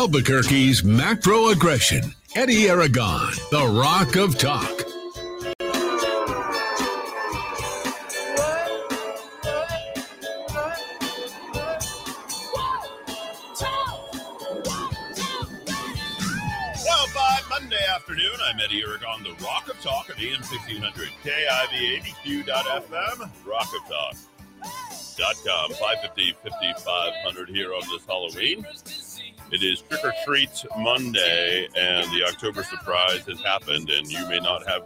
Albuquerque's macro aggression. Eddie Aragon, the Rock of Talk. Well, by Monday afternoon. I'm Eddie Aragon, the Rock of Talk at AM 1600 KIV80Q.FM, Rock of Talk. Dot com, 550 5500 here on this Halloween. It is Trick or Treat Monday, and the October surprise has happened, and you may not have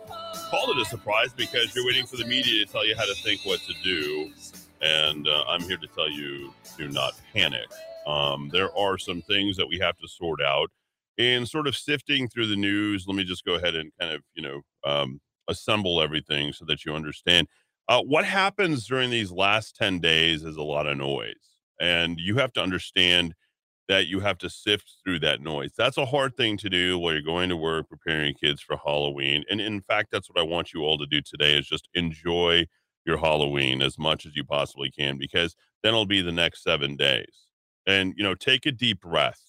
called it a surprise because you're waiting for the media to tell you how to think what to do. And uh, I'm here to tell you do not panic. Um, there are some things that we have to sort out. In sort of sifting through the news, let me just go ahead and kind of, you know, um, assemble everything so that you understand. Uh, what happens during these last 10 days is a lot of noise. And you have to understand that you have to sift through that noise. That's a hard thing to do while you're going to work, preparing kids for Halloween. And in fact, that's what I want you all to do today is just enjoy your Halloween as much as you possibly can, because then it'll be the next seven days. And, you know, take a deep breath.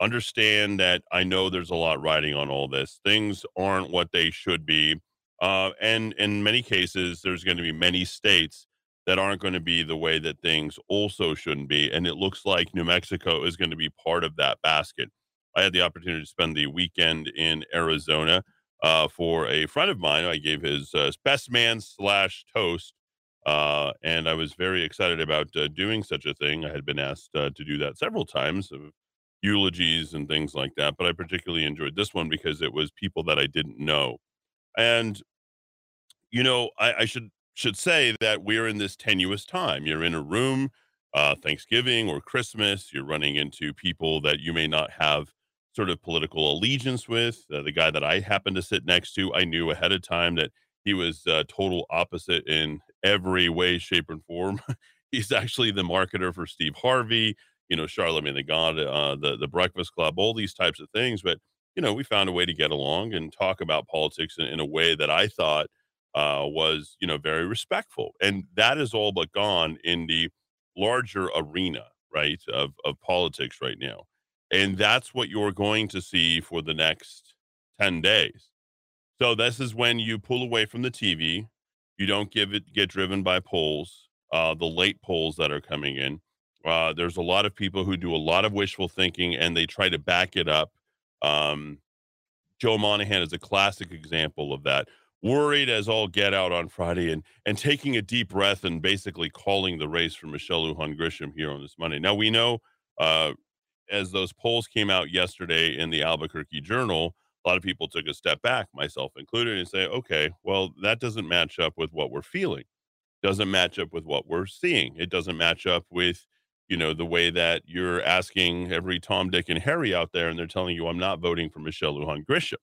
Understand that I know there's a lot riding on all this. Things aren't what they should be. Uh, and in many cases, there's going to be many states that aren't going to be the way that things also shouldn't be. And it looks like New Mexico is going to be part of that basket. I had the opportunity to spend the weekend in Arizona uh, for a friend of mine. I gave his uh, best man slash toast. Uh, and I was very excited about uh, doing such a thing. I had been asked uh, to do that several times eulogies and things like that. But I particularly enjoyed this one because it was people that I didn't know. And, you know, I, I should should say that we're in this tenuous time. You're in a room, uh, Thanksgiving or Christmas, you're running into people that you may not have sort of political allegiance with. Uh, the guy that I happened to sit next to, I knew ahead of time that he was uh, total opposite in every way, shape, and form. He's actually the marketer for Steve Harvey, you know, Charlemagne the God, uh, the the Breakfast Club, all these types of things. But you know, we found a way to get along and talk about politics in, in a way that I thought uh, was, you know, very respectful. And that is all but gone in the larger arena, right, of, of politics right now. And that's what you're going to see for the next 10 days. So this is when you pull away from the TV. You don't give it get driven by polls, uh, the late polls that are coming in. Uh, there's a lot of people who do a lot of wishful thinking and they try to back it up. Um, Joe Monahan is a classic example of that worried as all get out on Friday and and taking a deep breath and basically calling the race for Michelle Lujan Grisham here on this Monday. Now we know uh, as those polls came out yesterday in the Albuquerque Journal, a lot of people took a step back, myself included, and say, okay, well that doesn't match up with what we're feeling, doesn't match up with what we're seeing, it doesn't match up with you know the way that you're asking every Tom, Dick, and Harry out there, and they're telling you I'm not voting for Michelle Lujan Grisham.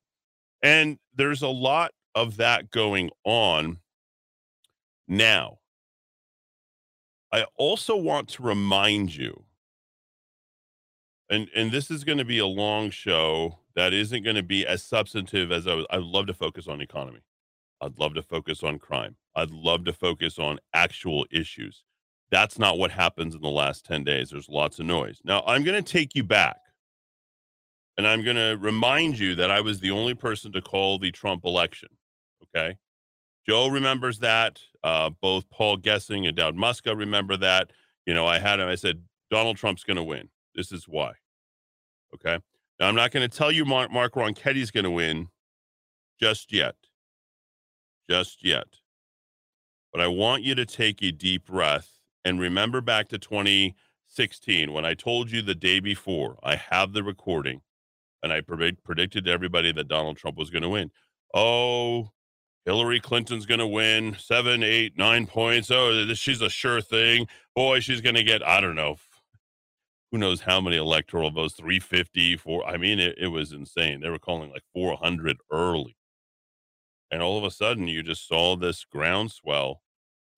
And there's a lot of that going on now. I also want to remind you, and and this is going to be a long show that isn't going to be as substantive as I was. I'd love to focus on economy. I'd love to focus on crime. I'd love to focus on actual issues. That's not what happens in the last 10 days. There's lots of noise. Now, I'm going to take you back and I'm going to remind you that I was the only person to call the Trump election. Okay. Joe remembers that. Uh, both Paul Gessing and Dowd Muska remember that. You know, I had him, I said, Donald Trump's going to win. This is why. Okay. Now, I'm not going to tell you Mark, Mark Ronchetti's going to win just yet. Just yet. But I want you to take a deep breath and remember back to 2016 when I told you the day before, I have the recording and I predicted to everybody that Donald Trump was going to win. Oh, Hillary Clinton's going to win seven, eight, nine points. Oh, she's a sure thing. Boy, she's going to get, I don't know, who knows how many electoral votes 350, four. I mean, it, it was insane. They were calling like 400 early. And all of a sudden, you just saw this groundswell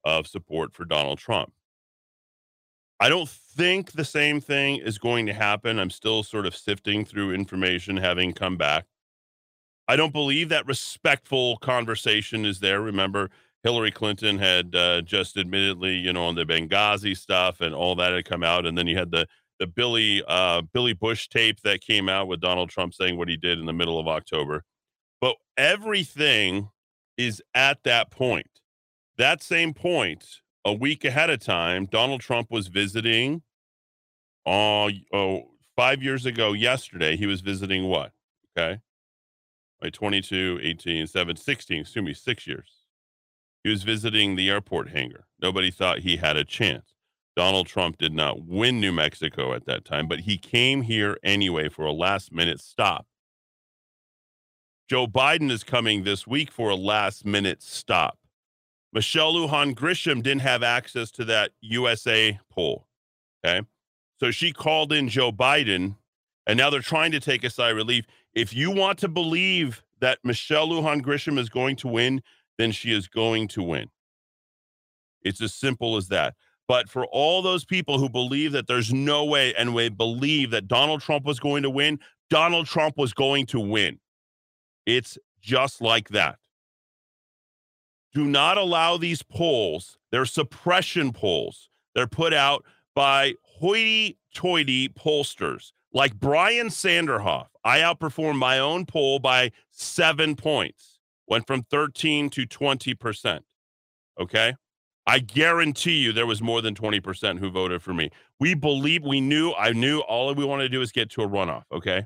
of support for Donald Trump. I don't think the same thing is going to happen. I'm still sort of sifting through information having come back. I don't believe that respectful conversation is there. Remember, Hillary Clinton had uh, just admittedly, you know, on the Benghazi stuff and all that had come out, and then you had the the Billy uh, Billy Bush tape that came out with Donald Trump saying what he did in the middle of October. But everything is at that point. That same point, a week ahead of time, Donald Trump was visiting. Uh, oh, five years ago, yesterday, he was visiting what? Okay. Right, 22, 18, 7, 16, excuse me, six years. He was visiting the airport hangar. Nobody thought he had a chance. Donald Trump did not win New Mexico at that time, but he came here anyway for a last minute stop. Joe Biden is coming this week for a last minute stop. Michelle Lujan Grisham didn't have access to that USA poll. Okay. So she called in Joe Biden, and now they're trying to take a sigh of relief. If you want to believe that Michelle Lujan Grisham is going to win, then she is going to win. It's as simple as that. But for all those people who believe that there's no way and we believe that Donald Trump was going to win, Donald Trump was going to win. It's just like that. Do not allow these polls, they're suppression polls. They're put out by hoity toity pollsters like Brian Sanderoff. I outperformed my own poll by seven points, went from 13 to 20%. Okay. I guarantee you there was more than 20% who voted for me. We believe, we knew, I knew all we wanted to do is get to a runoff. Okay.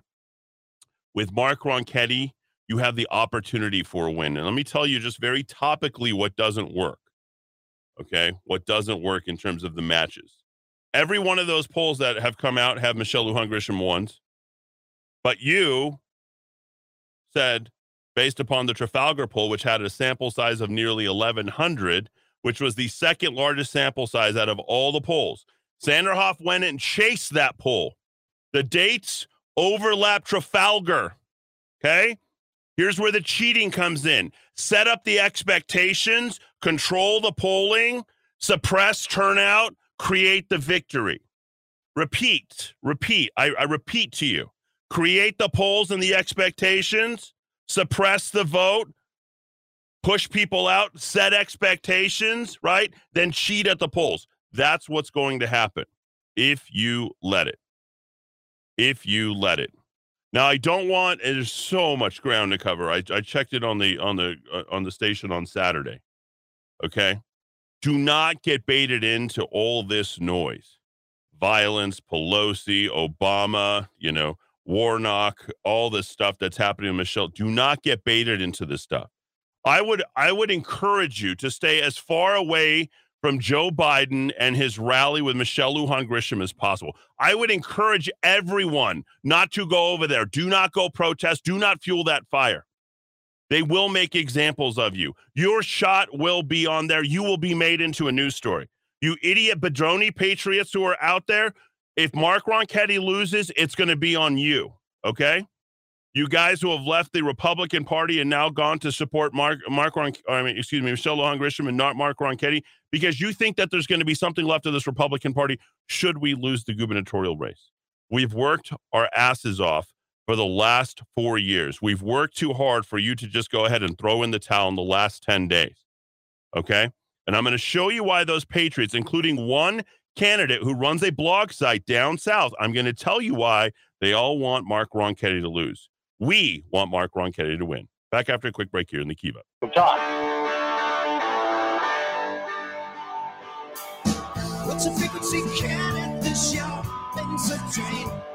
With Mark Ronchetti, you have the opportunity for a win. And let me tell you just very topically what doesn't work. Okay. What doesn't work in terms of the matches. Every one of those polls that have come out have Michelle Lujan Grisham won. But you said, based upon the Trafalgar poll, which had a sample size of nearly 1,100, which was the second largest sample size out of all the polls, Sanderoff went and chased that poll. The dates overlap Trafalgar. Okay. Here's where the cheating comes in set up the expectations, control the polling, suppress turnout, create the victory. Repeat, repeat. I, I repeat to you create the polls and the expectations, suppress the vote, push people out, set expectations, right? Then cheat at the polls. That's what's going to happen if you let it. If you let it. Now I don't want. There's so much ground to cover. I, I checked it on the on the uh, on the station on Saturday. Okay, do not get baited into all this noise, violence, Pelosi, Obama, you know, Warnock, all this stuff that's happening Michelle. Do not get baited into this stuff. I would I would encourage you to stay as far away from Joe Biden and his rally with Michelle Lujan Grisham as possible. I would encourage everyone not to go over there. Do not go protest. Do not fuel that fire. They will make examples of you. Your shot will be on there. You will be made into a news story. You idiot Bedonie patriots who are out there, if Mark Ronchetti loses, it's going to be on you. Okay? You guys who have left the Republican Party and now gone to support Mark Mark Ron, I mean, excuse me, Michelle Lujan Grisham and not Mark Ronchetti because you think that there's going to be something left of this Republican Party should we lose the gubernatorial race. We've worked our asses off for the last four years. We've worked too hard for you to just go ahead and throw in the towel in the last 10 days. Okay. And I'm going to show you why those Patriots, including one candidate who runs a blog site down south, I'm going to tell you why they all want Mark Ronchetti to lose. We want Mark Ronchetti to win. Back after a quick break here in the Kiva. Talk. What's the frequency? Kenneth this show? Things are drain.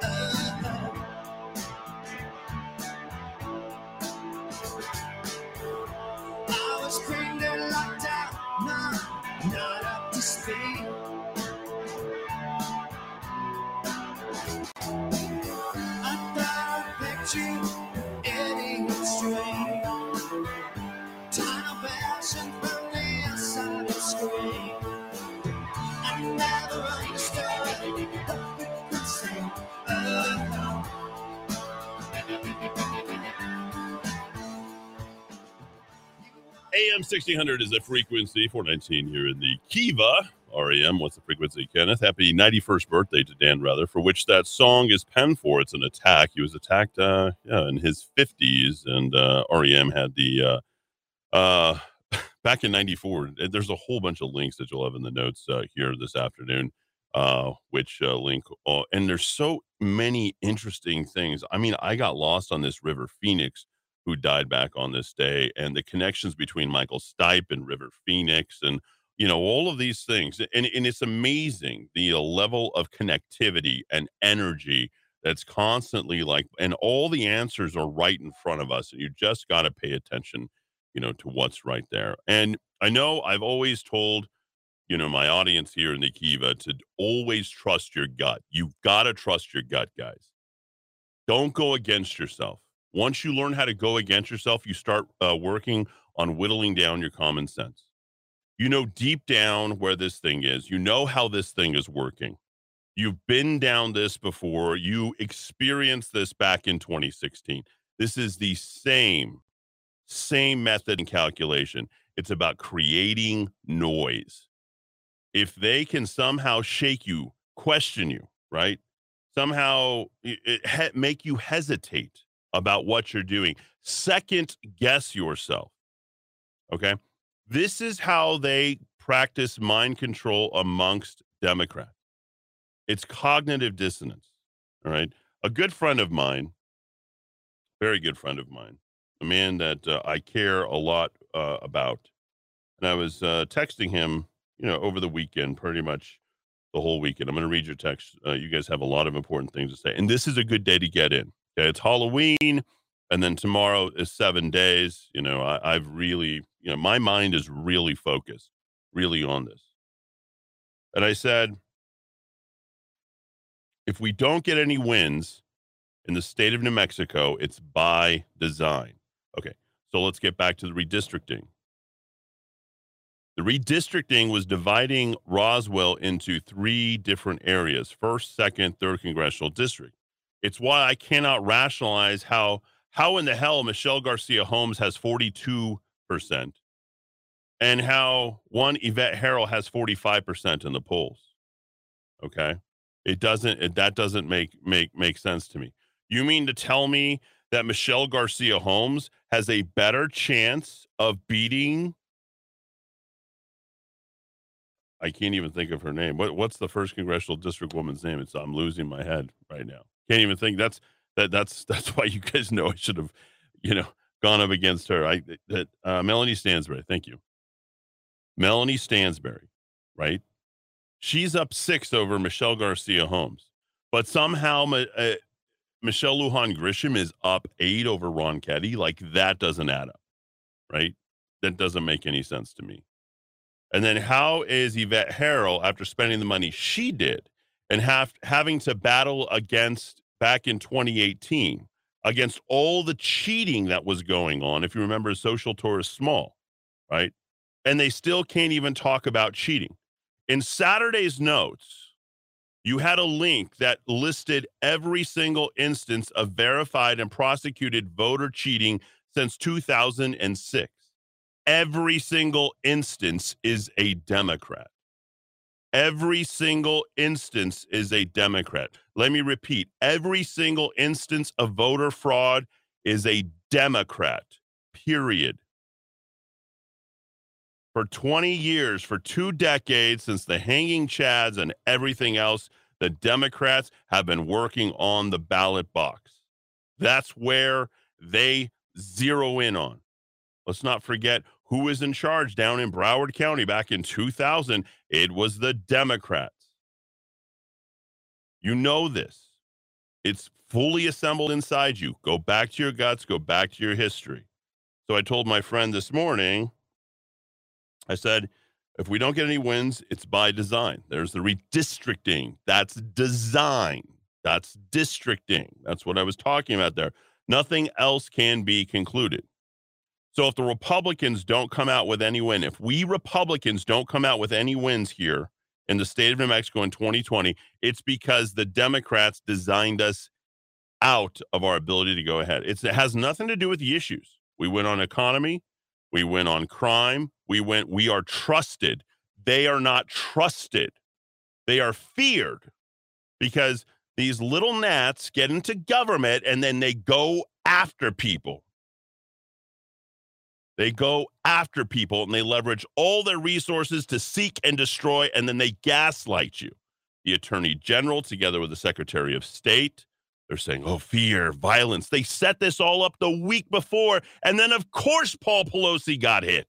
1600 is a frequency, 419 here in the Kiva. REM, what's the frequency, Kenneth? Happy 91st birthday to Dan Rather, for which that song is penned for. It's an attack. He was attacked uh, yeah, in his 50s, and uh, REM had the, uh, uh, back in 94, there's a whole bunch of links that you'll have in the notes uh, here this afternoon. uh, which uh, link. Uh, and there's so many interesting things. I mean, I got lost on this River Phoenix, who died back on this day, and the connections between Michael Stipe and River Phoenix, and you know all of these things. And, and it's amazing the level of connectivity and energy that's constantly like, and all the answers are right in front of us, and you just got to pay attention, you know, to what's right there. And I know I've always told you know, my audience here in the Kiva to always trust your gut. You've got to trust your gut, guys. Don't go against yourself. Once you learn how to go against yourself, you start uh, working on whittling down your common sense. You know deep down where this thing is. You know how this thing is working. You've been down this before. You experienced this back in 2016. This is the same, same method and calculation. It's about creating noise if they can somehow shake you, question you, right? Somehow it, it make you hesitate about what you're doing, second guess yourself. Okay. This is how they practice mind control amongst Democrats. It's cognitive dissonance. All right. A good friend of mine, very good friend of mine, a man that uh, I care a lot uh, about. And I was uh, texting him you know, over the weekend, pretty much the whole weekend. I'm going to read your text. Uh, you guys have a lot of important things to say. And this is a good day to get in. Okay. It's Halloween. And then tomorrow is seven days. You know, I, I've really, you know, my mind is really focused, really on this. And I said, if we don't get any wins in the state of New Mexico, it's by design. Okay. So let's get back to the redistricting. The redistricting was dividing Roswell into three different areas first, second, third congressional district. It's why I cannot rationalize how how in the hell Michelle Garcia Holmes has 42% and how one Yvette Herrell has 45% in the polls. Okay? It doesn't it, that doesn't make make make sense to me. You mean to tell me that Michelle Garcia Holmes has a better chance of beating I can't even think of her name. What what's the first congressional district woman's name? It's I'm losing my head right now. Can't even think. That's that that's that's why you guys know I should have, you know, gone up against her. I that uh, Melanie Stansbury. Thank you, Melanie Stansbury. Right, she's up six over Michelle Garcia Holmes, but somehow uh, Michelle Lujan Grisham is up eight over Ronchetti. Like that doesn't add up, right? That doesn't make any sense to me. And then how is Yvette Herrell, after spending the money she did and have, having to battle against back in 2018 against all the cheating that was going on, if you remember Xochitl Torres Small, right? And they still can't even talk about cheating. In Saturday's notes, you had a link that listed every single instance of verified and prosecuted voter cheating since 2006 every single instance is a Democrat. Every single instance is a Democrat. Let me repeat every single instance of voter fraud is a Democrat, period. For 20 years, for two decades, since the hanging chads and everything else, the Democrats have been working on the ballot box. That's where they zero in on. Let's not forget who was in charge down in Broward County back in 2000? It was the Democrats. You know this. It's fully assembled inside you. Go back to your guts, go back to your history. So I told my friend this morning, I said, if we don't get any wins, it's by design. There's the redistricting. That's design. That's districting. That's what I was talking about there. Nothing else can be concluded. So if the Republicans don't come out with any win, if we Republicans don't come out with any wins here in the state of New Mexico in 2020, it's because the Democrats designed us out of our ability to go ahead. It's, it has nothing to do with the issues. We went on economy, we went on crime, we went, we are trusted. They are not trusted. They are feared because these little gnats get into government and then they go after people. They go after people and they leverage all their resources to seek and destroy, and then they gaslight you. the attorney general together with the secretary of state. They're saying, oh, fear, violence. They set this all up the week before. And then, of course, Paul Pelosi got hit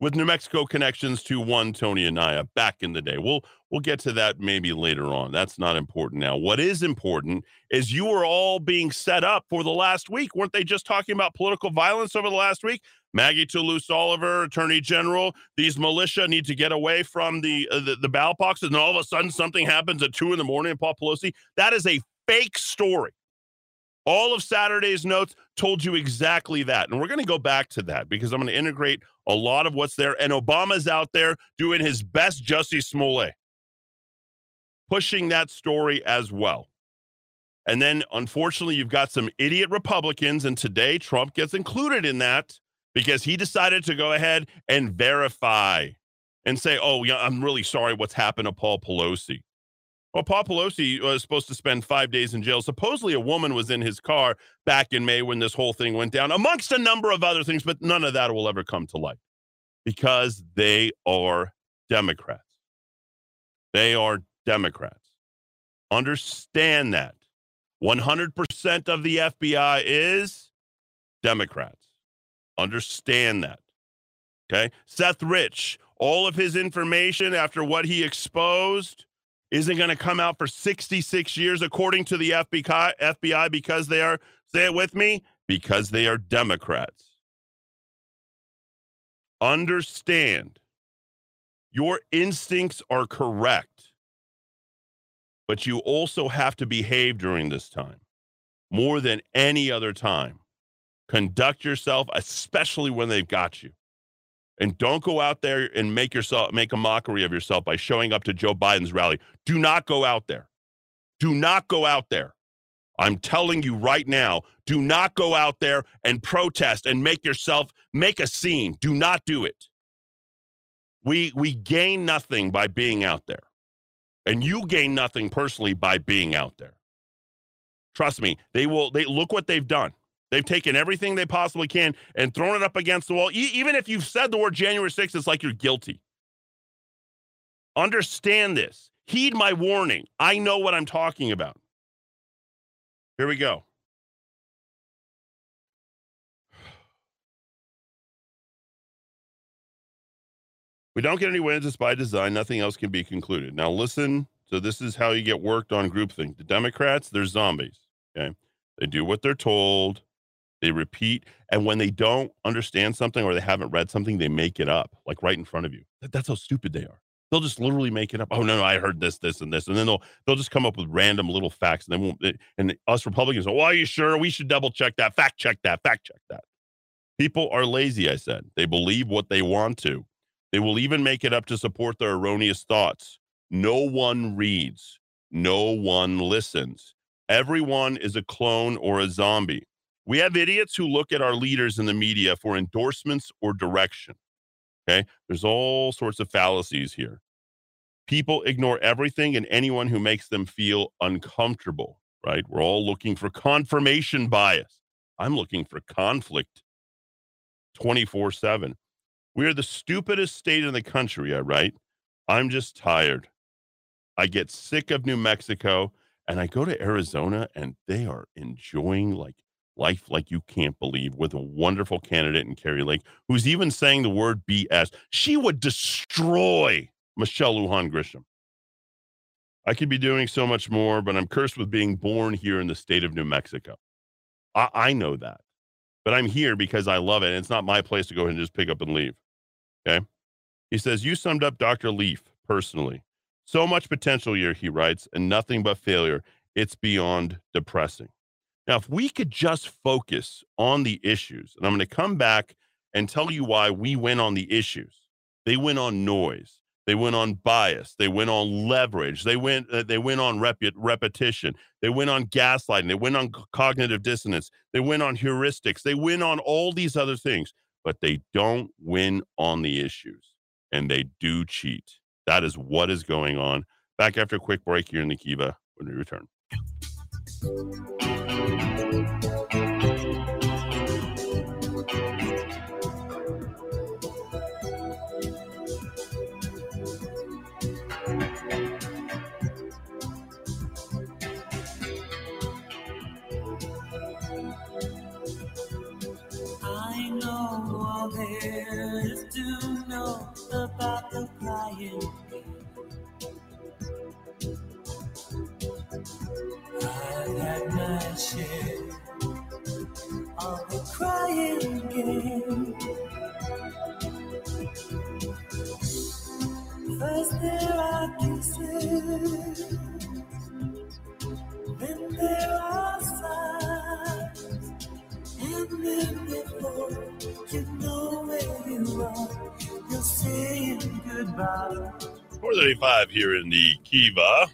with New Mexico connections to one Toney Anaya back in the day. We'll we'll get to that maybe later on. That's not important now. What is important is you were all being set up for the last week. Weren't they just talking about political violence over the last week? Maggie Toulouse Oliver, Attorney General, these militia need to get away from the, uh, the the ballot box, and all of a sudden something happens at two in the morning. Paul Pelosi, that is a fake story. All of Saturday's notes told you exactly that. And we're going to go back to that because I'm going to integrate a lot of what's there. And Obama's out there doing his best, Jussie Smollett, pushing that story as well. And then, unfortunately, you've got some idiot Republicans. And today, Trump gets included in that because he decided to go ahead and verify and say, oh, yeah, I'm really sorry what's happened to Paul Pelosi. Well, Paul Pelosi uh, was supposed to spend five days in jail. Supposedly, a woman was in his car back in May when this whole thing went down, amongst a number of other things, but none of that will ever come to light because they are Democrats. They are Democrats. Understand that. 100% of the FBI is Democrats. Understand that. Okay. Seth Rich, all of his information after what he exposed isn't going to come out for 66 years, according to the FBI, FBI, because they are, say it with me, because they are Democrats. Understand your instincts are correct, but you also have to behave during this time more than any other time. Conduct yourself, especially when they've got you. And don't go out there and make yourself make a mockery of yourself by showing up to Joe Biden's rally. Do not go out there. Do not go out there. I'm telling you right now, do not go out there and protest and make yourself make a scene. Do not do it. We we gain nothing by being out there. And you gain nothing personally by being out there. Trust me, they will they look what they've done. They've taken everything they possibly can and thrown it up against the wall. E- even if you've said the word January 6th, it's like you're guilty. Understand this. Heed my warning. I know what I'm talking about. Here we go. We don't get any wins. It's by design. Nothing else can be concluded. Now, listen. So, this is how you get worked on groupthink. The Democrats, they're zombies. Okay. They do what they're told. They repeat. And when they don't understand something or they haven't read something, they make it up, like right in front of you. That's how stupid they are. They'll just literally make it up. Oh no, no, I heard this, this, and this, and then they'll they'll just come up with random little facts, and they won't. And us Republicans, well, are you sure? We should double check that, fact check that, fact check that. People are lazy. I said they believe what they want to. They will even make it up to support their erroneous thoughts. No one reads. No one listens. Everyone is a clone or a zombie. We have idiots who look at our leaders in the media for endorsements or direction. Okay. There's all sorts of fallacies here. People ignore everything and anyone who makes them feel uncomfortable, right? We're all looking for confirmation bias. I'm looking for conflict 24 7. We are the stupidest state in the country, I write. I'm just tired. I get sick of New Mexico and I go to Arizona and they are enjoying like life like you can't believe with a wonderful candidate in Kari Lake, who's even saying the word BS. She would destroy Michelle Lujan Grisham. I could be doing so much more, but I'm cursed with being born here in the state of New Mexico. I, I know that, but I'm here because I love it. And it's not my place to go ahead and just pick up and leave. Okay. He says, You summed up Dr. Leaf personally. So much potential here, he writes, and nothing but failure. It's beyond depressing. Now, if we could just focus on the issues, and I'm going to come back and tell you why we win on the issues. They win on noise. They win on bias. They win on leverage. They win. Uh, they win on rep- repetition. They win on gaslighting. They win on cognitive dissonance. They win on heuristics. They win on all these other things, but they don't win on the issues, and they do cheat. That is what is going on. Back after a quick break here in the Kiva when we return. I know all there is to know about the crying. Game. First there are kisses, then there are sighs, and then before you know where you are, you're saying goodbye. 435 here in the Kiva.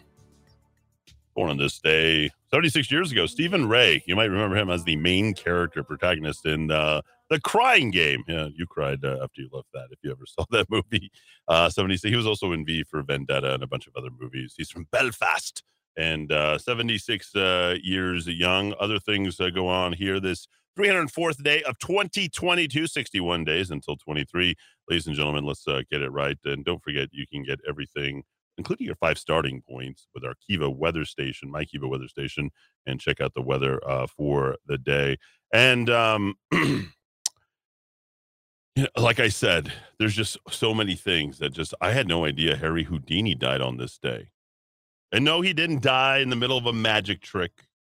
Born on this day 76 years ago, Stephen Rea. You might remember him as the main character protagonist in uh, The Crying Game. Yeah, you cried uh, after you left that if you ever saw that movie. Uh, 76. He was also in V for Vendetta and a bunch of other movies. He's from Belfast and uh, 76 uh, years young. Other things go on here. This 304th day of 2022, 61 days until 23. Ladies and gentlemen, let's uh, get it right. And don't forget, you can get everything, including your five starting points, with our Kiva weather station, my Kiva weather station, and check out the weather uh, for the day. And um, like I said, there's just so many things that just I had no idea Harry Houdini died on this day. And no, he didn't die in the middle of a magic trick.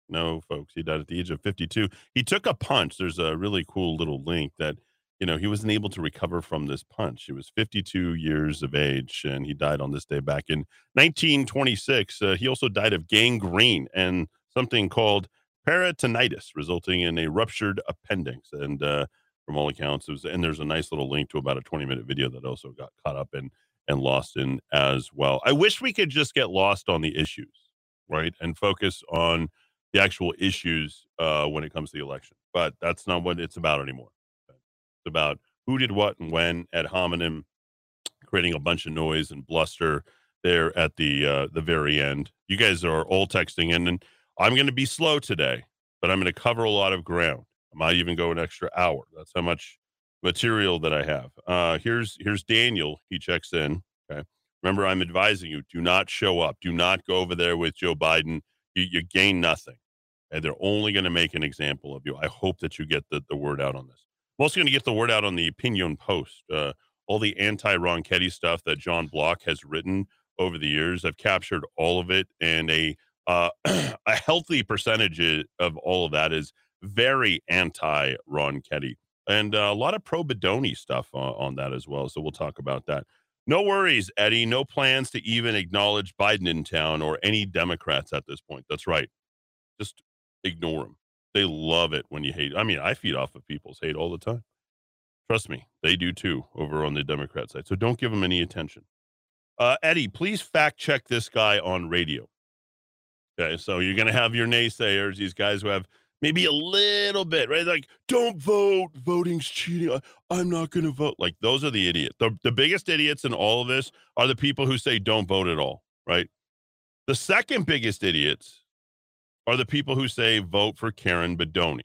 No, folks, he died at the age of 52. He took a punch. There's a really cool little link that, you know, he wasn't able to recover from this punch. He was 52 years of age and he died on this day back in 1926. Uh, he also died of gangrene and something called peritonitis, resulting in a ruptured appendix. And uh, from all accounts, it was, and there's a nice little link to about a 20 minute video that also got caught up in and lost in as well. I wish we could just get lost on the issues, right? And focus on the actual issues uh, when it comes to the election. But that's not what it's about anymore. About who did what and when ad hominem, creating a bunch of noise and bluster there at the uh, the very end. You guys are all texting in, and I'm going to be slow today, but I'm going to cover a lot of ground. I might even go an extra hour. That's how much material that I have. Uh, here's here's Daniel. He checks in. Okay. Remember, I'm advising you: do not show up. Do not go over there with Joe Biden. You, you gain nothing, and they're only going to make an example of you. I hope that you get the, the word out on this. I'm also going to get the word out on the Piñon Post. Uh, all the anti-Ronchetti stuff that John Block has written over the years. I've captured all of it, and a uh, a healthy percentage of all of that is very anti Ronchetti and uh, a lot of pro Bedonie stuff on, on that as well. So we'll talk about that. No worries, Eddie. No plans to even acknowledge Biden in town or any Democrats at this point. That's right. Just ignore them. They love it when you hate. I mean, I feed off of people's hate all the time. Trust me, they do too over on the Democrat side. So don't give them any attention. Uh, Eddie, please fact check this guy on radio. Okay, so you're going to have your naysayers, these guys who have maybe a little bit, right? Like, don't vote. Voting's cheating. I, I'm not going to vote. Like, those are the idiots. The, the biggest idiots in all of this are the people who say don't vote at all, right? The second biggest idiots are the people who say vote for Karen Bedonie.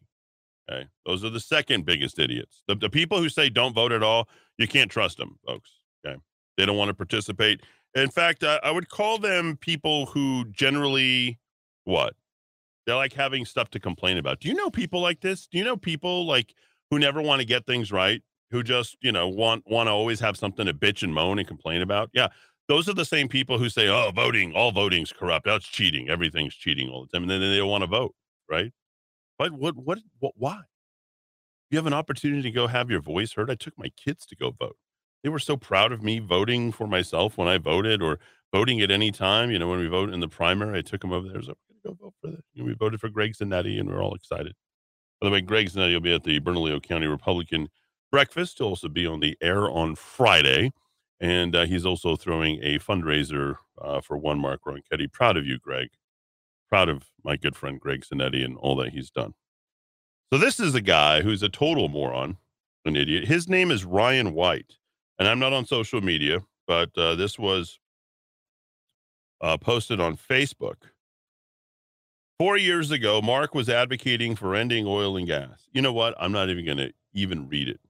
Okay. Those are the second biggest idiots. The, the people who say don't vote at all, you can't trust them, folks. Okay. They don't want to participate. In fact, I, I would call them people who generally, what? They're like having stuff to complain about. Do you know people like this? Do you know people like who never want to get things right, who just, you know, want want to always have something to bitch and moan and complain about? Yeah. Those are the same people who say, "Oh, voting, all voting's corrupt. That's cheating. Everything's cheating all the time." And then they don't want to vote, right? But what what what why? You have an opportunity to go have your voice heard. I took my kids to go vote. They were so proud of me voting for myself when I voted or voting at any time. You know, when we vote in the primary, I took them over there. Like, "We're gonna go vote for this. Know, we voted for Greg Zanetti and we're all excited. By the way, Greg Zanetti will be at the Bernalillo County Republican breakfast. He'll also be on the air on Friday. And uh, he's also throwing a fundraiser uh, for one Mark Ronchetti. Proud of you, Greg. Proud of my good friend Greg Zanetti and all that he's done. So this is a guy who's a total moron, an idiot. His name is Ryan White. And I'm not on social media, but uh, this was uh, posted on Facebook. Four years ago, Mark was advocating for ending oil and gas. You know what? I'm not even going to even read it.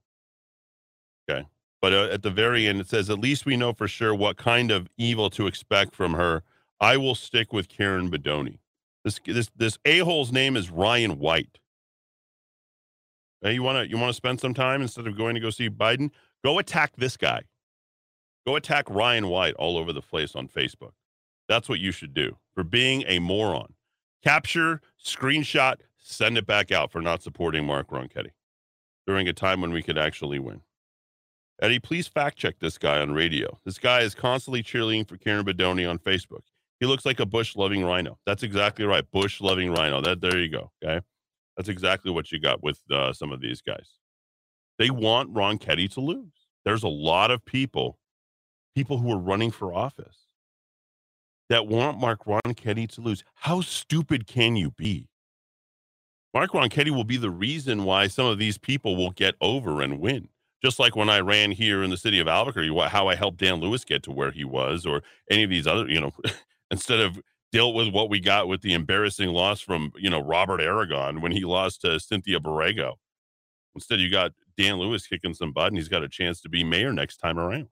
Okay. But uh, at the very end, it says, at least we know for sure what kind of evil to expect from her. I will stick with Karen Bedonie. This this this a hole's name is Ryan White. Hey, you want to you want to spend some time instead of going to go see Biden? Go attack this guy. Go attack Ryan White all over the place on Facebook. That's what you should do for being a moron capture, screenshot, send it back out for not supporting Mark Ronchetti during a time when we could actually win. Eddie, please fact check this guy on radio. This guy is constantly cheerleading for Karen Bedonie on Facebook. He looks like a Bush loving RINO. That's exactly right. Bush loving RINO. That there you go. Okay. That's exactly what you got with uh, some of these guys. They want Ronchetti to lose. There's a lot of people, people who are running for office that want Mark Ron Ronchetti to lose. How stupid can you be? Mark Ron Ronchetti will be the reason why some of these people will get over and win. Just like when I ran here in the city of Albuquerque, how I helped Dan Lewis get to where he was, or any of these other, you know, instead of dealt with what we got with the embarrassing loss from, you know, Robert Aragon when he lost to Cynthia Borrego. Instead, you got Dan Lewis kicking some butt, and he's got a chance to be mayor next time around.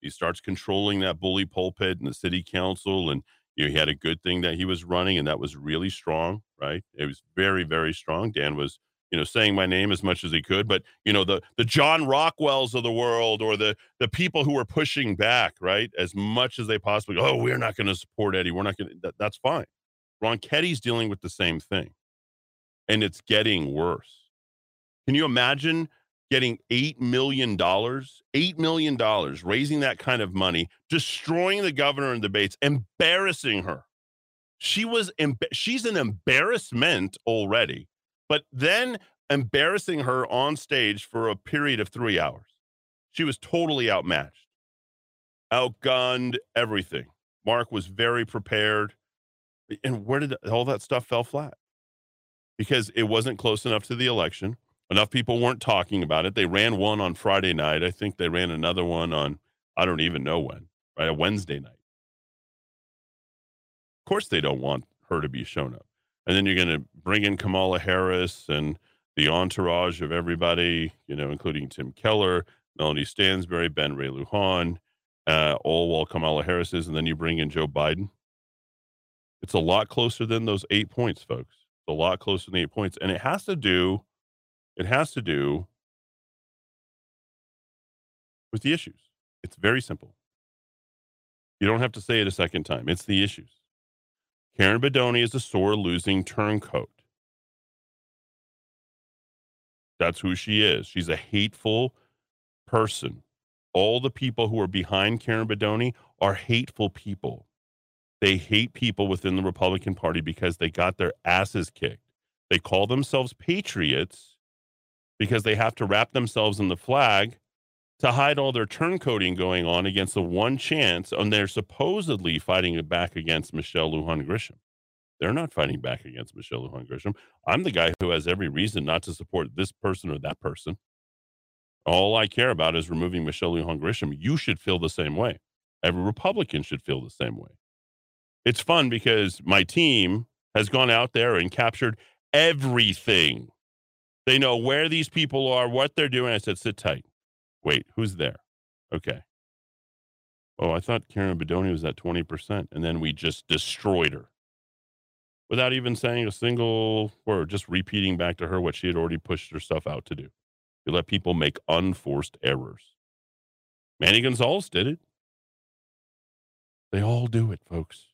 He starts controlling that bully pulpit and the city council, and you know, he had a good thing that he was running, and that was really strong, right? It was very, very strong. Dan was, you know, saying my name as much as he could, but you know, the the John Rockwells of the world, or the the people who were pushing back, right, as much as they possibly. Oh, we're not going to support Eddie. We're not going to. That, that's fine. Ronchetti's dealing with the same thing, and it's getting worse. Can you imagine getting $8 million, $8 million, raising that kind of money, destroying the governor in debates, embarrassing her. She was, she's an embarrassment already, but then embarrassing her on stage for a period of three hours. She was totally outmatched, outgunned, everything. Mark was very prepared. And where did all that stuff fell flat? Because it wasn't close enough to the election Enough people weren't talking about it. They ran one on Friday night. I think they ran another one on, I don't even know when, right? A Wednesday night. Of course, they don't want her to be shown up. And then you're going to bring in Kamala Harris and the entourage of everybody, you know, including Tim Keller, Melanie Stansbury, Ben Ray Lujan, uh, all while Kamala Harris is. And then you bring in Joe Biden. It's a lot closer than those eight points, folks. It's a lot closer than the eight points. And it has to do it has to do with the issues. It's very simple. You don't have to say it a second time. It's the issues. Karen Bedonie is a sore losing turncoat. That's who she is. She's a hateful person. All the people who are behind Karen Bedonie are hateful people. They hate people within the Republican Party because they got their asses kicked. They call themselves patriots because they have to wrap themselves in the flag to hide all their turncoating going on against the one chance and they're supposedly fighting it back against Michelle Lujan Grisham. They're not fighting back against Michelle Lujan Grisham. I'm the guy who has every reason not to support this person or that person. All I care about is removing Michelle Lujan Grisham. You should feel the same way. Every Republican should feel the same way. It's fun because my team has gone out there and captured everything they know where these people are, what they're doing. I said, sit tight. Wait, who's there? Okay. Oh, I thought Karen Bedonie was at 20%. And then we just destroyed her without even saying a single word, just repeating back to her what she had already pushed herself out to do. You let people make unforced errors. Manny Gonzalez did it. They all do it, folks.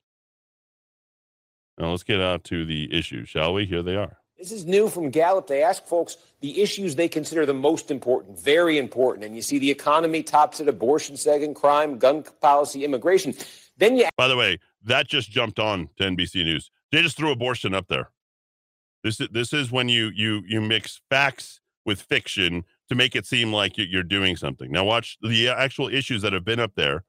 Now let's get out to the issues, shall we? Here they are. This is new from Gallup. They ask folks the issues they consider the most important, very important. And you see the economy tops it, abortion, second crime, gun policy, immigration. Then you. By the way, that just jumped on to NBC News. They just threw abortion up there. This is this is when you you you mix facts with fiction to make it seem like you're doing something. Now watch the actual issues that have been up there: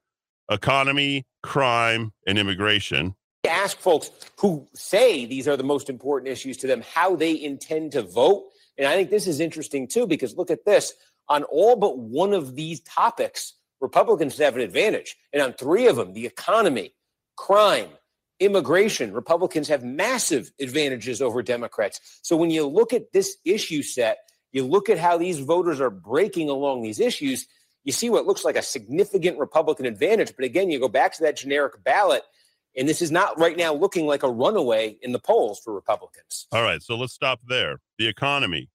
economy, crime, and immigration ask folks who say these are the most important issues to them how they intend to vote. And I think this is interesting too, because look at this on all but one of these topics, Republicans have an advantage. And on three of them, the economy, crime, immigration, Republicans have massive advantages over Democrats. So when you look at this issue set, you look at how these voters are breaking along these issues, you see what looks like a significant Republican advantage. But again, you go back to that generic ballot and this is not right now looking like a runaway in the polls for Republicans. All right. So let's stop there. The economy.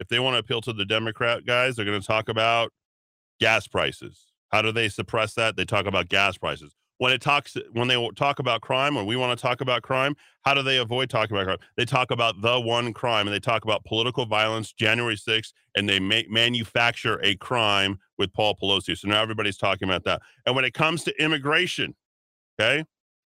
If they want to appeal to the Democrat guys, they're going to talk about gas prices. How do they suppress that? They talk about gas prices. when it talks when they talk about crime or we want to talk about crime how do they avoid talking about crime they talk about the one crime and they talk about political violence january 6th and they make manufacture a crime with paul pelosi so now everybody's talking about that and when it comes to immigration okay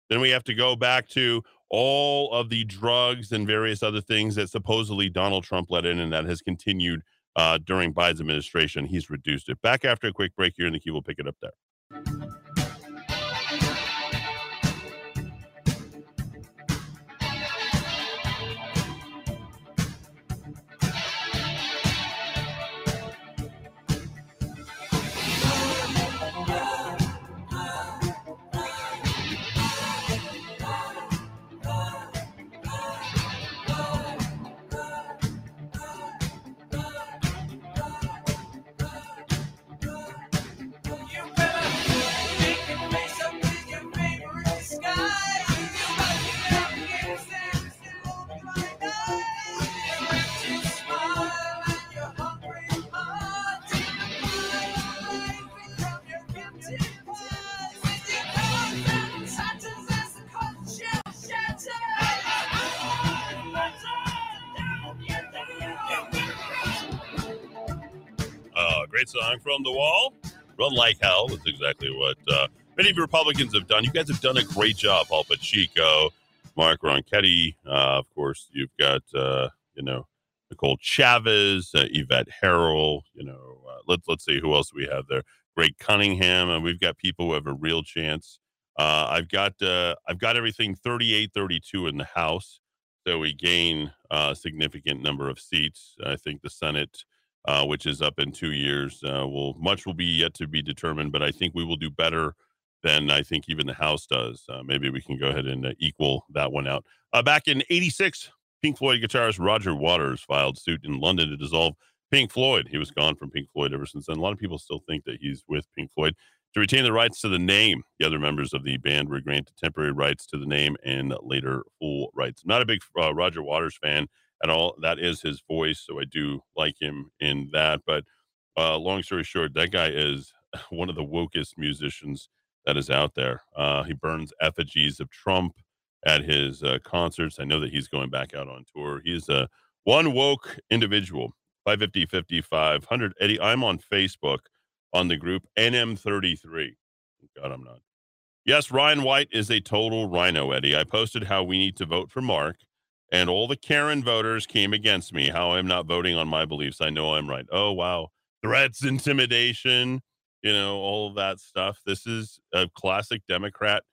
then we have to go back to all of the drugs and various other things that supposedly donald trump let in and that has continued uh, during biden's administration. He's reduced it. Back after a quick break here in the key we'll pick it up there great song from the wall. Run like hell. That's exactly what uh, many of Republicans have done. You guys have done a great job. Paul Pacheco, Mark Ronchetti. Uh, of course, you've got, uh, you know, Nicole Chavez, uh, Yvette Herrell. You know, uh, let's let's see who else we have there. Greg Cunningham, and we've got people who have a real chance. Uh, I've got I've got everything 38, 32 in the House, so we gain a significant number of seats. I think the Senate uh, which is up in two years. Uh, will much will be yet to be determined, but I think we will do better than I think even the House does. Uh, maybe we can go ahead and uh, equal that one out. Uh, back in '86, Pink Floyd guitarist Roger Waters filed suit in London to dissolve Pink Floyd. He was gone from Pink Floyd ever since then. A lot of people still think that he's with Pink Floyd. To retain the rights to the name, the other members of the band were granted temporary rights to the name and later full rights. Not a big uh, Roger Waters fan at all. That is his voice, so I do like him in that. But uh, long story short, that guy is one of the wokest musicians that is out there. Uh, he burns effigies of Trump at his uh, concerts. I know that he's going back out on tour. He's a one woke individual. 550 5500 Eddie, I'm on Facebook on the group NM33. God, I'm not. Yes, Ryan White is a total RINO, Eddie. I posted how we need to vote for Mark and all the Karen voters came against me. How I'm not voting on my beliefs. I know I'm right. Oh, wow. Threats, intimidation, you know, all that stuff. This is a classic Democrat,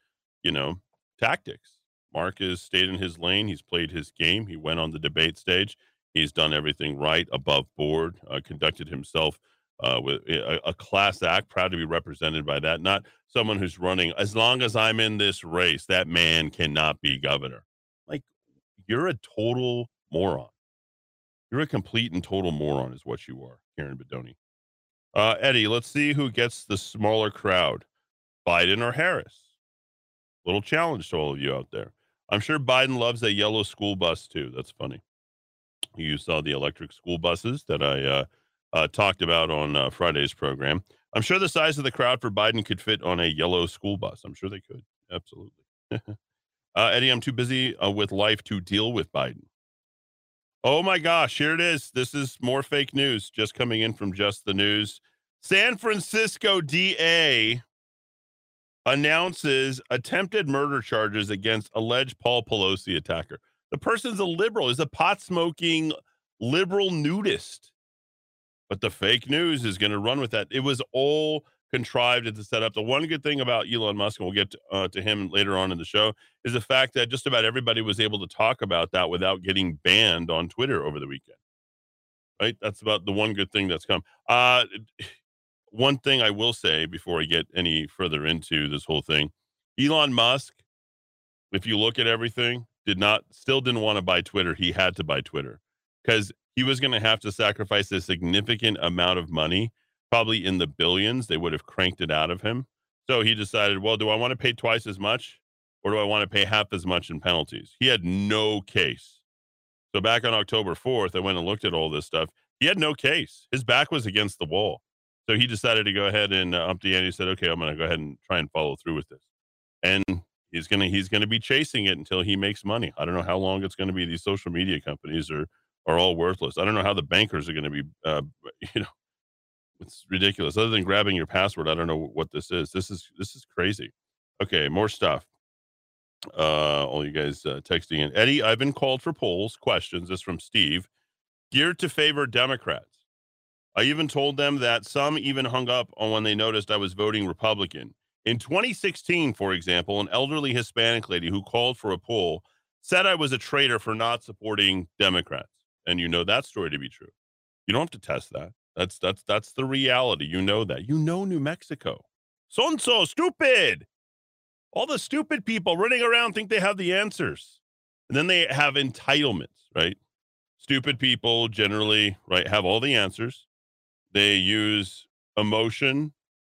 you know, tactics. Mark has stayed in his lane. He's played his game. He went on the debate stage. He's done everything right, above board, uh, conducted himself uh, with a, a, class act, proud to be represented by that. Not someone who's running, as long as I'm in this race, that man cannot be governor you're a total moron. You're a complete and total moron, is what you are, Karen Bedonie. Uh, Eddie, let's see who gets the smaller crowd, Biden or Harris. Little challenge to all of you out there. I'm sure Biden loves a yellow school bus too. That's funny. You saw the electric school buses that I uh, uh, talked about on uh, Friday's program. I'm sure the size of the crowd for Biden could fit on a yellow school bus. I'm sure they could. Absolutely. Uh, Eddie, I'm too busy uh, with life to deal with Biden. Oh my gosh, here it is. This is more fake news just coming in from just the news. San Francisco DA announces attempted murder charges against alleged Paul Pelosi attacker. The person's a liberal, is a pot smoking liberal nudist. But the fake news is going to run with that. It was all contrived to set up. The one good thing about Elon Musk, and we'll get to, uh, to him later on in the show, is the fact that just about everybody was able to talk about that without getting banned on Twitter over the weekend. Right? That's about the one good thing that's come. Uh, one thing I will say before I get any further into this whole thing Elon Musk, if you look at everything, did not, still didn't want to buy Twitter. He had to buy Twitter because he was going to have to sacrifice a significant amount of money probably in the billions. They would have cranked it out of him. So he decided, well, do I want to pay twice as much or do I want to pay half as much in penalties? He had no case. So back on October 4th, I went and looked at all this stuff. He had no case. His back was against the wall. So he decided to go ahead and uh, up the ante. He said, okay, I'm going to go ahead and try and follow through with this. and he's gonna he's gonna be chasing it until he makes money. I don't know how long it's gonna be. These social media companies are are all worthless. I don't know how the bankers are gonna be. Uh, you know, it's ridiculous. Other than grabbing your password, I don't know what this is. This is this is crazy. Okay, more stuff. Uh, all you guys uh, texting in. Eddie, I've been called for polls questions. This from Steve, geared to favor Democrats. I even told them that some even hung up on when they noticed I was voting Republican. In 2016, for example, an elderly Hispanic lady who called for a poll said I was a traitor for not supporting Democrats. And you know that story to be true. You don't have to test that. That's that's that's the reality. You know that. You know New Mexico. Sonso, stupid. All the stupid people running around think they have the answers. And then they have entitlements, right? Stupid people generally, right, have all the answers. They use emotion,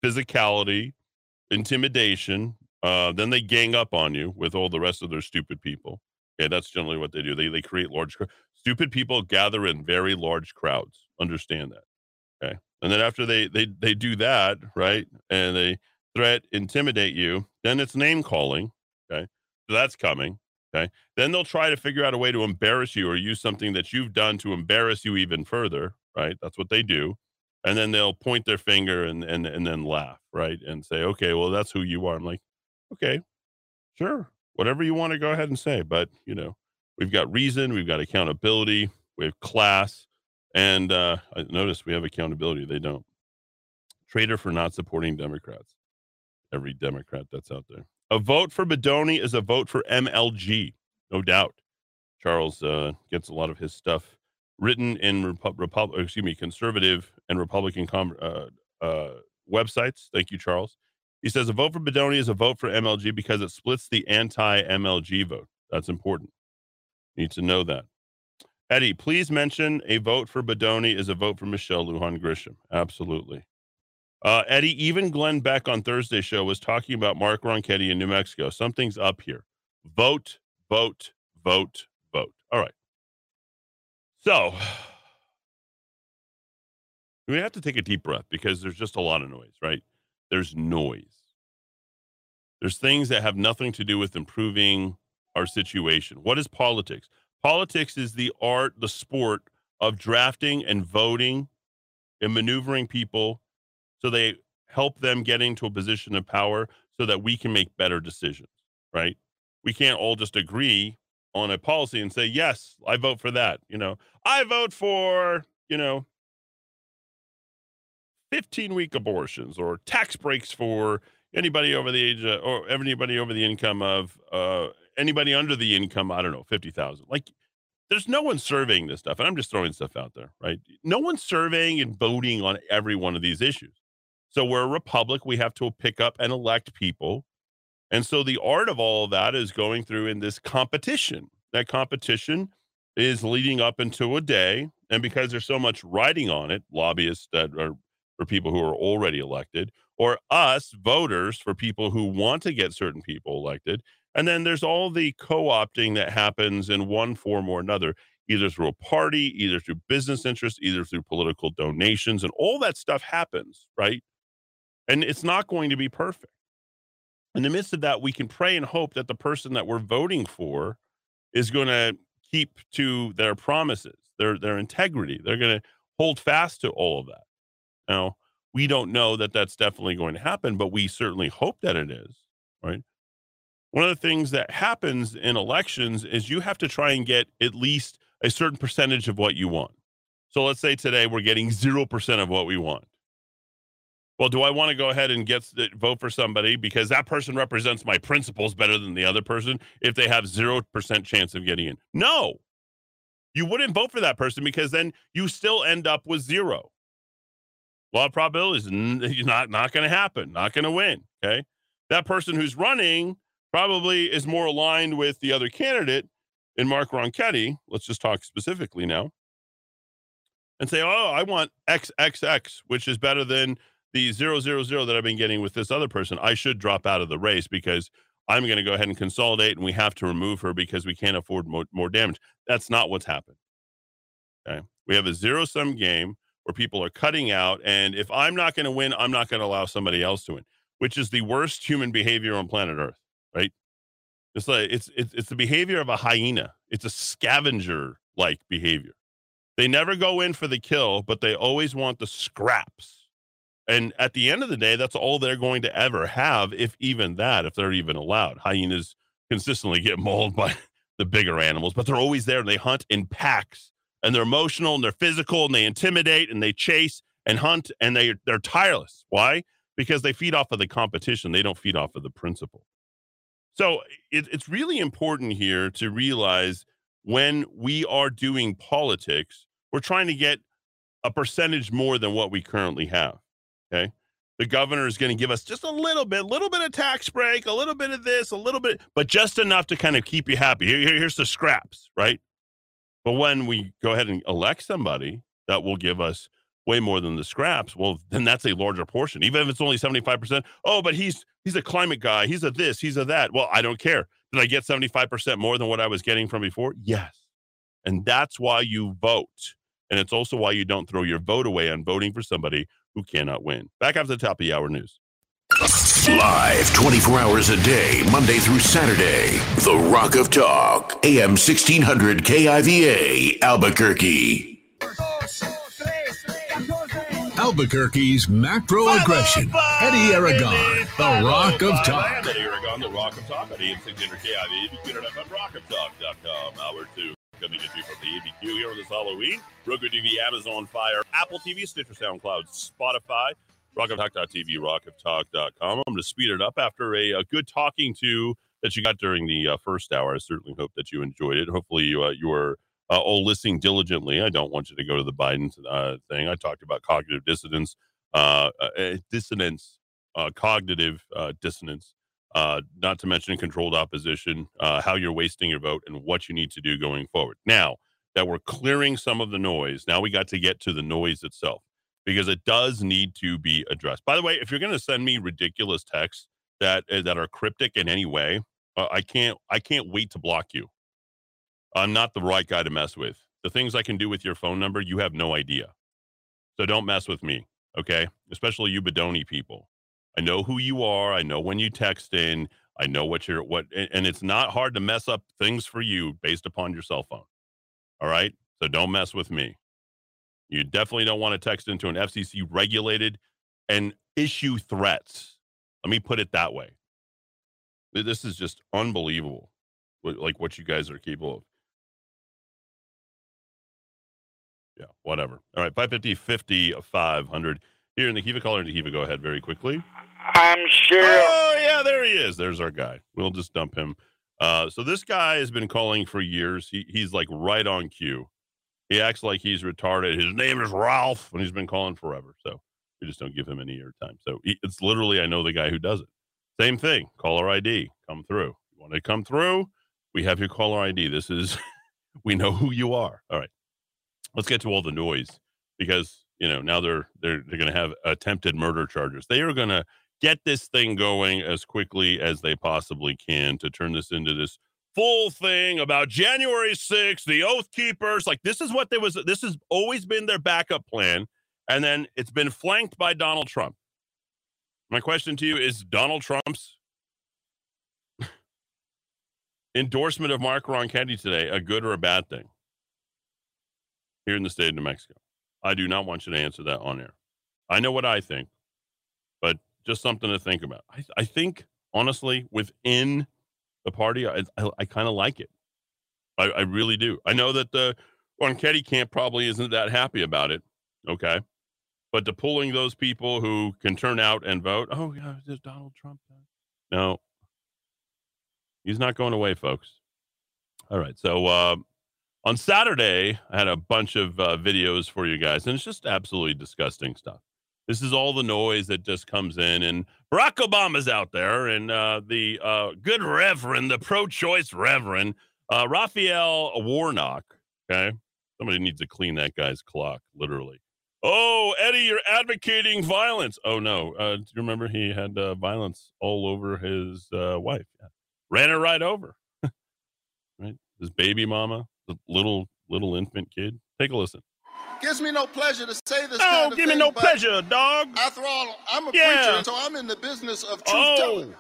physicality, intimidation. Uh, then they gang up on you with all the rest of their stupid people. Okay, that's generally what they do. They they create large stupid people gather in very large crowds. Understand that. Okay. And then after they they they do that, right? And they threat, intimidate you, then it's name calling. Okay. So that's coming. Okay. Then they'll try to figure out a way to embarrass you or use something that you've done to embarrass you even further. Right. That's what they do. And then they'll point their finger and and and then laugh, right? And say, okay, well, that's who you are. I'm like, okay, sure. Whatever you want to go ahead and say. But you know, we've got reason, we've got accountability, we have class. And uh, I notice we have accountability. They don't. Traitor for not supporting Democrats. Every Democrat that's out there. A vote for Bedonie is a vote for MLG, no doubt. Charles uh, gets a lot of his stuff written in Repu- excuse me, conservative and Republican com- uh, uh, websites. Thank you, Charles. He says a vote for Bedonie is a vote for MLG because it splits the anti-MLG vote. That's important. You need to know that. Eddie, please mention a vote for Bedonie is a vote for Michelle Lujan Grisham. Absolutely. Uh, Eddie, even Glenn Beck on Thursday show was talking about Mark Ronchetti in New Mexico. Something's up here. Vote, vote, vote, vote. All right. So we have to take a deep breath because there's just a lot of noise, right? There's noise. There's things that have nothing to do with improving our situation. What is politics? Politics is the art, the sport of drafting and voting and maneuvering people so they help them get into a position of power so that we can make better decisions, right? We can't all just agree on a policy and say, yes, I vote for that. You know, I vote for, you know, 15 week abortions or tax breaks for anybody over the age of, or anybody over the income of, uh, anybody under the income, I don't know, 50,000. Like, there's no one surveying this stuff. And I'm just throwing stuff out there, right? No one's surveying and voting on every one of these issues. So we're a republic. We have to pick up and elect people and so the art of all of that is going through in this competition. That competition is leading up into a day. And because there's so much writing on it, lobbyists that are for people who are already elected, or us voters for people who want to get certain people elected. And then there's all the co opting that happens in one form or another, either through a party, either through business interests, either through political donations, and all that stuff happens, right? And it's not going to be perfect in the midst of that, we can pray and hope that the person that we're voting for is going to keep to their promises, their their integrity. They're going to hold fast to all of that. Now, we don't know that that's definitely going to happen, but we certainly hope that it is, right? One of the things that happens in elections is you have to try and get at least a certain percentage of what you want. So let's say today we're getting 0% of what we want well, do I want to go ahead and get uh, vote for somebody because that person represents my principles better than the other person if they have 0% chance of getting in? No. You wouldn't vote for that person because then you still end up with zero. Law of probabilities not not going to happen, not going to win, okay? That person who's running probably is more aligned with the other candidate in Mark Ronchetti. Let's just talk specifically now. And say, "Oh, I want XXX, which is better than the zero zero zero that I've been getting with this other person, I should drop out of the race because I'm going to go ahead and consolidate and we have to remove her because we can't afford more, more damage. That's not what's happened. Okay. We have a zero sum game where people are cutting out. And if I'm not going to win, I'm not going to allow somebody else to win, which is the worst human behavior on planet Earth. It's like it's it's it's the behavior of a hyena. It's a scavenger like behavior. They never go in for the kill, but they always want the scraps. And at the end of the day, that's all they're going to ever have, if even that, if they're even allowed. Hyenas consistently get mauled by the bigger animals, but they're always there and they hunt in packs and they're emotional and they're physical and they intimidate and they chase and hunt and they they're tireless. Why? Because they feed off of the competition. They don't feed off of the principle. So it, it's really important here to realize when we are doing politics, we're trying to get a percentage more than what we currently have. Okay. The governor is going to give us just a little bit, a little bit of tax break, a little bit of this, a little bit, but just enough to kind of keep you happy. Here, here's the scraps, right? But when we go ahead and elect somebody that will give us way more than the scraps, well, then that's a larger portion. Even if it's only 75%. Oh, but he's he's a climate guy. He's a this, he's a that. Well, I don't care. Did I get 75% more than what I was getting from before? Yes. And that's why you vote. And it's also why you don't throw your vote away on voting for somebody who cannot win. Back after the top of the hour news. Live 24 hours a day, Monday through Saturday. The Rock of Talk, AM 1600 KIVA, Albuquerque. Albuquerque's macro aggression. Eddie Aragon, the Rock of Talk. Eddie Aragon, the Rock of Talk. Eddie, 600 KIV. You can get it up on rockoftalk.com. Hour two. Coming at you from the ABQ here on this Halloween. Roku TV, Amazon Fire, Apple TV, Stitcher, SoundCloud, Spotify, rockoftalk.tv, rockoftalk.com. I'm going to speed it up after a, a good talking to that you got during the uh, first hour. I certainly hope that you enjoyed it. Hopefully, you, uh, you were uh, all listening diligently. I don't want you to go to the Biden uh, thing. I talked about cognitive dissonance, uh, uh, dissonance, uh, cognitive uh, dissonance, not to mention controlled opposition, how you're wasting your vote, and what you need to do going forward. Now that we're clearing some of the noise, now we got to get to the noise itself because it does need to be addressed. By the way, if you're going to send me ridiculous texts that uh, that are cryptic in any way, I can't I can't wait to block you. I'm not the right guy to mess with. The things I can do with your phone number, you have no idea. So don't mess with me, okay? Especially you Bedonie people. I know who you are. I know when you text in. I know what you're what and, it's not hard to mess up things for you based upon your cell phone. All right? So don't mess with me. You definitely don't want to text into an FCC regulated and issue threats. Let me put it that way. This is just unbelievable, like what you guys are capable of. Yeah, whatever. All right, 550, 50, 500. Here in the Kiva caller, Kiva, go ahead very quickly. I'm sure. Oh, yeah, there he is. There's our guy. We'll just dump him. Uh, so this guy has been calling for years. He, he's like right on cue. He acts like he's retarded. His name is Ralph, and he's been calling forever. So we just don't give him any airtime. So he, it's literally, I know the guy who does it. Same thing. Caller ID, come through. You want to come through? We have your caller ID. This is, we know who you are. All right. Let's get to all the noise because you know now they're they're they're going to have attempted murder charges. They are going to get this thing going as quickly as they possibly can to turn this into this full thing about January 6th, the Oath Keepers. Like this is what there was. This has always been their backup plan, and then it's been flanked by Donald Trump. My question to you is: Donald Trump's endorsement of Mark Ronchetti today a good or a bad thing here in the state of New Mexico? I do not want you to answer that on air. I know what I think, but just something to think about. I, I think, honestly, within the party, I, I, I kind of like it. I, I really do. I know that the Ronchetti camp probably isn't that happy about it. Okay. But to pulling those people who can turn out and vote, oh, yeah, there's Donald Trump. No, he's not going away, folks. All right. So, uh, on Saturday, I had a bunch of uh, videos for you guys, and it's just absolutely disgusting stuff. This is all the noise that just comes in, and Barack Obama's out there, and uh, the uh, good Reverend, the pro-choice Reverend uh, Raphael Warnock. Okay, somebody needs to clean that guy's clock, literally. Oh, Eddie, you're advocating violence. Oh no, uh, do you remember he had uh, violence all over his uh, wife? Yeah. Ran her right over. right, his baby mama the little little infant kid. Take a listen. Gives me no pleasure to say this. Oh, kind of give me no pleasure, dog. After all, I'm a Yeah. preacher, so I'm in the business of truth Oh, telling.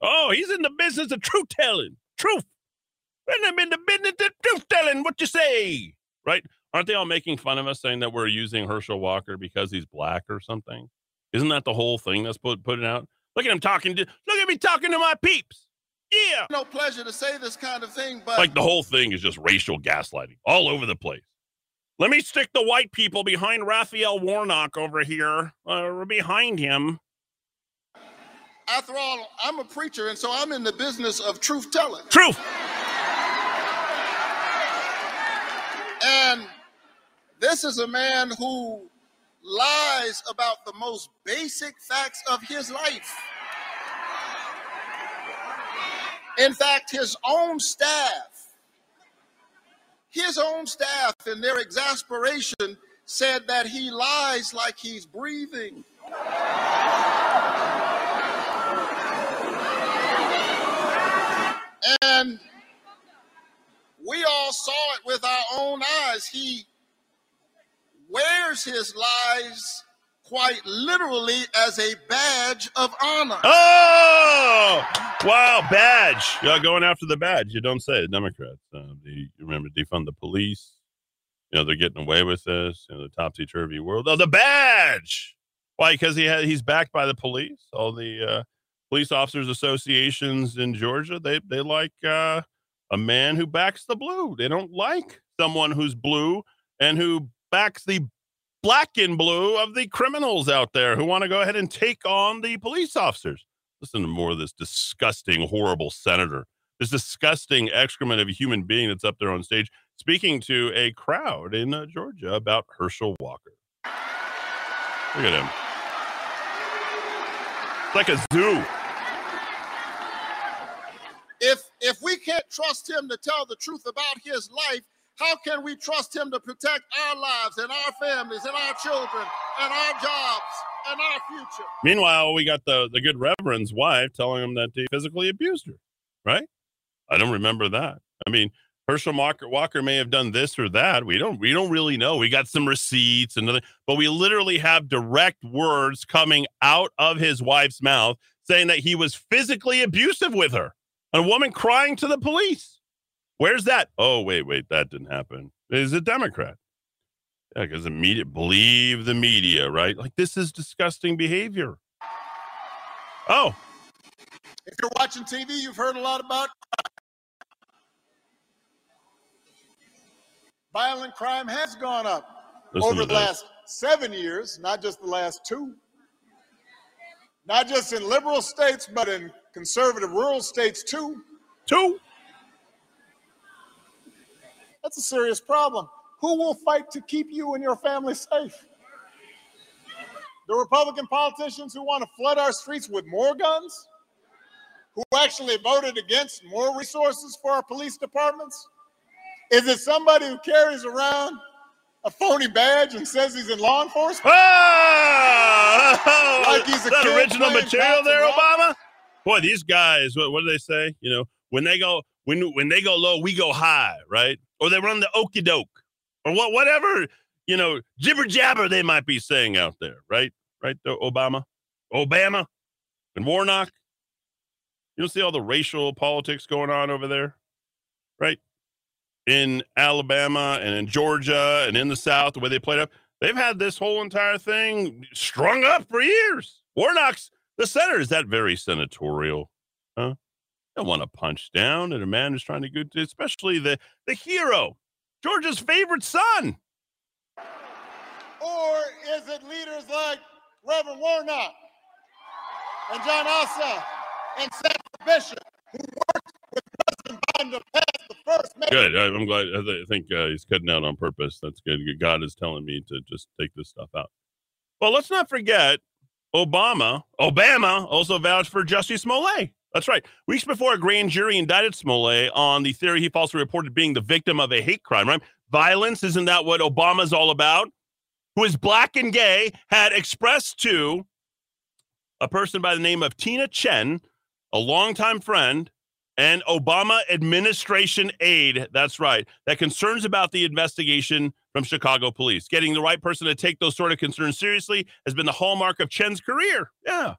Oh, he's in the business of truth telling. Truth. And I'm in the business of truth telling. What you say? Right? Aren't they all making fun of us saying that we're using Herschel Walker because he's black or something? Isn't that the whole thing that's put putting out? Look at him talking to look at me talking to my peeps. Yeah. No pleasure to say this kind of thing, but Like the whole thing is just racial gaslighting all over the place. Let me stick the white people behind Raphael Warnock over here, uh, behind him. after all, I'm a preacher, and so I'm in the business of truth telling. Truth. And this is a man who lies about the most basic facts of his life. In fact, his own staff, his own staff, in their exasperation, said that he lies like he's breathing. And we all saw it with our own eyes. He wears his lies quite literally as a badge of honor. Oh, wow, badge. Yeah, going after the badge. You don't say it, Democrats. Uh, the, you remember defund the police. You know they're getting away with this. You know the topsy turvy world. Oh, the badge. Why? Because he had he's backed by the police. All the uh, police officers associations in Georgia they they like uh, a man who backs the blue. They don't like someone who's blue and who backs the black and blue of the criminals out there who want to go ahead and take on the police officers. Listen to more of this disgusting, horrible senator, this disgusting excrement of a human being that's up there on stage speaking to a crowd in uh, Georgia about Herschel Walker. Look at him. It's like a zoo. If if we can't trust him to tell the truth about his life, how can we trust him to protect our lives and our families and our children and our jobs and our future? Meanwhile, we got the, the good Reverend's wife telling him that he physically abused her, right? I don't remember that. I mean, Herschel Walker, Walker may have done this or that. We don't we don't really know. We got some receipts and other, but we literally have direct words coming out of his wife's mouth saying that he was physically abusive with her. A woman crying to the police. Where's that? Oh, wait, wait, that didn't happen. Is a Democrat. Yeah, because the media believe the media, right? Like this is disgusting behavior. Oh, If you're watching TV, you've heard a lot about violent crime has gone up Listen over the last seven years, not just the last two. Not just in liberal states, but in conservative rural states too. two. That's a serious problem. Who will fight to keep you and your family safe? The Republican politicians who want to flood our streets with more guns? Who actually voted against more resources for our police departments? Is it somebody who carries around a phony badge and says he's in law enforcement? Oh, Like he's a Is that kid original material there, and Obama? Boy, these guys, what, what do they say? You know, when they go when when they go low, we go high, right? Or they run the okey doke, or what, whatever you know, jibber jabber they might be saying out there, right? Right, the Obama, Obama, and Warnock. You don't see all the racial politics going on over there, right? In Alabama and in Georgia and in the South, the way they played up, they've had this whole entire thing strung up for years. Warnock's the senator. Is that very senatorial? Huh? Don't want to punch down at a man who's trying to go, to, especially the the hero, George's favorite son. Or is it leaders like Reverend Warnock and Jon Ossoff and Sanford Bishop who worked with President Biden to pass the first Good. I'm glad. I I think uh, he's cutting out on purpose. That's good. God is telling me to just take this stuff out. Well, let's not forget Obama. Obama also vouched for Jussie Smollett. That's right. Weeks before a grand jury indicted Smollett on the theory he falsely reported being the victim of a hate crime, right? Violence, isn't that what Obama's all about? Who is black and gay, had expressed to a person by the name of Tina Tchen, a longtime friend, and Obama administration aide, that's right, that concerns about the investigation from Chicago police. Getting the right person to take those sort of concerns seriously has been the hallmark of Tchen's career. Yeah.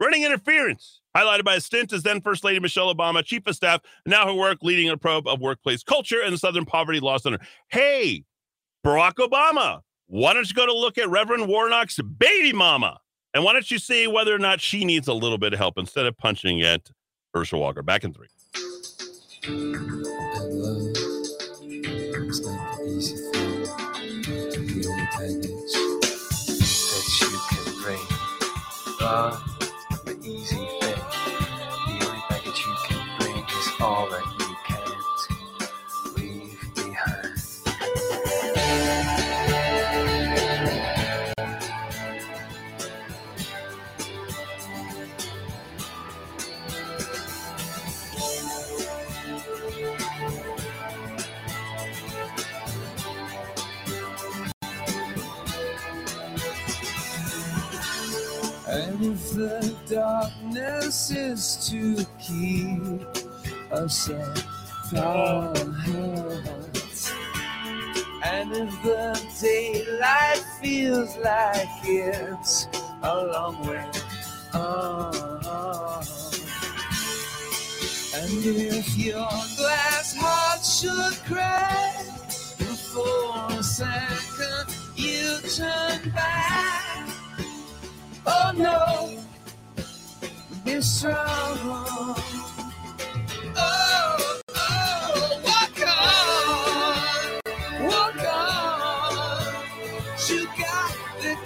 running interference, highlighted by a stint as then First Lady Michelle Obama, Chief of Staff, now her work leading a probe of workplace culture and the Southern Poverty Law Center. Hey, Barack Obama, why don't you go to look at Reverend Warnock's baby mama? And why don't you see whether or not she needs a little bit of help instead of punching at Herschel Walker? Back in three. Darkness is to keep us apart, and if the daylight feels like it's a long way on, and if your glass heart should crack for a second, you turn back. Oh no, You got the.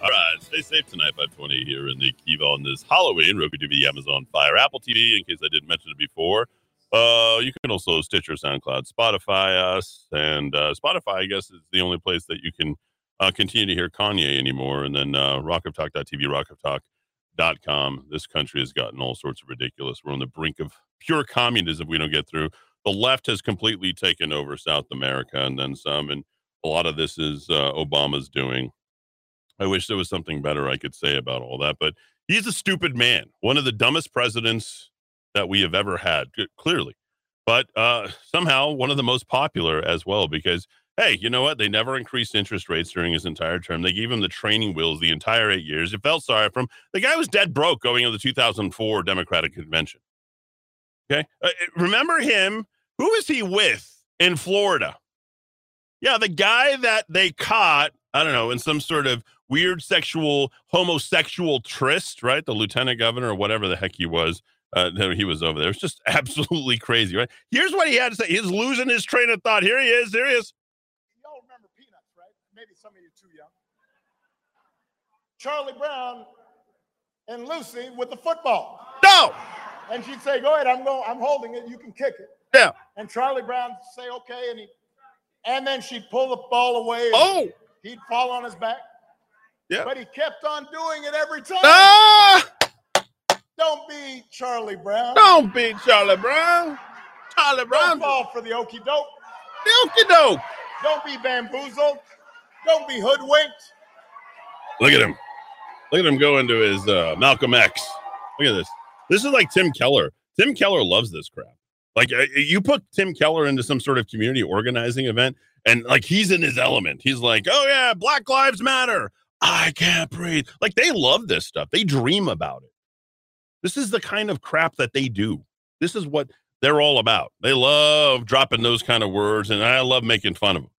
All right, stay safe tonight, 520 here in the Kiva on this Halloween. Roku TV, Amazon Fire, Apple TV, in case I didn't mention it before. Uh, you can also Stitcher, SoundCloud, Spotify us, and uh, Spotify, I guess, is the only place that you can uh, continue to hear Kanye anymore. And then uh, rockoftalk.tv, rockoftalk.com. This country has gotten all sorts of ridiculous. We're on the brink of pure communism if we don't get through. The left has completely taken over South America and then some, and a lot of this is uh, Obama's doing. I wish there was something better I could say about all that, but he's a stupid man, one of the dumbest presidents that we have ever had, clearly. But uh, somehow one of the most popular as well, because hey, you know what? They never increased interest rates during his entire term. They gave him the training wheels the entire eight years. You felt sorry for him. The guy was dead broke going into the 2004 Democratic Convention. Okay, uh, remember him? Who was he with in Florida? Yeah, the guy that they caught, I don't know, in some sort of weird sexual, homosexual tryst, right? The lieutenant governor or whatever the heck he was. Uh, he was over there. It was just absolutely crazy, right? Here's what he had to say. He's losing his train of thought. Here he is. There he is. Y'all remember Peanuts, right? Maybe some of you too young. Charlie Brown and Lucy with the football. No. And she'd say, Go ahead, I'm going, I'm holding it, you can kick it. Yeah. And Charlie Brown would say, okay, and he and then she'd pull the ball away. Oh. He'd fall on his back. Yeah. But he kept on doing it every time. Ah! Don't be Charlie Brown. Don't be Charlie Brown. Charlie Brown. Don't fall for the okey doke. The Okey doke. Don't be bamboozled. Don't be hoodwinked. Look at him. Look at him go into his uh, Malcolm X. Look at this. This is like Tim Keller. Tim Keller loves this crap. Like uh, you put Tim Keller into some sort of community organizing event, and like he's in his element. He's like, "Oh yeah, Black Lives Matter. I can't breathe." Like they love this stuff. They dream about it. This is the kind of crap that they do. This is what they're all about. They love dropping those kind of words, and I love making fun of them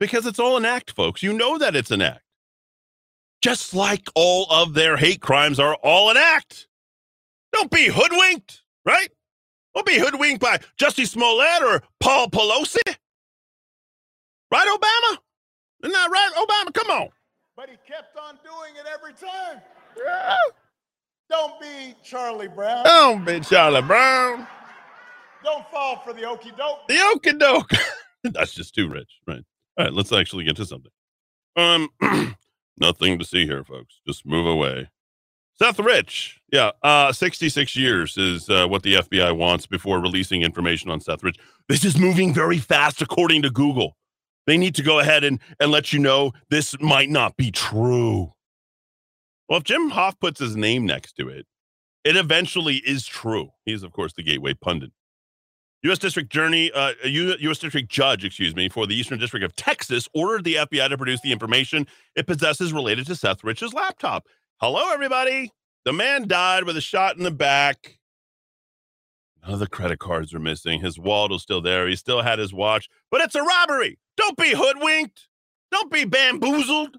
because it's all an act, folks. You know that it's an act just like all of their hate crimes are all an act. Don't be hoodwinked, right? Don't be hoodwinked by Jussie Smollett or Paul Pelosi. Right, Obama? Isn't that right, Obama? Come on. But he kept on doing it every time. Don't be Charlie Brown. Don't be Charlie Brown. Don't fall for the okey doke. The okie doke. That's just too rich, right? All right, let's actually get to something. Um, nothing to see here, folks. Just move away. Seth Rich, yeah, uh, 66 years is uh, what the FBI wants before releasing information on Seth Rich. This is moving very fast, according to Google. They need to go ahead and, and let you know this might not be true. Well, if Jim Hoft puts his name next to it, it eventually is true. He's, of course, the Gateway pundit. U.S. District Journey, uh, U.S. District Judge, excuse me, for the Eastern District of Texas ordered the FBI to produce the information it possesses related to Seth Rich's laptop. Hello, everybody. The man died with a shot in the back. None of the credit cards are missing. His wallet was still there. He still had his watch, but it's a robbery. Don't be hoodwinked. Don't be bamboozled.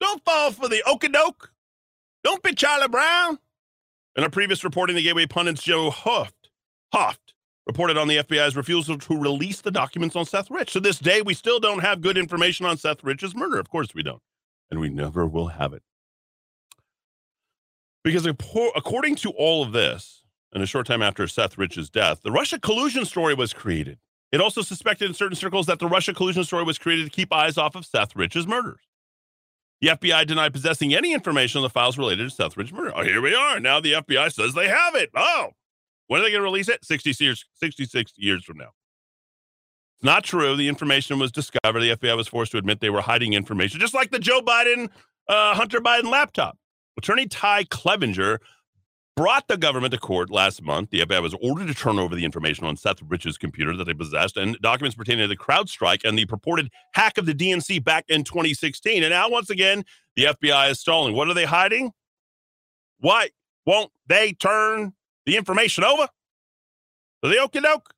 Don't fall for the okie Don't be Charlie Brown. In a previous reporting, the Gateway pundits Joe Hoft, Hoft reported on the FBI's refusal to release the documents on Seth Rich. To this day, we still don't have good information on Seth Rich's murder. Of course, we don't. And we never will have it. Because according to all of this, and a short time after Seth Rich's death, the Russia collusion story was created. It also suspected in certain circles that the Russia collusion story was created to keep eyes off of Seth Rich's murders. The FBI denied possessing any information on the files related to Seth Rich murder. Oh, here we are. Now the FBI says they have it. Oh, when are they going to release it? 60 years, 66 years from now. It's not true. The information was discovered. The FBI was forced to admit they were hiding information, just like the Joe Biden, uh, Hunter Biden laptop. Attorney Ty Clevenger brought the government to court last month. The FBI was ordered to turn over the information on Seth Rich's computer that they possessed and documents pertaining to the CrowdStrike and the purported hack of the DNC back in 2016. And now, once again, the FBI is stalling. What are they hiding? Why won't they turn the information over? So the okie doke.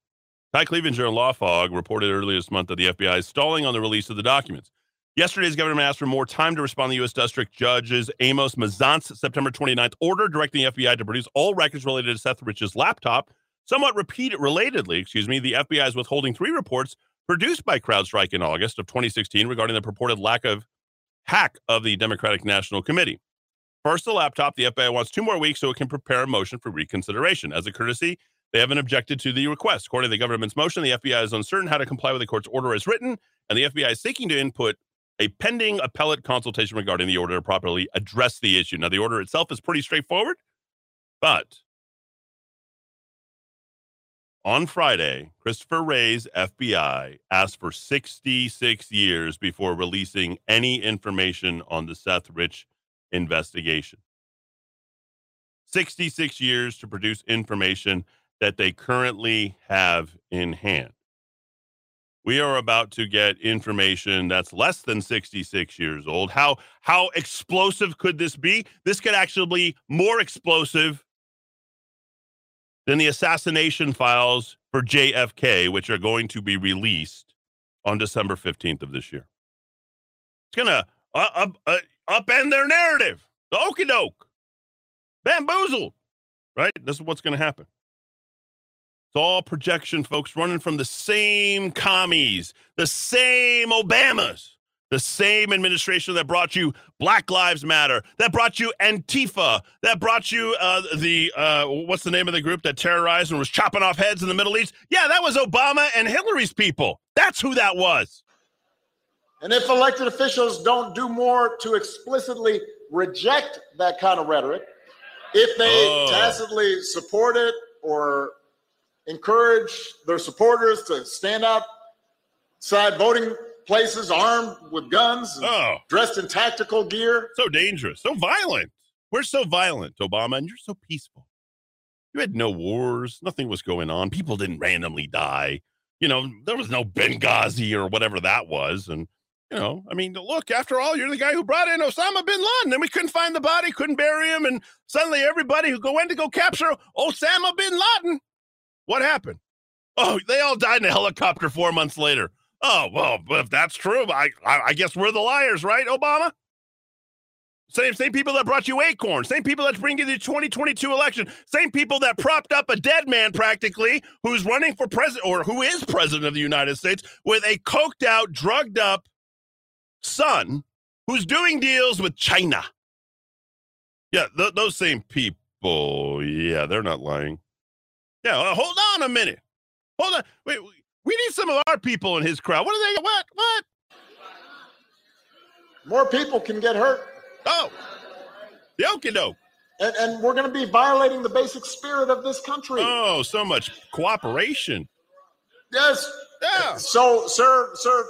Ty Clevenger and LawFlog reported earlier this month that the FBI is stalling on the release of the documents. Yesterday's government asked for more time to respond to the U.S. District Judge's Amos Mazzant's September 29th order directing the FBI to produce all records related to Seth Rich's laptop. Somewhat repeated, relatedly, excuse me, the FBI is withholding three reports produced by CrowdStrike in August of 2016 regarding the purported lack of hack of the Democratic National Committee. First, the laptop. The FBI wants two more weeks so it can prepare a motion for reconsideration. As a courtesy, they haven't objected to the request. According to the government's motion, the FBI is uncertain how to comply with the court's order as written, and the FBI is seeking to input a pending appellate consultation regarding the order to properly address the issue. Now, the order itself is pretty straightforward, but on Friday, Christopher Wray's FBI asked for 66 years before releasing any information on the Seth Rich investigation. 66 years to produce information that they currently have in hand we are about to get information that's less than 66 years old. How how explosive could this be? This could actually be more explosive than the assassination files for JFK, which are going to be released on December 15th of this year. It's going to uh, up, uh, upend their narrative. The okey doke. Bamboozled. Right? This is what's going to happen. It's all projection, folks, running from the same commies, the same Obamas, the same administration that brought you Black Lives Matter, that brought you Antifa, that brought you uh, the, uh, what's the name of the group that terrorized and was chopping off heads in the Middle East? Yeah, that was Obama and Hillary's people. That's who that was. And if elected officials don't do more to explicitly reject that kind of rhetoric, if they oh. tacitly support it or encourage their supporters to stand outside voting places armed with guns, oh. dressed in tactical gear. So dangerous, so violent. We're so violent, Obama, and you're so peaceful. You had no wars, nothing was going on. People didn't randomly die. You know, there was no Benghazi or whatever that was. And, you know, I mean, look, after all, you're the guy who brought in Osama bin Laden, and we couldn't find the body, couldn't bury him. And suddenly everybody who go in to go capture Osama bin Laden what happened? Oh, they all died in a helicopter four months later. Oh, well, if that's true, I, I, I guess we're the liars, right, Obama? Same, same people that brought you Acorn, same people that bring you the 2022 election, same people that propped up a dead man practically who's running for president or who is president of the United States with a coked out, drugged up son who's doing deals with China. Yeah, th- those same people. Yeah, they're not lying. Yeah, well, hold on a minute. Hold on. Wait, we need some of our people in his crowd. What are they? What? What? More people can get hurt. Oh, the okie doke. And, and we're going to be violating the basic spirit of this country. Oh, so much cooperation. Yes. Yeah. So, sir, sir,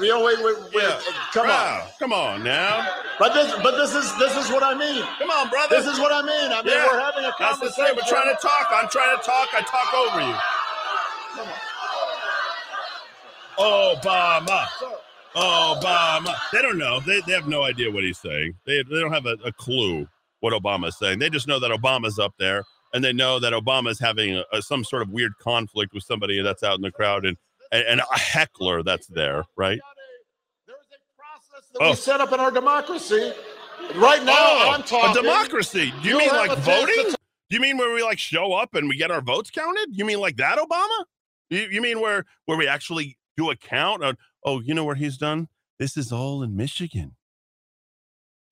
you know, wait, wait, wait. Yeah. Come on, come on now. But this, but this is this is what I mean. Come on, brother. This is what I mean. I mean, yeah. we're having a conversation. Same, We're trying to talk. I'm trying to talk. I talk over you. Obama. Obama. They don't know. They, they have no idea what he's saying. They, they don't have a, a clue what Obama's saying. They just know that Obama's up there and they know that Obama's having a, a, some sort of weird conflict with somebody that's out in the crowd and, and, and a heckler that's there, right? There is a process that we oh. set up in our democracy. Right now, Oh, I'm talking. a democracy. Do you mean like a chance to voting? Do you mean where we like show up and we get our votes counted? You mean like that, Obama? You, you mean where where we actually do a count? Of, oh, you know where he's done? This is all in Michigan.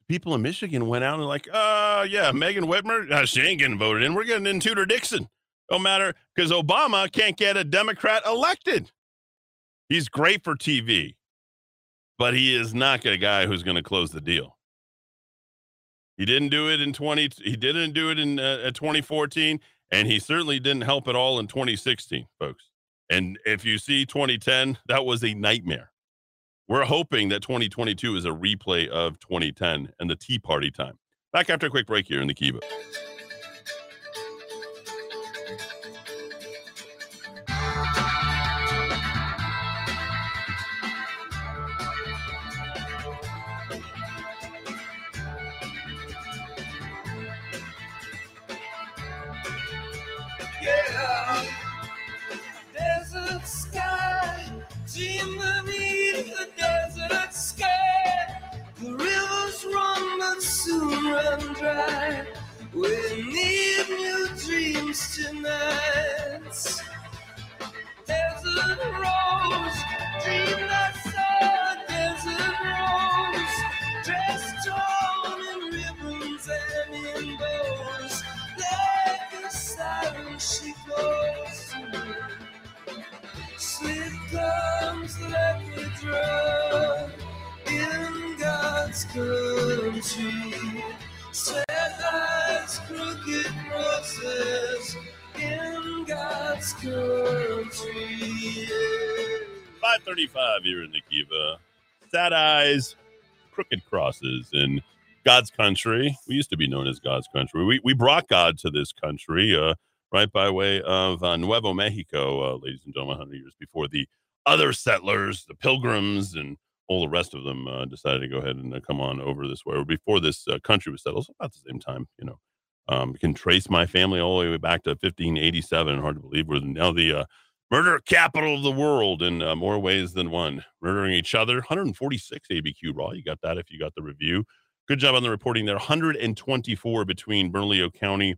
People in Michigan went out and like, uh, yeah, Megan Whitmer, uh, she ain't getting voted in. We're getting in Tudor Dixon. No matter because Obama can't get a Democrat elected. He's great for TV, but he is not a guy who's going to close the deal. He didn't do it in 20 he didn't do it in uh, uh, 2014 and he certainly didn't help at all in 2016, folks. And if you see 2010, that was a nightmare. We're hoping that 2022 is a replay of 2010 and the Tea Party time. Back after a quick break here in the Kiva. Soon run dry. We need new dreams tonight. Desert rose, dream that saw desert rose, dressed all in ribbons and in bows. Like a siren, she goes to me. Sleep comes like a drug God's crooked in God's country. 535 here in the Kiva. Sad eyes, crooked crosses in God's country. We used to be known as God's country. We, we brought God to this country uh, right by way of uh, Nuevo Mexico, uh, ladies and gentlemen, 100 years before the other settlers, the pilgrims, and all the rest of them uh, decided to go ahead and uh, come on over this way. Or before this uh, country was settled, so about the same time, you know. Um, can trace my family all the way back to 1587. Hard to believe we're now the uh, murder capital of the world in uh, more ways than one. Murdering each other. 146 ABQ Raw. You got that if you got the review. Good job on the reporting there. 124 between Bernalillo County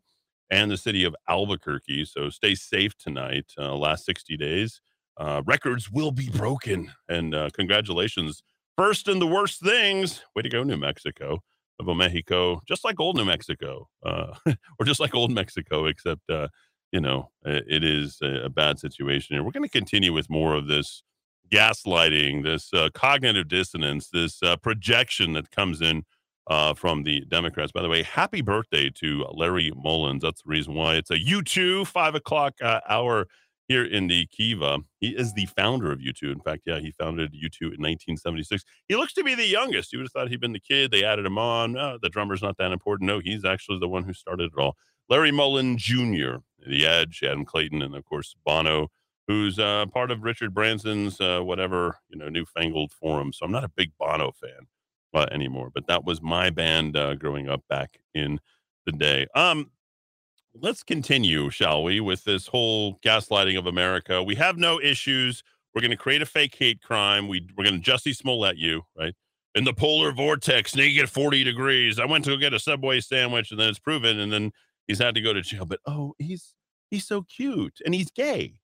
and the city of Albuquerque. So stay safe tonight. Uh, last 60 days. Uh, records will be broken. And uh, congratulations. First in the worst things. Way to go, New Mexico. Nuevo Mexico, just like old New Mexico, uh, or just like old Mexico, except, uh, you know, it is a, a bad situation. And we're going to continue with more of this gaslighting, this uh, cognitive dissonance, this uh, projection that comes in uh, from the Democrats. By the way, happy birthday to Larry Mullins. That's the reason why it's a U2 five o'clock uh, hour here in the Kiva. He is the founder of U2. In fact, yeah, he founded U2 in 1976. He looks to be the youngest. You would have thought he'd been the kid. They added him on. Uh, the drummer's not that important. No, he's actually the one who started it all. Larry Mullen Jr., The Edge, Adam Clayton, and of course Bono, who's uh, part of Richard Branson's uh, whatever you know newfangled forum. So I'm not a big Bono fan uh, anymore, but that was my band uh, growing up back in the day. Um, let's continue, shall we, with this whole gaslighting of America. We have no issues. We're going to create a fake hate crime. We we're going to Jussie Smollett you right in the polar vortex, naked 40 degrees. I went to go get a Subway sandwich, and then it's proven, and then he's had to go to jail. But oh, he's he's so cute, and he's gay,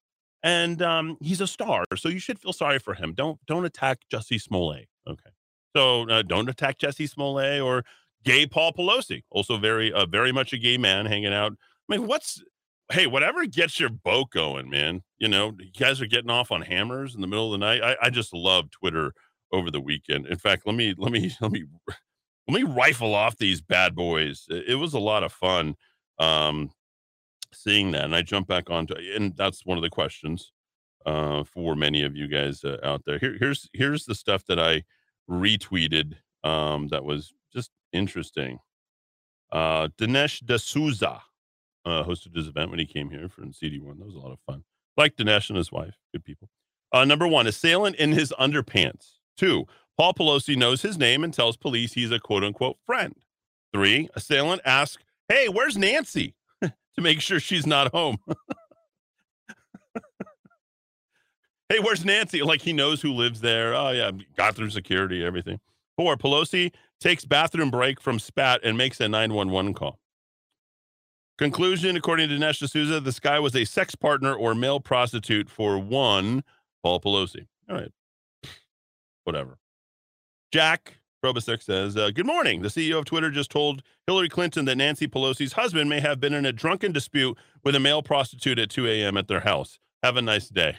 and um, he's a star. So you should feel sorry for him. Don't don't attack Jussie Smollett. Okay, so uh, don't attack Jussie Smollett or gay Paul Pelosi. Also very uh, very much a gay man hanging out. I mean, what's hey, whatever gets your boat going, man. You know, you guys are getting off on hammers in the middle of the night. I, I just love Twitter over the weekend. In fact, let me let me let me let me rifle off these bad boys. It, was a lot of fun um seeing that. And I jump back onto and that's one of the questions uh for many of you guys uh, out there. Here here's here's the stuff that I retweeted um that was just interesting. Uh Dinesh D'Souza uh, hosted his event when he came here for CD1. That was a lot of fun. Like Dinesh and his wife. Good people. Uh, number one, assailant in his underpants. Two, Paul Pelosi knows his name and tells police he's a quote unquote friend. Three, assailant asks, Hey, where's Nancy? to make sure she's not home. hey, where's Nancy? Like he knows who lives there. Oh, yeah, got through security, everything. Four, Pelosi takes bathroom break from spat and makes a 911 call. Conclusion, according to Dinesh D'Souza, this guy was a sex partner or male prostitute for one Paul Pelosi. All right. Whatever. Jack Posobiec says, uh, Good morning. The CEO of Twitter just told Hillary Clinton that Nancy Pelosi's husband may have been in a drunken dispute with a male prostitute at 2 a.m. at their house. Have a nice day.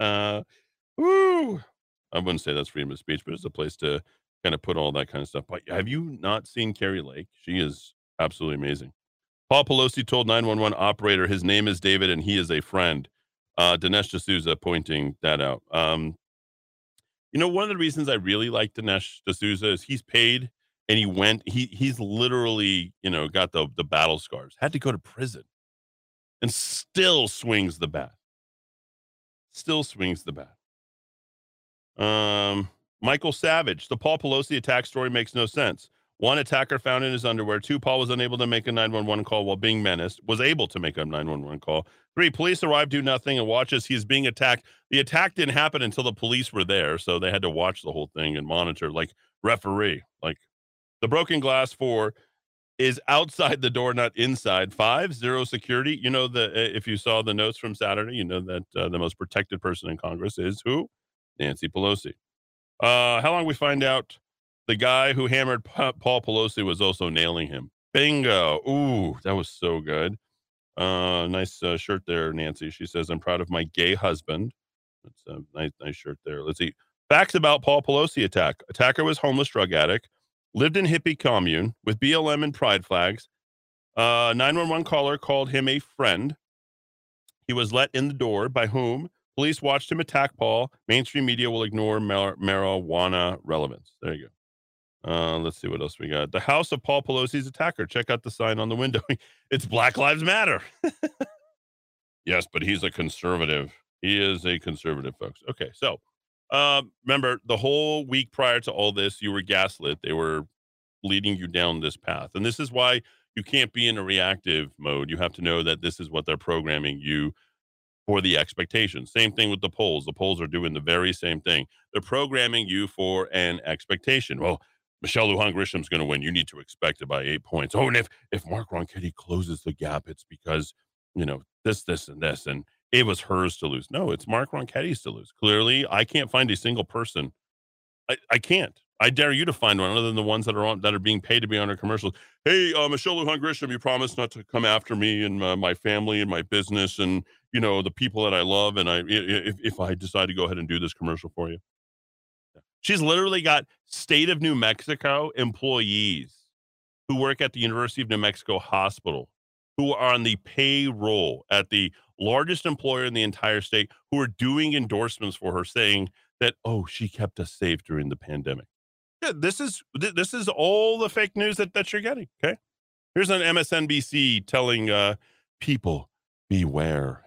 uh, woo. I wouldn't say that's freedom of speech, but it's a place to kind of put all that kind of stuff. But have you not seen Kari Lake? She is absolutely amazing. Paul Pelosi told 911 operator his name is David and he is a friend. Uh, Dinesh D'Souza pointing that out. Um, you know, one of the reasons I really like Dinesh D'Souza is he's paid and he went, he he's literally, you know, got the the battle scars, had to go to prison and still swings the bat. Still swings the bat. Um, Michael Savage, the Paul Pelosi attack story makes no sense. One attacker found in his underwear. Two, Paul was unable to make a 911 call while being menaced, was able to make a 911 call. Three, police arrive, do nothing, and watch as he's being attacked. The attack didn't happen until the police were there, so they had to watch the whole thing and monitor, like referee. Like the broken glass four is outside the door, not inside. Five, zero security. You know, the if you saw the notes from Saturday, you know that uh, the most protected person in Congress is who? Nancy Pelosi. Uh, how long we find out the guy who hammered Paul Pelosi was also nailing him. Bingo. Ooh, that was so good. Uh, nice uh, shirt there, Nancy. She says, I'm proud of my gay husband. That's a nice, nice shirt there. Let's see. Facts about Paul Pelosi attack. Attacker was homeless drug addict, lived in hippie commune with BLM and pride flags. Uh, 911 caller called him a friend. He was let in the door by whom? Police watched him attack Paul. Mainstream media will ignore mar- marijuana relevance. There you go. Uh, let's see what else we got. The house of Paul Pelosi's attacker. Check out the sign on the window. it's Black Lives Matter. yes, but he's a conservative. He is a conservative, folks. Okay, so uh, remember the whole week prior to all this, you were gaslit. They were leading you down this path, and this is why you can't be in a reactive mode. You have to know that this is what they're programming you for the expectation. Same thing with the polls. The polls are doing the very same thing. They're programming you for an expectation. Well, Michelle Lujan Grisham's going to win. You need to expect it by eight points. Oh, and if if Mark Ronchetti closes the gap, it's because you know this, this, and this, and it was hers to lose. No, it's Mark Ronchetti's to lose. Clearly, I can't find a single person. I, I can't. I dare you to find one other than the ones that are on that are being paid to be on our commercials. Hey, uh, Michelle Lujan Grisham, you promised not to come after me and uh, my family and my business and you know the people that I love. And I, if if I decide to go ahead and do this commercial for you, She's literally got state of New Mexico employees who work at the University of New Mexico Hospital who are on the payroll at the largest employer in the entire state who are doing endorsements for her saying that oh she kept us safe during the pandemic. Yeah, this is this is all the fake news that, that you're getting. Okay. Here's an MSNBC telling uh, people beware.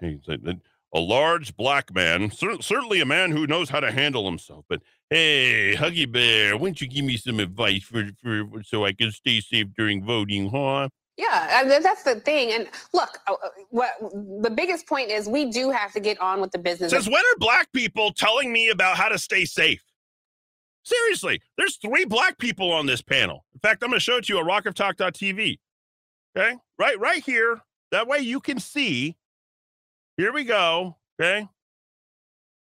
A large black man, certainly a man who knows how to handle himself, but Hey, Huggy Bear, why don't you give me some advice for, for so I can stay safe during voting, huh? Yeah, I mean, that's the thing. And look, uh, uh, what the biggest point is, we do have to get on with the business. Says when are black people telling me about how to stay safe? Seriously, there's three black people on this panel. In fact, I'm going to show it to you at rockoftalk.tv. Okay, right, right here. That way you can see. Here we go. Okay,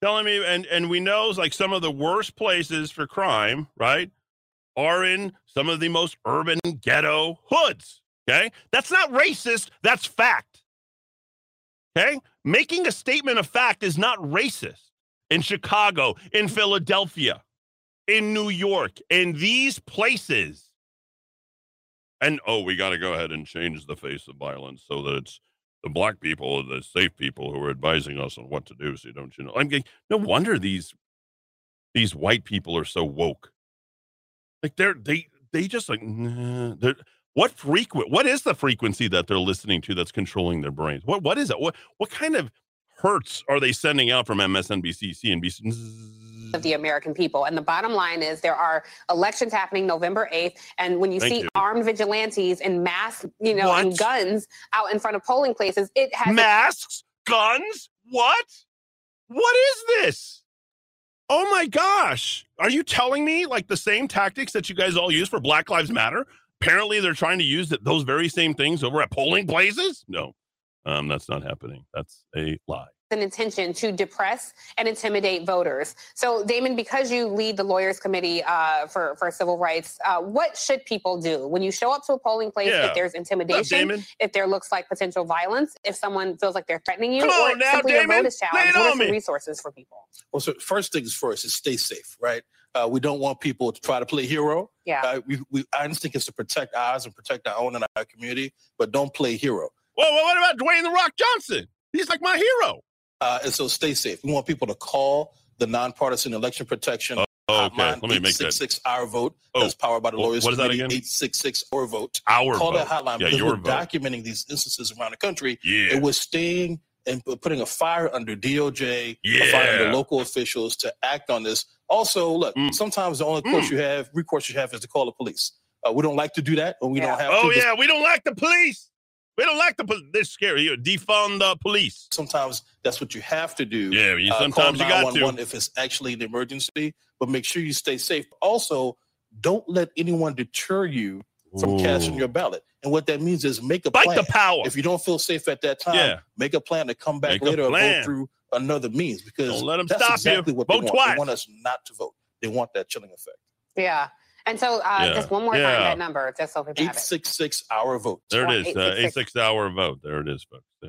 telling me, and and we know like some of the worst places for crime, right, are in some of the most urban ghetto hoods. Okay, that's not racist. That's fact. Okay, making a statement of fact is not racist. In Chicago, in Philadelphia, in New York, in these places. And oh, we got to go ahead and change the face of violence so that it's the black people, are the safe people who are advising us on what to do. So don't you know? I'm getting, no wonder these these white people are so woke. Like they're they they just like nah, they're what frequent what is the frequency that they're listening to that's controlling their brains? What what is it? What what kind of hertz are they sending out from MSNBC, CNBC? Of the American people. And the bottom line is there are elections happening November 8th. And when you Thank see you. armed vigilantes in mass, you know, and guns out in front of polling places, it has Masks, guns, what? What is this? Oh my gosh. Are you telling me like the same tactics that you guys all use for Black Lives Matter? Apparently they're trying to use th- those very same things over at polling places? No. Um, that's not happening. That's a lie. An intention to depress and intimidate voters. So, Damon, because you lead the Lawyers Committee uh, for for Civil Rights, uh, what should people do when you show up to a polling place? Yeah. If there's What's up, intimidation, if there looks like potential violence, if someone feels like they're threatening you, Come or on now, simply your Damon. vote is Lay challenged, what are on some resources for people? Well, so first things first is stay safe, right? Uh, we don't want people to try to play hero. Yeah. Uh, we, we, I instinct is to protect ours and protect our own and our community, but don't play hero. Whoa, whoa, what about Dwayne the Rock Johnson? He's like my hero. Uh, and so stay safe. We want people to call the nonpartisan election protection Oh, okay. hotline, Let me make that Six our vote. Oh, that's powered by the lawyers. What is that again? Eight six six our vote. our Call vote. that hotline Yeah, because we're vote. documenting these instances around the country. Yeah. And we're staying and putting a fire under DOJ, a fire Yeah. under local officials to act on this. Also, look, Mm. sometimes the only course you have, recourse you have, is to call the police. Uh, we don't like to do that, and we Yeah. don't have Oh to. but yeah, we don't like the police. We don't like the police. They're scary. You defund the police. Sometimes that's what you have to do. Yeah, you, Uh, sometimes you got 911 to. if it's actually an emergency, but make sure you stay safe. Also, don't let anyone deter you from casting your ballot. And what that means is make a Fight plan. the power. If you don't feel safe at that time, Yeah. make a plan to come back Make later or plan. vote through another means because Don't let 'em that's stop you. exactly what Vote they want. twice. They want us not to vote. They want that chilling effect. Yeah. And so, uh, Yeah. just one more time, that number, just so people have it. 866 our vote. There it is. Uh, 866. eight six hour vote. There it is, folks. Uh,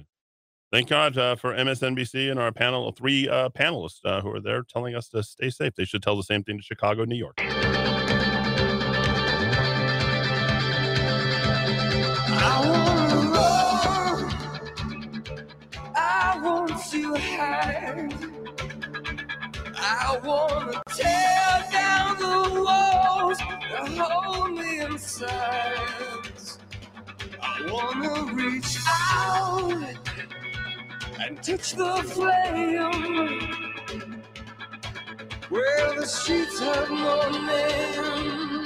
Thank God uh, for MSNBC and our panel, of three uh, panelists uh, who are there telling us to stay safe. They should tell the same thing to Chicago, New York. I wanna roll. I want to hide. I wanna me inside. I wanna reach out and touch the flame where the sheets have no name.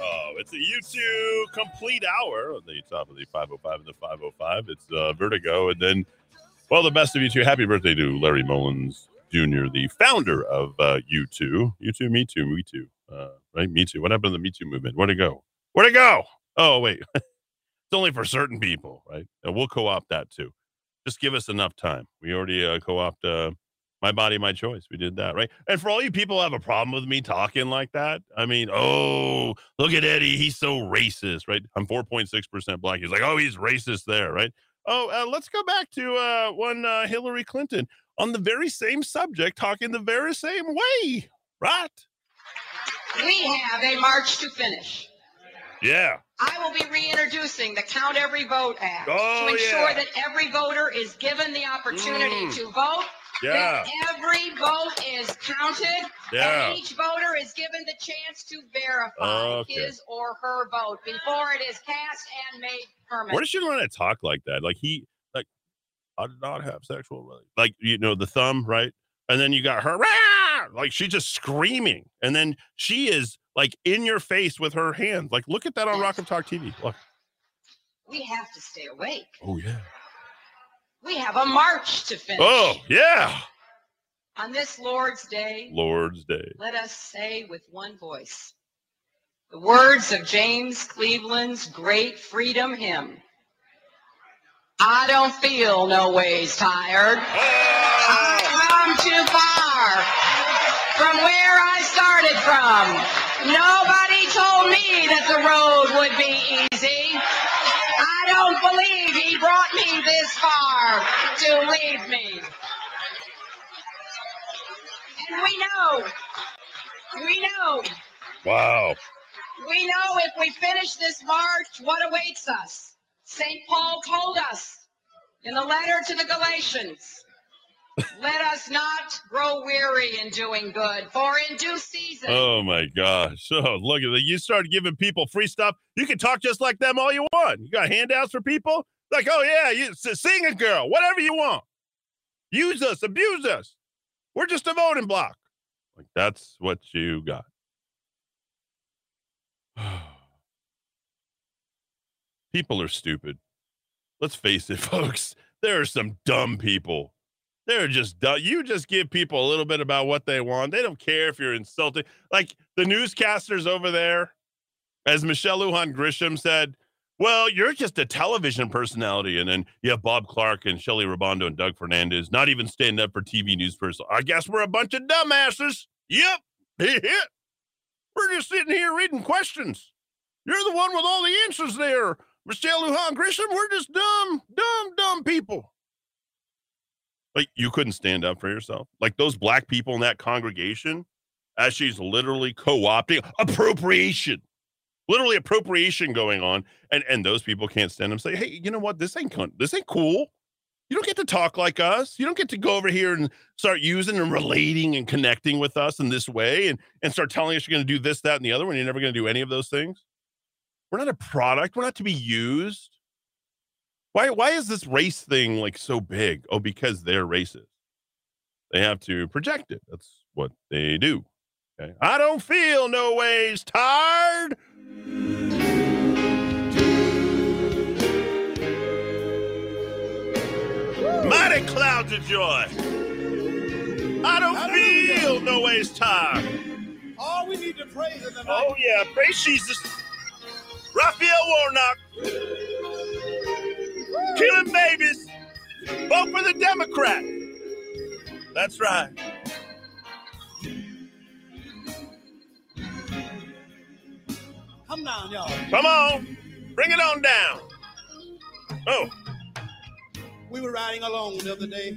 Oh, it's a U2 complete hour on the top of the 505 and the 505. It's uh, Vertigo. And then, well, the best of U2. Happy birthday to Larry Mullins Jr., the founder of uh, U2. U2, Me Too, Me Too. Uh, right? Me Too. What happened to the Me Too movement? Where'd it go? Where'd it go? Oh, wait. it's only for certain people, right? And we'll co opt that too. Just give us enough time. We already uh, co opt uh, My Body, My Choice. We did that, right? And for all you people have a problem with me talking like that, I mean, oh, look at Eddie. He's so racist, right? I'm 4.6% black. He's like, oh, he's racist there, right? Oh, uh, let's go back to uh, when uh, Hillary Clinton on the very same subject, talking the very same way, right? We have a march to finish. Yeah. I will be reintroducing the Count Every Vote Act Oh, to ensure yeah. that every voter is given the opportunity Mm. to vote. Yeah. Every vote is counted. Yeah. And each voter is given the chance to verify Okay. his or her vote before it is cast and made permanent. Where does she learn to talk like that? Like he, like, I did not have sexual relations. Like you know the thumb, right? And then you got her, "Rah!" like she's just screaming, and then she is like in your face with her hands. Like look at that on Rock of Talk TV. Look. we have to stay awake. Oh yeah. We have a march to finish. Oh yeah. On this Lord's Day, Lord's Day. let us say with one voice the words of James Cleveland's great freedom hymn. I don't feel no ways tired. Oh! I come too far from where I started from. Nobody told me that the road would be easy. I don't believe brought me this far to leave me. And we know, we know, Wow. we know if we finish this march, what awaits us. St. Paul told us in the letter to the Galatians Let us not grow weary in doing good, for in due season. Oh my gosh. Oh, look at that. You start giving people free stuff. You can talk just like them all you want. You got handouts for people? Like, oh yeah, you sing a girl, whatever you want. Use us, abuse us. We're just a voting block. Like that's what you got. people are stupid. Let's face it, folks. There are some dumb people. They're just dumb. You just give people a little bit about what they want. They don't care if you're insulting. Like the newscasters over there, as Michelle Lujan Grisham said, well, you're just a television personality. And then you have Bob Clark and Shelly Ribando and Doug Fernandez not even standing up for TV news person. I guess we're a bunch of dumbasses. Yep. We're just sitting here reading questions. You're the one with all the answers there, Michelle Lujan Grisham. We're just dumb, dumb, dumb people. Like you couldn't stand up for yourself. Like those black people in that congregation, as she's literally co-opting appropriation, literally appropriation going on, and and those people can't stand them. Say, hey, you know what? This ain't this ain't cool. You don't get to talk like us. You don't get to go over here and start using and relating and connecting with us in this way, and and start telling us you're going to do this, that, and the other when you're never going to do any of those things. We're not a product. We're not to be used. Why why is this race thing like so big? Oh, because they're racist. They have to project it. That's what they do. Okay. I don't feel no ways tired. Mighty clouds of joy. I don't feel no ways tired. All we need to praise in the night. Oh yeah, praise Jesus. Raphael Warnock. Killing babies. Vote for the Democrat. That's right. Down, y'all. Come on. Bring it on down. Oh, We were riding along the other day,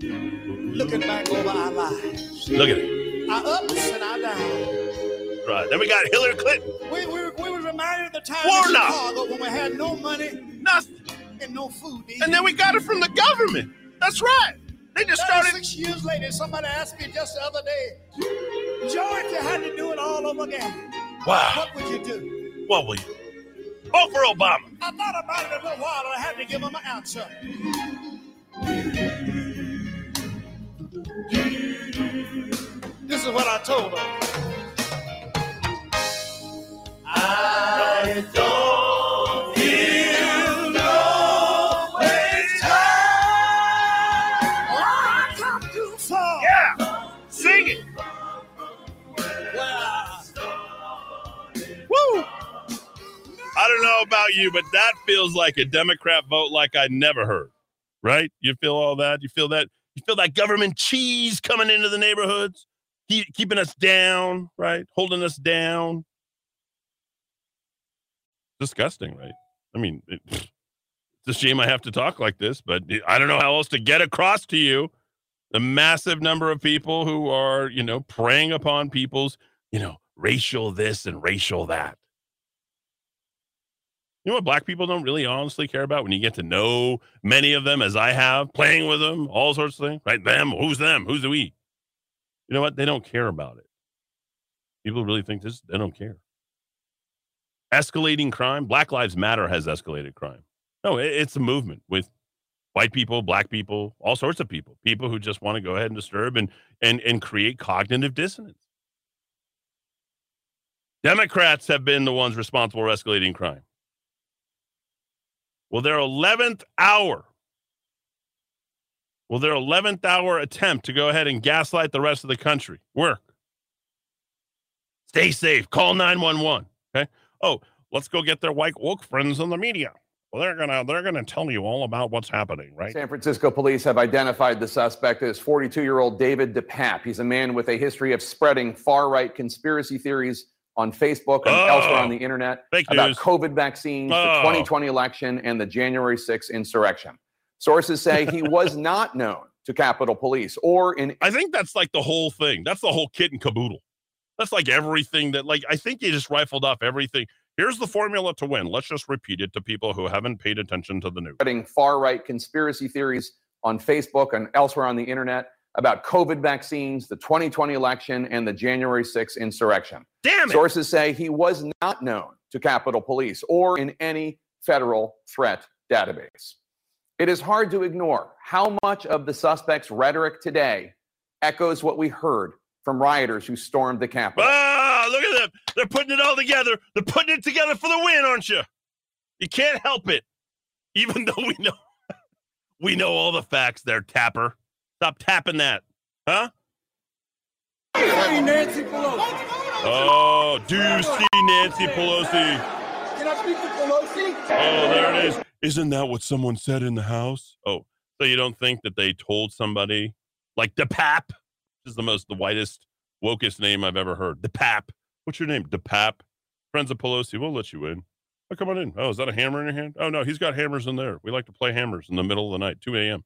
looking back over our lives, look at it. our ups and our downs. Right. Then we got Hillary Clinton. We, we, we were reminded of the time Warnock. in Chicago when we had no money Nothing. and no food. And then we got it from the government. That's right. They just started. Six years later, somebody asked me just the other day, if you had to do it all over again, Wow. what would you do? What will you? Vote for Obama. I thought about it a little while and I had to give him an answer. This is what I told him. I don't know about you, but that feels like a Democrat vote like I never heard. Right? You feel all that? You feel that? You feel that government cheese coming into the neighborhoods, keep, keeping us down, right? Holding us down. Disgusting, right? I mean, it, it's a shame I have to talk like this, but I don't know how else to get across to you the massive number of people who are, you know, preying upon people's, you know, racial this and racial that. You know what black people don't really honestly care about when you get to know many of them as I have, playing with them, all sorts of things, right? Them, who's them? Who's the we? You know what? They don't care about it. People really think this, they don't care. Escalating crime, Black Lives Matter has escalated crime. No, it- it's a movement with white people, black people, all sorts of people, people who just want to go ahead and disturb and and and create cognitive dissonance. Democrats have been the ones responsible for escalating crime. Well, their 11th hour, will their 11th hour attempt to go ahead and gaslight the rest of the country work. Stay safe. Call 911. Okay. Oh, let's go get their white woke friends in the media. Well, they're gonna they're gonna tell you all about what's happening, right? San Francisco police have identified the suspect as 42 year old David DePape. He's a man with a history of spreading far right conspiracy theories on Facebook and Oh. elsewhere on the internet about news. COVID vaccines, Oh. the 2020 election, and the January 6th insurrection. Sources say he was not known to Capitol Police or in I think that's like the whole thing. That's the whole kit and caboodle. That's like everything that like I think he just rifled off everything. Here's the formula to win. Let's just repeat it to people who haven't paid attention to the news. far right conspiracy theories on Facebook and elsewhere on the internet about COVID vaccines, the 2020 election, and the January 6th insurrection. Damn it. Sources say he was not known to Capitol Police or in any federal threat database. It is hard to ignore how much of the suspect's rhetoric today echoes what we heard from rioters who stormed the Capitol. Ah, look at them. They're putting it all together. They're putting it together for the win, aren't you? You can't help it. Even though we know we know all the facts there, Tapper. Stop tapping that. Huh? Nancy Pelosi. Oh, do you see Nancy Pelosi? Can I speak to Pelosi? Oh, there it is. Isn't that what someone said in the house? Oh, so you don't think that they told somebody like DePape? This is the most, the whitest, wokest name I've ever heard. The Pap. What's your name? The Pap. Friends of Pelosi, we'll let you in. Oh, come on in. Oh, is that a hammer in your hand? Oh, no, he's got hammers in there. We like to play hammers in the middle of the night, 2 a.m.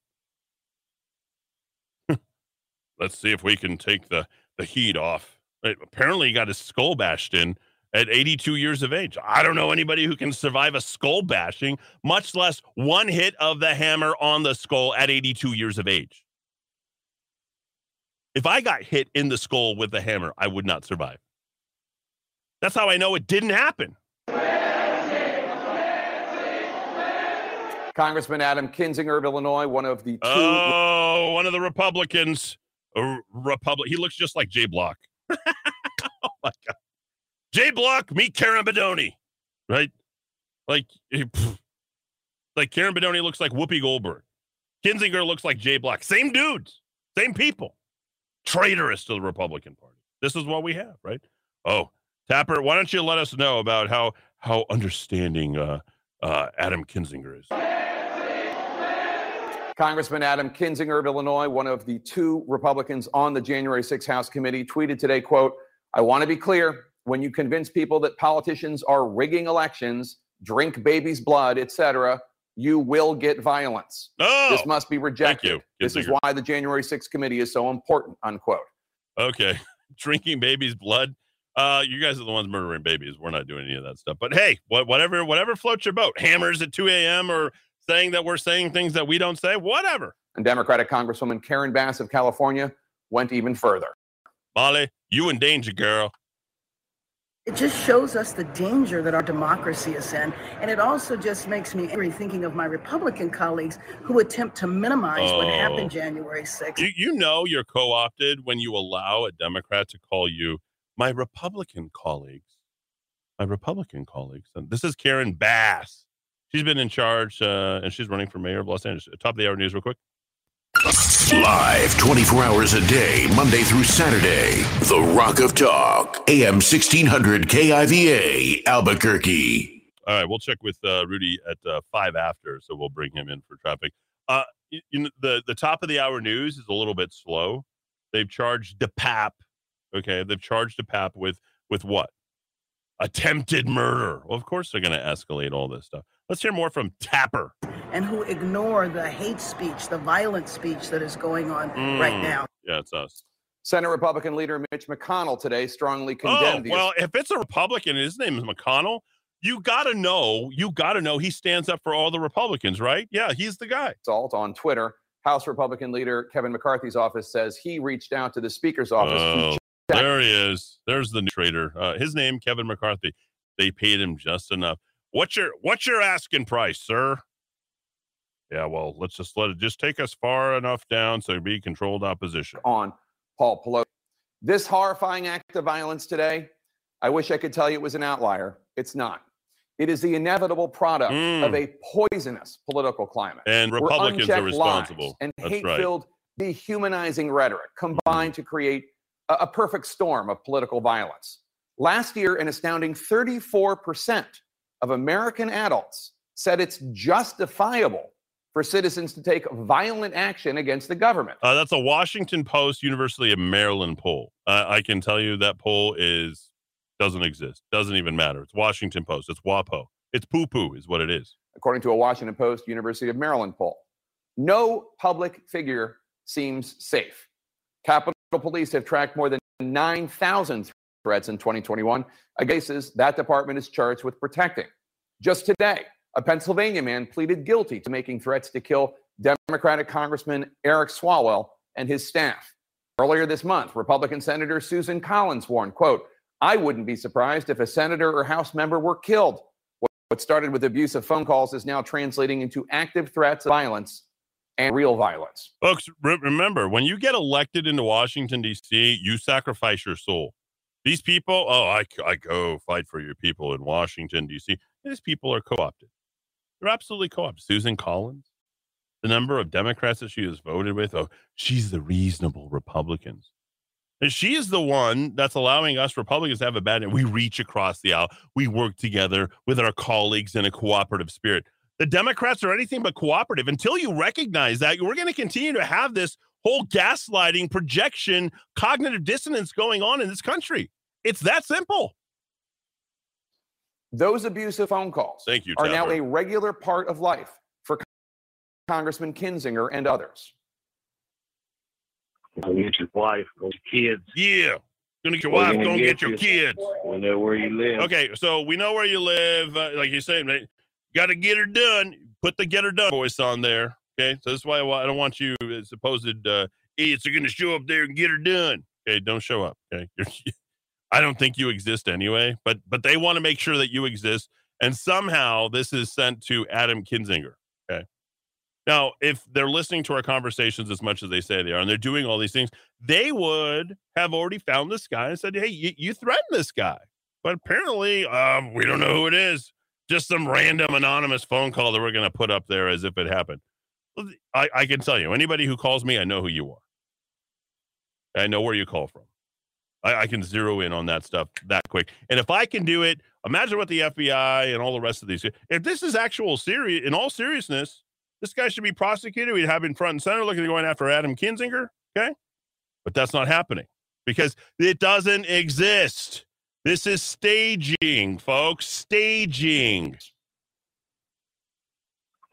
Let's see if we can take the, the heat off. Right, Apparently, he got his skull bashed in at 82 years of age. I don't know anybody who can survive a skull bashing, much less one hit of the hammer on the skull at 82 years of age. If I got hit in the skull with a hammer, I would not survive. That's how I know it didn't happen. Congressman Adam Kinzinger of Illinois, one of the two. Oh, one of the Republicans. A Republic. He looks just like Jay Block. oh my god. Jay Block, meet Karen Bedonie, right? Like, eh, like Karen Bedonie looks like Whoopi Goldberg. Kinzinger looks like Jay Block. Same dudes, same people. Traitorous to the Republican Party. This is what we have, right? Oh, Tapper, why don't you let us know about how how understanding uh, uh, Adam Kinzinger is? Congressman Adam Kinzinger of Illinois, one of the two Republicans on the January 6th House Committee, tweeted today, quote, I want to be clear, when you convince people that politicians are rigging elections, drink babies' blood, etc., you will get violence. Oh, this must be rejected. Thank you, This is why the January 6th committee is so important, unquote. Okay. Drinking babies' blood. Uh, you guys are the ones murdering babies. We're not doing any of that stuff. But hey, what, whatever, whatever floats your boat. Hammers at 2 a.m. or saying that we're saying things that we don't say, whatever. And Democratic Congresswoman Karen Bass of California went even further. Molly, you in danger, girl. It just shows us the danger that our democracy is in. And it also just makes me angry thinking of my Republican colleagues who attempt to minimize what Oh. happened January 6th. You, you know you're co-opted when you allow a Democrat to call you my Republican colleagues. My Republican colleagues. And this is Karen Bass. She's been in charge uh, and she's running for mayor of Los Angeles. Top of the hour news, real quick. Live 24 hours a day, Monday through Saturday. The Rock of Talk, AM 1600 KIVA, Albuquerque. All right, we'll check with uh, Rudy at uh, five after, so we'll bring him in for traffic. Uh, you, you know, the the top of the hour news is a little bit slow. They've charged DePape. Okay, they've charged DePape with with what? Attempted murder. Well, of course they're going to escalate all this stuff. Let's hear more from Tapper. and who ignore the hate speech, the violent speech that is going on right Mm, now. Yeah, it's us. Senate Republican leader Mitch McConnell today strongly condemned Oh, the well, if it's a Republican, his name is McConnell. You got to know, you got to know he stands up for all the Republicans, right? Yeah, he's the guy. assault on Twitter. House Republican leader Kevin McCarthy's office says he reached out to the Speaker's office. Oh, there he is. There's the new traitor. Uh, his name, Kevin McCarthy. They paid him just enough. What's your What's your asking price, sir? Yeah, well, let's just let it just take us far enough down so be controlled opposition. on Paul Pelosi. This horrifying act of violence today, I wish I could tell you it was an outlier. It's not. It is the inevitable product Mm. of a poisonous political climate. And Republicans are responsible. And hate-filled, dehumanizing rhetoric combined to create a, a perfect storm of political violence. Last year, an astounding 34% of American adults said it's justifiable for citizens to take violent action against the government. Uh, that's a Washington Post, University of Maryland poll. Uh, I can tell you that poll is doesn't exist. Doesn't even matter. It's Washington Post. It's WAPO. It's poo poo, is what it is. according to a Washington Post University of Maryland poll. No public figure seems safe. Capitol Police have tracked more than 9,000 threats in 2021 against that department is charged with protecting. Just today, a Pennsylvania man pleaded guilty to making threats to kill Democratic Congressman Eric Swalwell and his staff. Earlier this month, Republican Senator Susan Collins warned, quote, I wouldn't be surprised if a senator or House member were killed. What started with abusive phone calls is now translating into active threats of violence and real violence. Folks, re- remember when you get elected into Washington, D.C., you sacrifice your soul. These people, oh, I, I go fight for your people in Washington, D.C. These people are co opted. They're absolutely co opted. Susan Collins, the number of Democrats that she has voted with, oh, she's the reasonable Republicans. And she is the one that's allowing us Republicans to have a bad. We reach across the aisle. We work together with our colleagues in a cooperative spirit. The Democrats are anything but cooperative. Until you recognize that, we're going to continue to have this whole gaslighting, projection, cognitive dissonance going on in this country. It's that simple. Those abusive phone calls Thank you, are now a regular part of life for Congressman Kinzinger and others. Go get your wife, go get your kids. Yeah. Gonna get your wife, gonna go get get your you. kids. We know where you live. Okay, so we know where you live. Uh, like you're saying, right? Got to get her done. Put the get her done voice on there. Okay, so that's why I don't want you, uh, supposed uh, idiots, are going to show up there and get her done. Okay, don't show up. Okay, I don't think you exist anyway, but but they want to make sure that you exist, and somehow this is sent to Adam Kinzinger. Okay. Now, if they're listening to our conversations as much as they say they are, and they're doing all these things, they would have already found this guy and said, "Hey, you, you threatened this guy." But apparently, um, we don't know who it is. Just some random anonymous phone call that we're going to put up there as if it happened. I, I can tell you, anybody who calls me, I know who you are. I know where you call from. I, I can zero in on that stuff that quick. And if I can do it, imagine what the FBI and all the rest of these. If this is actual serious, in all seriousness, this guy should be prosecuted. We'd have him front and center looking at going after Adam Kinzinger. Okay. But that's not happening because it doesn't exist. This is staging, folks. Staging.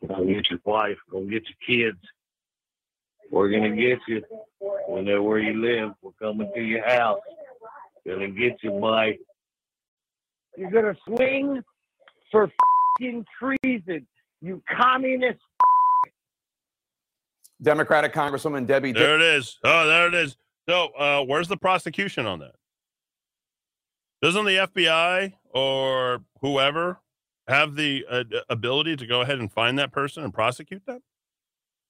Go get your wife, go get your kids. We're gonna get you. We know where you live. We're coming to your house. Gonna get you, boy. You're gonna swing for fing treason, you communist. Democratic Congresswoman Debbie. There it is. Oh, there it is. So, uh, where's the prosecution on that? Doesn't the FBI or whoever have the uh, ability to go ahead and find that person and prosecute them?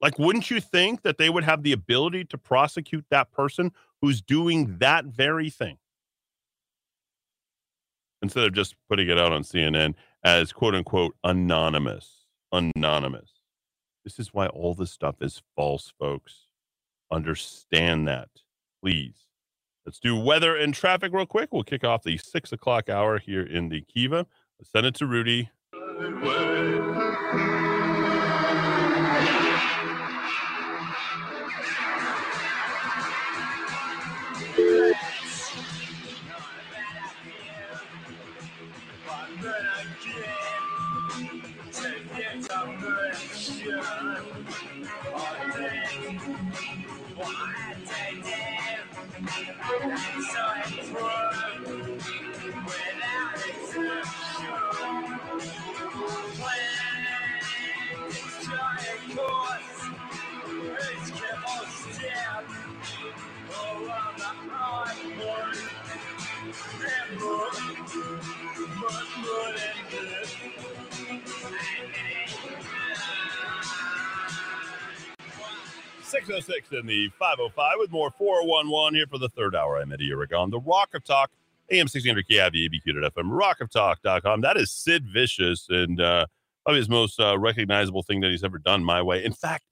Like, wouldn't you think that they would have the ability to prosecute that person who's doing that very thing? Instead of just putting it out on CNN as quote unquote anonymous. Anonymous. This is why all this stuff is false, folks. Understand that, please. Let's do weather and traffic real quick. We'll kick off the six o'clock hour here in the Kiva. Send it to Rudy. Six oh six in the five oh five with more four one one here for the third hour. I'm Eddie Aragon, the Rock of Talk, AM sixteen hundred KIV, ABQ.FM, rockoftalk.com. That is Sid Vicious, and uh, probably his most uh, recognizable thing that he's ever done. My way. In fact,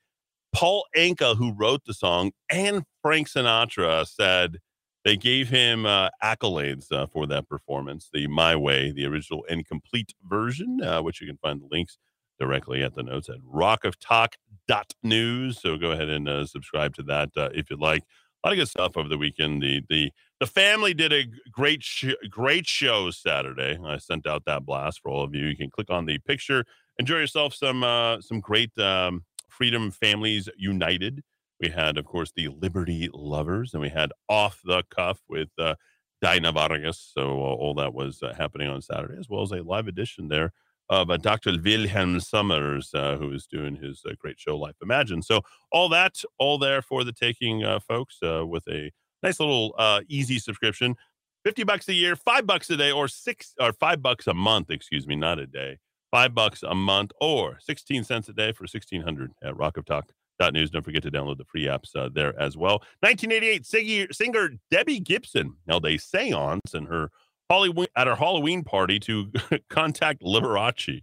Paul Anka, who wrote the song, and Frank Sinatra said they gave him uh, accolades uh, for that performance. The My Way, the original and complete version, uh, which you can find the links directly at the notes at rockoftalk.news. So go ahead and uh, subscribe to that uh, if you'd like. A lot of good stuff over the weekend. The the the family did a great sh- great show Saturday. I sent out that blast for all of you. You can click on the picture. Enjoy yourself some uh, some great um, Freedom Families United. We had, of course, the Liberty Lovers, and we had Off the Cuff with uh, Dinah Vargas. So uh, all that was uh, happening on Saturday, as well as a live edition there of uh, Dr. Wilhelm Summers, uh, who is doing his uh, great show, Life Imagine. So, all that, all there for the taking, uh, folks, uh, with a nice little uh, easy subscription 50 bucks a year, five bucks a day, or six or five bucks a month, excuse me, not a day, five bucks a month, or 16 cents a day for 1600 at rockoftalk.news. Don't forget to download the free apps there as well. 1988 singer, singer Debbie Gibson held a seance in her Halloween, at our Halloween party to contact Liberace,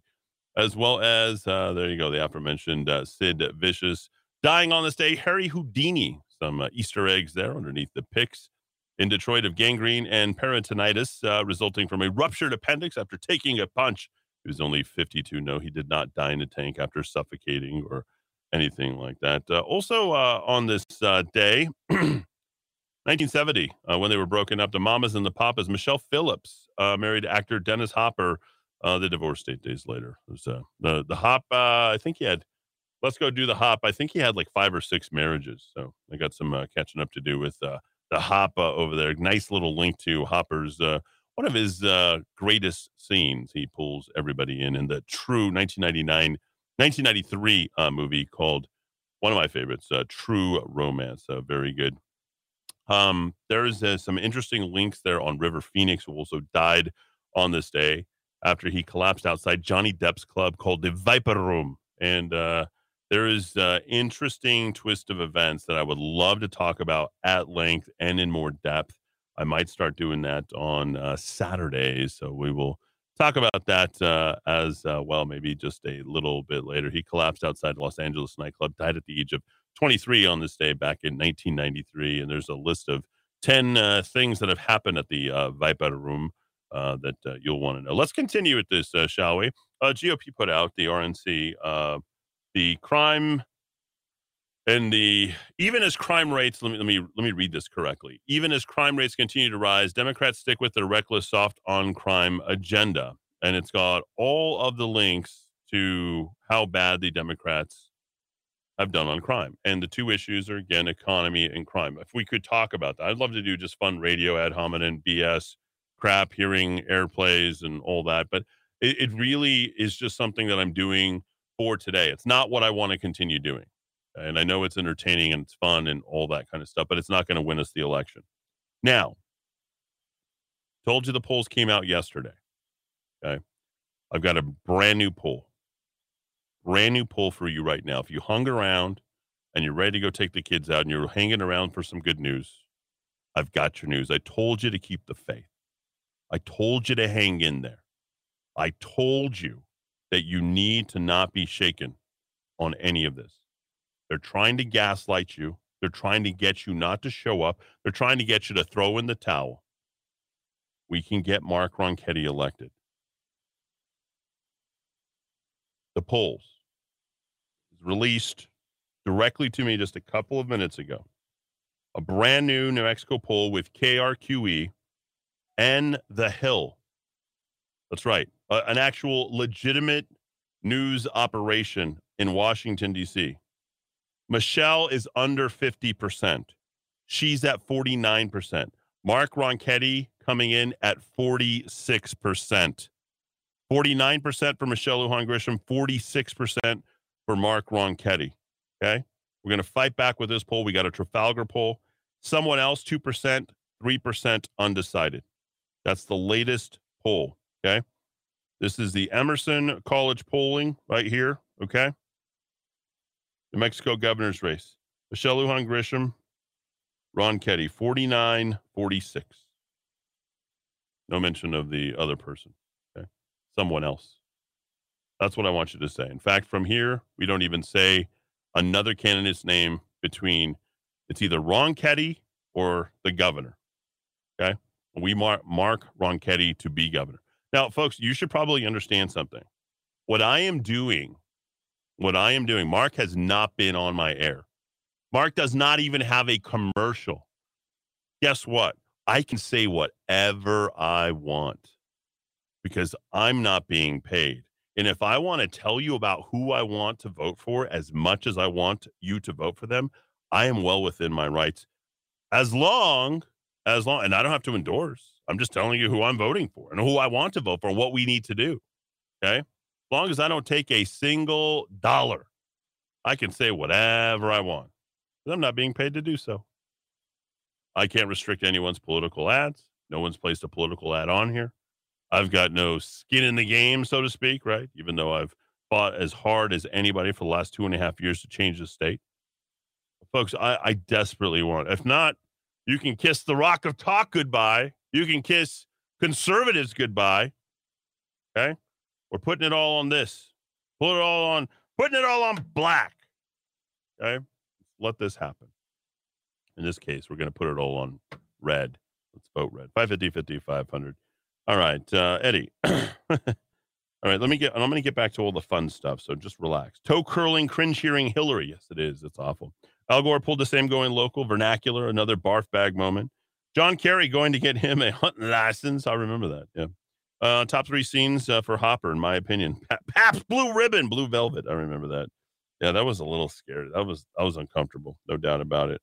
as well as, uh, there you go, the aforementioned uh, Sid Vicious. Dying on this day, Harry Houdini. Some uh, Easter eggs there underneath the pics in Detroit of gangrene and peritonitis uh, resulting from a ruptured appendix after taking a punch. He was only 52. No, he did not die in a tank after suffocating or anything like that. Uh, also, uh, on this day, 1970, uh, when they were broken up, the Mamas and the Papas, Michelle Phillips uh, married actor Dennis Hopper. they divorced eight days later. Was, the the Hop, I think he had. Let's go do the Hop. I think he had like five or six marriages, so I got some catching up to do with the Hoppa over there. Nice little link to Hopper's uh, one of his uh, greatest scenes. He pulls everybody in in the true 1999, 1993 uh, movie called one of my favorites, uh, True Romance. Uh, very good. Um, there's uh, some interesting links there on River Phoenix, who also died on this day after he collapsed outside Johnny Depp's club called the Viper Room. And uh, there is an interesting twist of events that I would love to talk about at length and in more depth. I might start doing that on uh, Saturdays, so we will talk about that uh, as uh, well, maybe just a little bit later. He collapsed outside Los Angeles nightclub, died at the age of 23 on this day back in 1993, and there's a list of 10 uh, things that have happened at the uh, Viper Room. Uh, that uh, you'll want to know. Let's continue with this, uh, shall we? Uh, GOP put out the RNC uh, the crime and the even as crime rates let me let me let me read this correctly even as crime rates continue to rise democrats stick with their reckless soft on crime agenda and it's got all of the links to how bad the democrats have done on crime and the two issues are again economy and crime if we could talk about that i'd love to do just fun radio ad hominem bs crap hearing airplays and all that but it, it really is just something that i'm doing for today. It's not what I want to continue doing. And I know it's entertaining and it's fun and all that kind of stuff, but it's not going to win us the election. Now, told you the polls came out yesterday. Okay. I've got a brand new poll. Brand new poll for you right now. If you hung around and you're ready to go take the kids out and you're hanging around for some good news, I've got your news. I told you to keep the faith. I told you to hang in there. I told you that you need to not be shaken on any of this. They're trying to gaslight you. They're trying to get you not to show up. They're trying to get you to throw in the towel. We can get Mark Ronchetti elected. The polls released directly to me just a couple of minutes ago. A brand new New Mexico poll with KRQE and The Hill. That's right an actual legitimate news operation in Washington, D.C. Michelle is under 50%. She's at 49%. Mark Ronchetti coming in at 46%. 49% for Michelle Lujan Grisham, 46% for Mark Ronchetti. Okay. We're going to fight back with this poll. We got a Trafalgar poll. Someone else, 2%, 3% undecided. That's the latest poll. Okay. This is the Emerson College polling right here. Okay. New Mexico governor's race. Michelle Lujan Grisham, Ronchetti, 49 46. No mention of the other person. Someone else. That's what I want you to say. In fact, from here, we don't even say another candidate's name between it's either Ronchetti or the governor. Okay. We mark, mark Ronchetti to be governor. Now, folks, you should probably understand something. What I am doing, what I am doing, Mark has not been on my air. Mark does not even have a commercial. Guess what? I can say whatever I want because I'm not being paid. And if I want to tell you about who I want to vote for as much as I want you to vote for them, I am well within my rights. As long as long, and I don't have to endorse. I'm just telling you who I'm voting for and who I want to vote for and what we need to do. Okay. As long as I don't take a single dollar, I can say whatever I want. I'm not being paid to do so. I can't restrict anyone's political ads. No one's placed a political ad on here. I've got no skin in the game, so to speak, right? Even though I've fought as hard as anybody for the last two and a half years to change the state. Folks, I, I desperately want. If not, you can kiss the rock of talk goodbye. You can kiss conservatives goodbye. Okay? We're putting it all on this. Put it all on, putting it all on black. Okay? Let this happen. In this case, we're going to put it all on red. Let's vote red. 550, 50, 500. All right, uh, Eddie. all right, let me get, I'm going to get back to all the fun stuff. So just relax. Toe curling, cringe hearing Hillary. Yes, it is. It's awful. Al Gore pulled the same going local, vernacular, another barf bag moment. John Kerry going to get him a hunting license. I remember that. Yeah. Uh, top three scenes uh, for Hopper, in my opinion. Pabst Blue Ribbon, Blue Velvet. I remember that. Yeah, that was a little scary. That was that was uncomfortable, no doubt about it.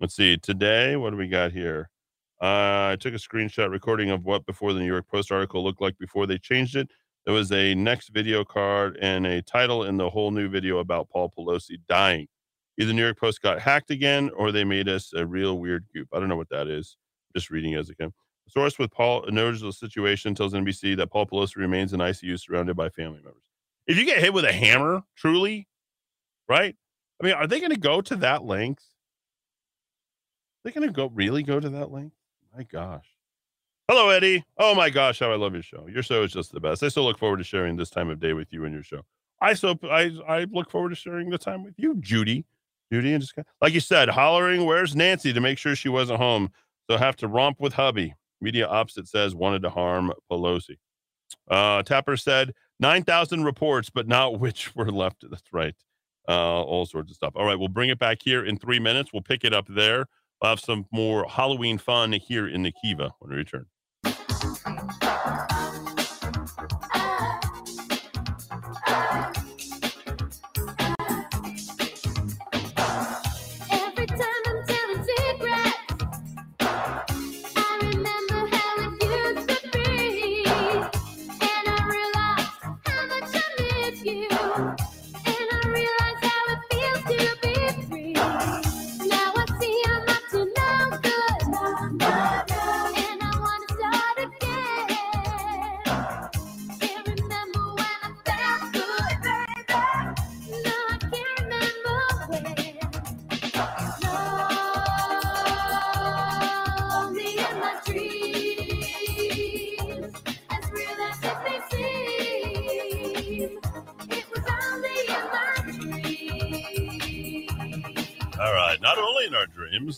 Let's see. Today, what do we got here? Uh, I took a screenshot recording of what before the New York Post article looked like before they changed it. There was a next video card and a title in the whole new video about Paul Pelosi dying. Either New York Post got hacked again or they made us a real weird goop. I don't know what that is. Just reading as it came. A source with Paul knows the situation tells NBC that Paul Pelosi remains in ICU surrounded by family members. If you get hit with a hammer, truly, right? I mean, are they going to go to that length? Are they going to go really go to that length? My gosh. Hello, Eddie. Oh my gosh, how I love your show. Your show is just the best. I still look forward to sharing this time of day with you and your show. I so I I look forward to sharing the time with you, Judy. Judy, and just like you said, hollering, "Where's Nancy?" to make sure she wasn't home. So have to romp with hubby. Media opposite says wanted to harm Pelosi. Uh, Tapper said 9,000 reports, but not which were left. That's right. Uh, all sorts of stuff. All right, we'll bring it back here in three minutes. We'll pick it up there. We'll have some more Halloween fun here in the Kiva when we return.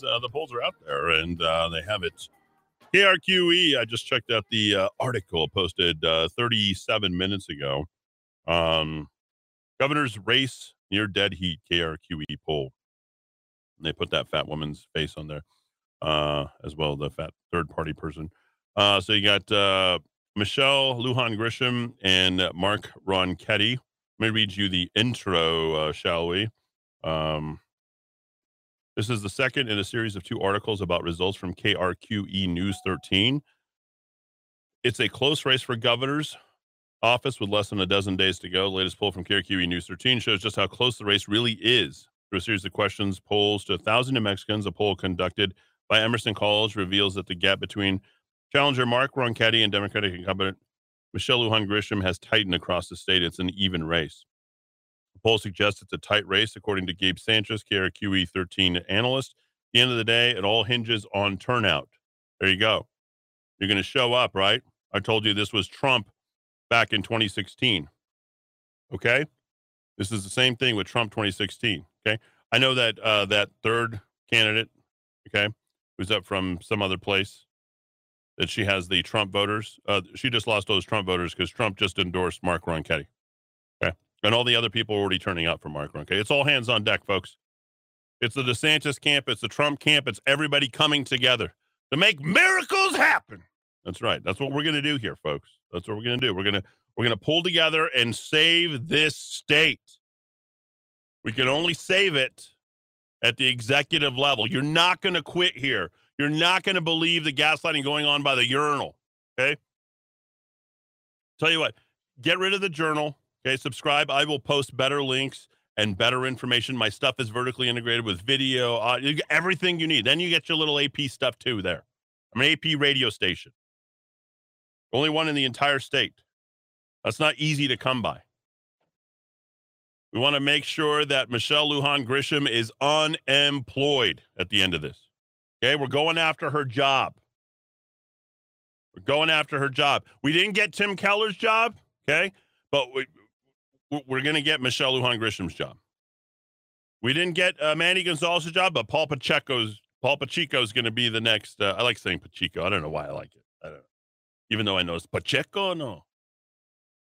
Uh, the polls are out there and uh, they have it. KRQE, I just checked out the uh, article posted uh, 37 minutes ago. Um, governor's race near dead heat, KRQE poll. And they put that fat woman's face on there uh, as well, the fat third party person. Uh, so you got Michelle Lujan Grisham and Mark Ronchetti. Let me read you the intro, shall we? Um, this is the second in a series of two articles about results from KRQE News 13. It's a close race for governor's office with less than a dozen days to go. The latest poll from KRQE News 13 shows just how close the race really is. Through a series of questions, polls to 1,000 New Mexicans, a poll conducted by Emerson College reveals that the gap between challenger Mark Ronchetti and Democratic incumbent Michelle Lujan Grisham has tightened across the state. It's an even race. The poll suggests it's a tight race, according to Gabe Sanchez, KRQE 13 analyst. At the end of the day, it all hinges on turnout. There you go. You're going to show up, right? I told you this was Trump back in 2016. Okay? This is the same thing with Trump 2016. Okay? I know that uh, that third candidate, okay, who's up from some other place, that she has the Trump voters. Uh, she just lost those Trump voters because Trump just endorsed Mark Ronchetti. And all the other people are already turning out for Mark Ronchetti. It's all hands on deck, folks. It's the DeSantis camp, it's the Trump camp, it's everybody coming together to make miracles happen. That's right. That's what we're going to do here, folks. That's what we're going to do. We're going to we're going to pull together and save this state. We can only save it at the executive level. You're not going to quit here. You're not going to believe the gaslighting going on by the urinal. Okay. Tell you what, get rid of the journal. Okay, subscribe. I will post better links and better information. My stuff is vertically integrated with video, get everything you need. Then you get your little AP stuff too there. I'm an AP radio station. Only one in the entire state. That's not easy to come by. We want to make sure that Michelle Lujan Grisham is unemployed at the end of this. Okay, we're going after her job. We're going after her job. We didn't get Tim Keller's job, okay, but we, we're going to get Michelle Lujan Grisham's job. We didn't get uh, Manny Gonzales's job, but Paul Pacheco's Paul Pacheco is going to be the next. Uh, I like saying Pacheco. I don't know why I like it. I don't know. Even though I know it's Pacheco, no.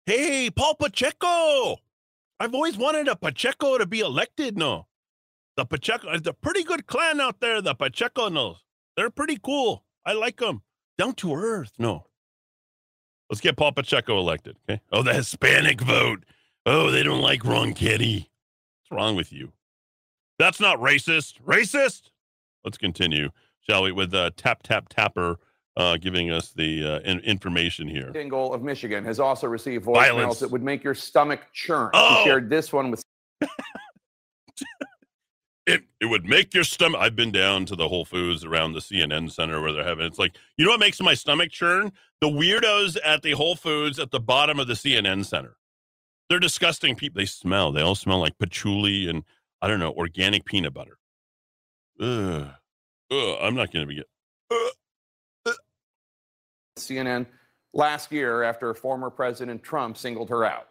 Hey, Paul Pacheco. I've always wanted a Pacheco to be elected. No, the Pacheco is a pretty good clan out there. The Pacheco knows they're pretty cool. I like them. Down to earth. No. Let's get Paul Pacheco elected. Okay. Oh, the Hispanic vote. Oh, they don't like Ron Kitty. What's wrong with you? That's not racist. Racist. Let's continue, shall we, with uh, Tap Tap Tapper uh, giving us the uh, in- information here. Dingell of Michigan has also received voicemails Violence. that would make your stomach churn. Oh! He shared this one with It, it would make your stomach. I've been down to the Whole Foods around the CNN Center where they're having. It's like you know what makes my stomach churn? The weirdos at the Whole Foods at the bottom of the CNN Center. They're disgusting people. They smell. They all smell like patchouli and I don't know organic peanut butter. Ugh. Ugh, I'm not going to be. Ugh. CNN last year after former President Trump singled her out.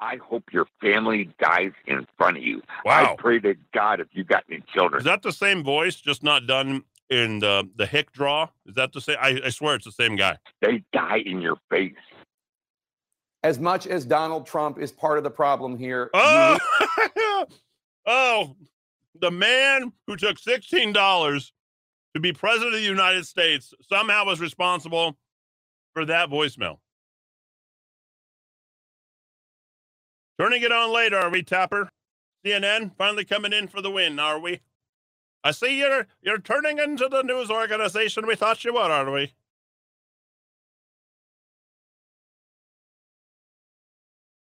I hope your family dies in front of you. Wow. I pray to God if you got any children. Is that the same voice, just not done in the the hick draw? Is that the same? I, I swear it's the same guy. They die in your face. As much as Donald Trump is part of the problem here, Oh, oh, the man who took sixteen dollars to be president of the United States somehow was responsible for that voicemail. Turning it on later, are we, Tapper? CNN finally coming in for the win, are we? I see you're you're turning into the news organization we thought you were, are we?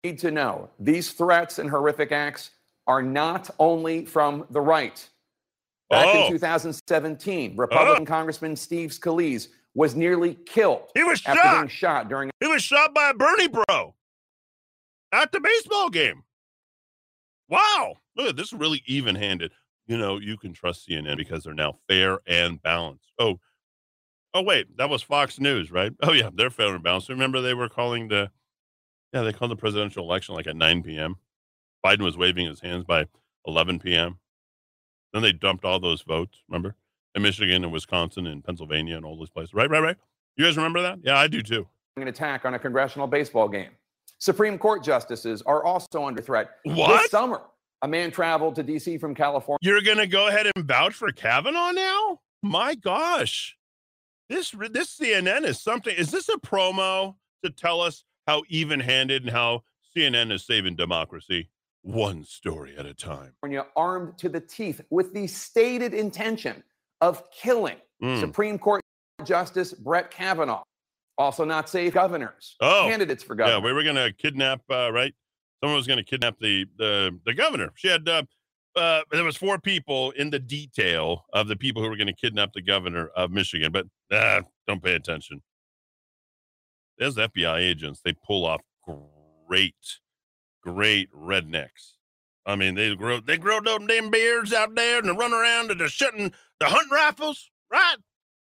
Need to know these threats and horrific acts are not only from the right. Back Oh. in 2017, Republican ah. Congressman Steve Scalise was nearly killed. He was after shot. being shot during He was shot by a Bernie bro at the baseball game. Wow. Look at this really even handed. You know, you can trust CNN because they're now fair and balanced. Oh, oh, wait, that was Fox News, right? Oh, yeah, they're fair and balanced. Remember, they were calling the, yeah, they called the presidential election like at 9 p.m. Biden was waving his hands by 11 p.m. Then they dumped all those votes, remember? In Michigan and Wisconsin and Pennsylvania and all those places. Right, right, right. You guys remember that? Yeah, I do too. an attack on a congressional baseball game. Supreme Court justices are also under threat. What? This summer, a man traveled to D.C. from California. You're going to go ahead and vouch for Kavanaugh now? My gosh. This this CNN is something. Is this a promo to tell us how even-handed and how CNN is saving democracy one story at a time? armed to the teeth with the stated intention of killing Mm. Supreme Court Justice Brett Kavanaugh. Also, not safe governors, Oh, candidates for governor. Yeah, we were going to kidnap. Uh, right, someone was going to kidnap the the the governor. She had. Uh, uh, there was four people in the detail of the people who were going to kidnap the governor of Michigan, but uh, don't pay attention. There's FBI agents. They pull off great, great rednecks. I mean, they grow they grow them damn beards out there and they run around and they're shooting the hunting rifles, right?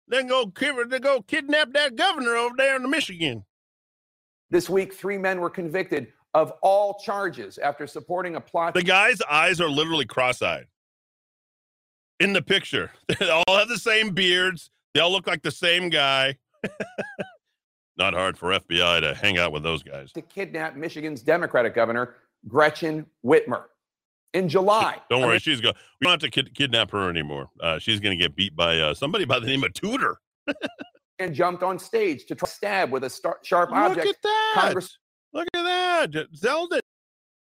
Then go they go kidnap that governor over there in the Michigan. This week, three men were convicted of all charges after supporting a plot. The guy's eyes are literally cross-eyed. In the picture, they all have the same beards. They all look like the same guy. Not hard for FBI to hang out with those guys. to kidnap Michigan's Democratic governor, Gretchen Whitmer. In July, Don't a worry, man- she's going. We don't have to kid- kidnap her anymore. Uh, she's going to get beat by uh, somebody by the name of Tudor. and jumped on stage to try stab with a star- sharp Look object. at that! Congress- Look at that, Zeldin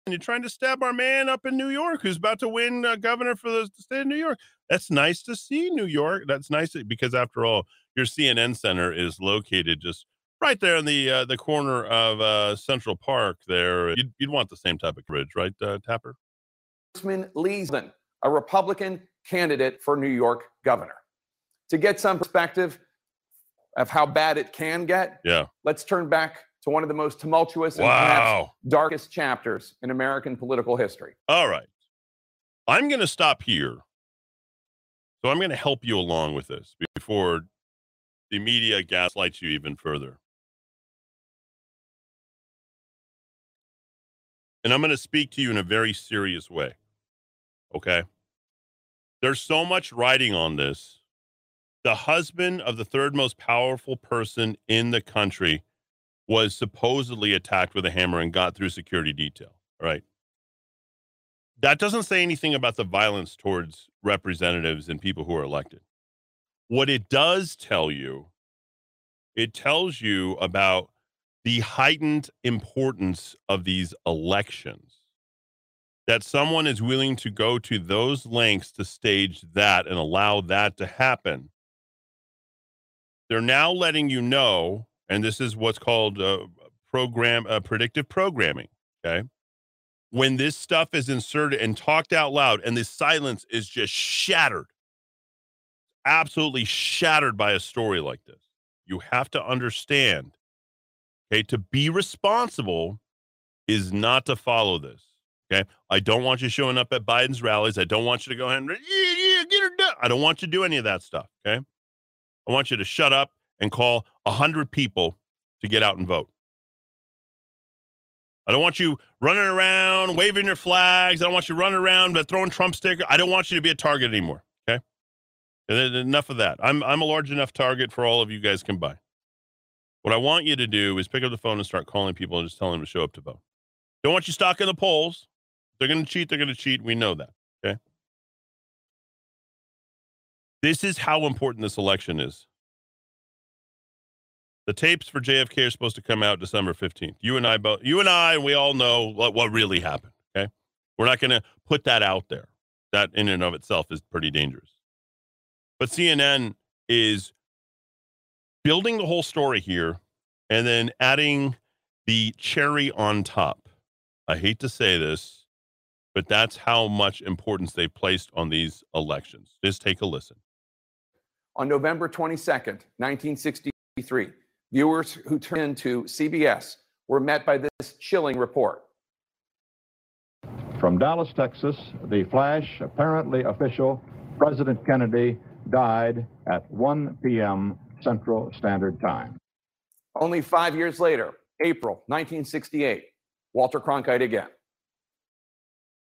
And you're trying to stab our man up in New York, who's about to win uh, governor for the state of New York. That's nice to see, New York. That's nice because, after all, your CNN center is located just right there in the uh, the corner of uh, Central Park. There, you'd, you'd want the same type of bridge, right, uh, Tapper? Congressman Lee Zeldin, a Republican candidate for New York governor. To get some perspective of how bad it can get, Yeah. let's turn back to one of the most tumultuous and perhaps Wow. darkest chapters in American political history. All right. I'm going to stop here. So I'm going to help you along with this before the media gaslights you even further. And I'm going to speak to you in a very serious way. Okay? There's so much writing on this. The husband of the third most powerful person in the country was supposedly attacked with a hammer and got through security detail. All right. That doesn't say anything about the violence towards representatives and people who are elected. What it does tell you, it tells you about the heightened importance of these elections. That someone is willing to go to those lengths to stage that and allow that to happen. They're now letting you know, and this is what's called uh, program uh, predictive programming. Okay when this stuff is inserted and talked out loud and the silence is just shattered absolutely shattered by a story like this you have to understand okay to be responsible is not to follow this okay i don't want you showing up at biden's rallies i don't want you to go ahead and yeah, yeah, get her done i don't want you to do any of that stuff okay i want you to shut up and call a hundred people to get out and vote I don't want you running around waving your flags. I don't want you running around but throwing Trump stickers. I don't want you to be a target anymore. Okay. Enough of that. I'm I'm a large enough target for all of you guys combined. What I want you to do is pick up the phone and start calling people and just telling them to show up to vote. Don't want you stuck in the polls. They're going to cheat. They're going to cheat. We know that. Okay. This is how important this election is. The tapes for JFK are supposed to come out December 15th. You and I both, you and I, we all know what, what really happened. Okay. We're not going to put that out there. That in and of itself is pretty dangerous. But CNN is building the whole story here and then adding the cherry on top. I hate to say this, but that's how much importance they placed on these elections. Just take a listen. On November 22nd, 1963, viewers who turned into CBS were met by this chilling report. From Dallas, Texas, the flash, apparently official, President Kennedy died at 1 p.m. Central Standard Time. Only five years later, April 1968, Walter Cronkite again.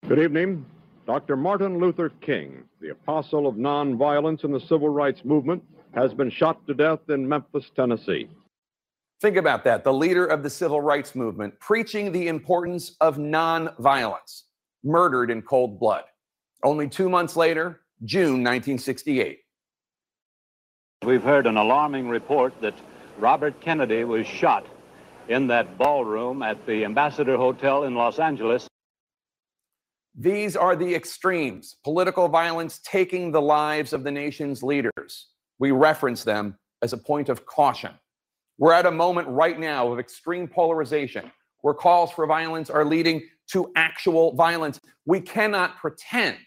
Good evening. Dr. Martin Luther King, the apostle of nonviolence in the civil rights movement, has been shot to death in Memphis, Tennessee. Think about that. The leader of the civil rights movement preaching the importance of nonviolence, murdered in cold blood. Only two months later, June 1968. We've heard an alarming report that Robert Kennedy was shot in that ballroom at the Ambassador Hotel in Los Angeles. These are the extremes political violence taking the lives of the nation's leaders. We reference them as a point of caution. We're at a moment right now of extreme polarization where calls for violence are leading to actual violence. We cannot pretend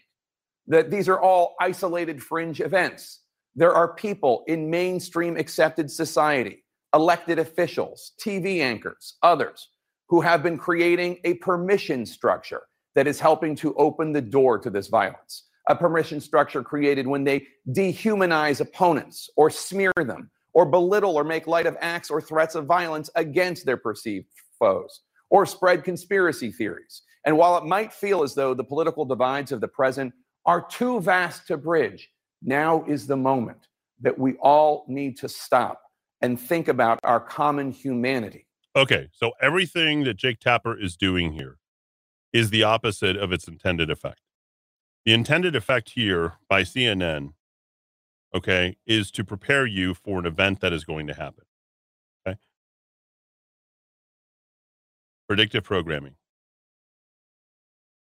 that these are all isolated fringe events. There are people in mainstream accepted society, elected officials, TV anchors, others, who have been creating a permission structure that is helping to open the door to this violence. A permission structure created when they dehumanize opponents or smear them or belittle or make light of acts or threats of violence against their perceived foes or spread conspiracy theories. And while it might feel as though the political divides of the present are too vast to bridge, now is the moment that we all need to stop and think about our common humanity. Okay, so everything that Jake Tapper is doing here is the opposite of its intended effect. The intended effect here by CNN, okay, is to prepare you for an event that is going to happen. Okay. Predictive programming.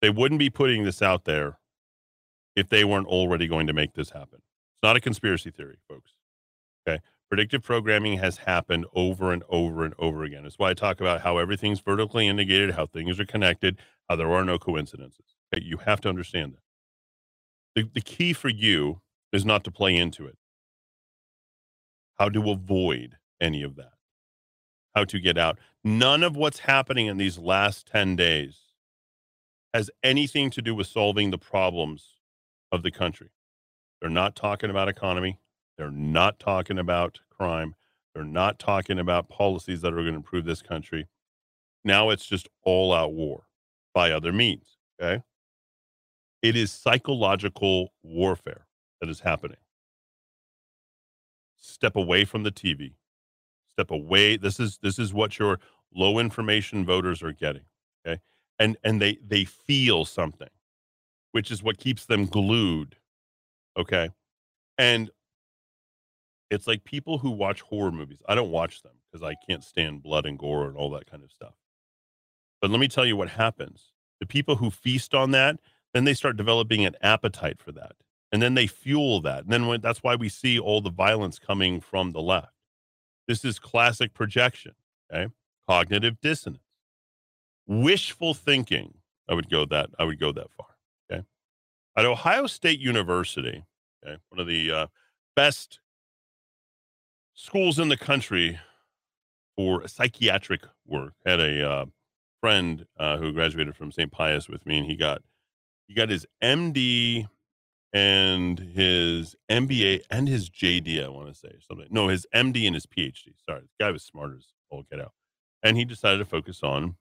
They wouldn't be putting this out there if they weren't already going to make this happen. It's not a conspiracy theory, folks. Okay. Predictive programming has happened over and over and over again. That's why I talk about how everything's vertically integrated, how things are connected, how there are no coincidences. Okay? You have to understand that. The, the key for you is not to play into it. How to avoid any of that. How to get out. None of what's happening in these last 10 days has anything to do with solving the problems of the country. They're not talking about economy. They're not talking about crime. They're not talking about policies that are going to improve this country. Now it's just all out war by other means. Okay. It is psychological warfare that is happening. Step away from the TV. Step away. This is this is what your low information voters are getting. Okay. And and they they feel something, which is what keeps them glued. Okay. And it's like people who watch horror movies. I don't watch them because I can't stand blood and gore and all that kind of stuff. But let me tell you what happens. The people who feast on that, then they start developing an appetite for that. And then they fuel that. And then when, that's why we see all the violence coming from the left. This is classic projection, okay? Cognitive dissonance. Wishful thinking. I would go that I would go that far? At Ohio State University, okay, one of the uh, best schools in the country for psychiatric work. Had a uh, friend uh, who graduated from St. Pius with me, and he got he got his MD and his MBA and his JD. I want to say something. No, his MD and his PhD. Sorry, the guy was smart as all get out, and he decided to focus on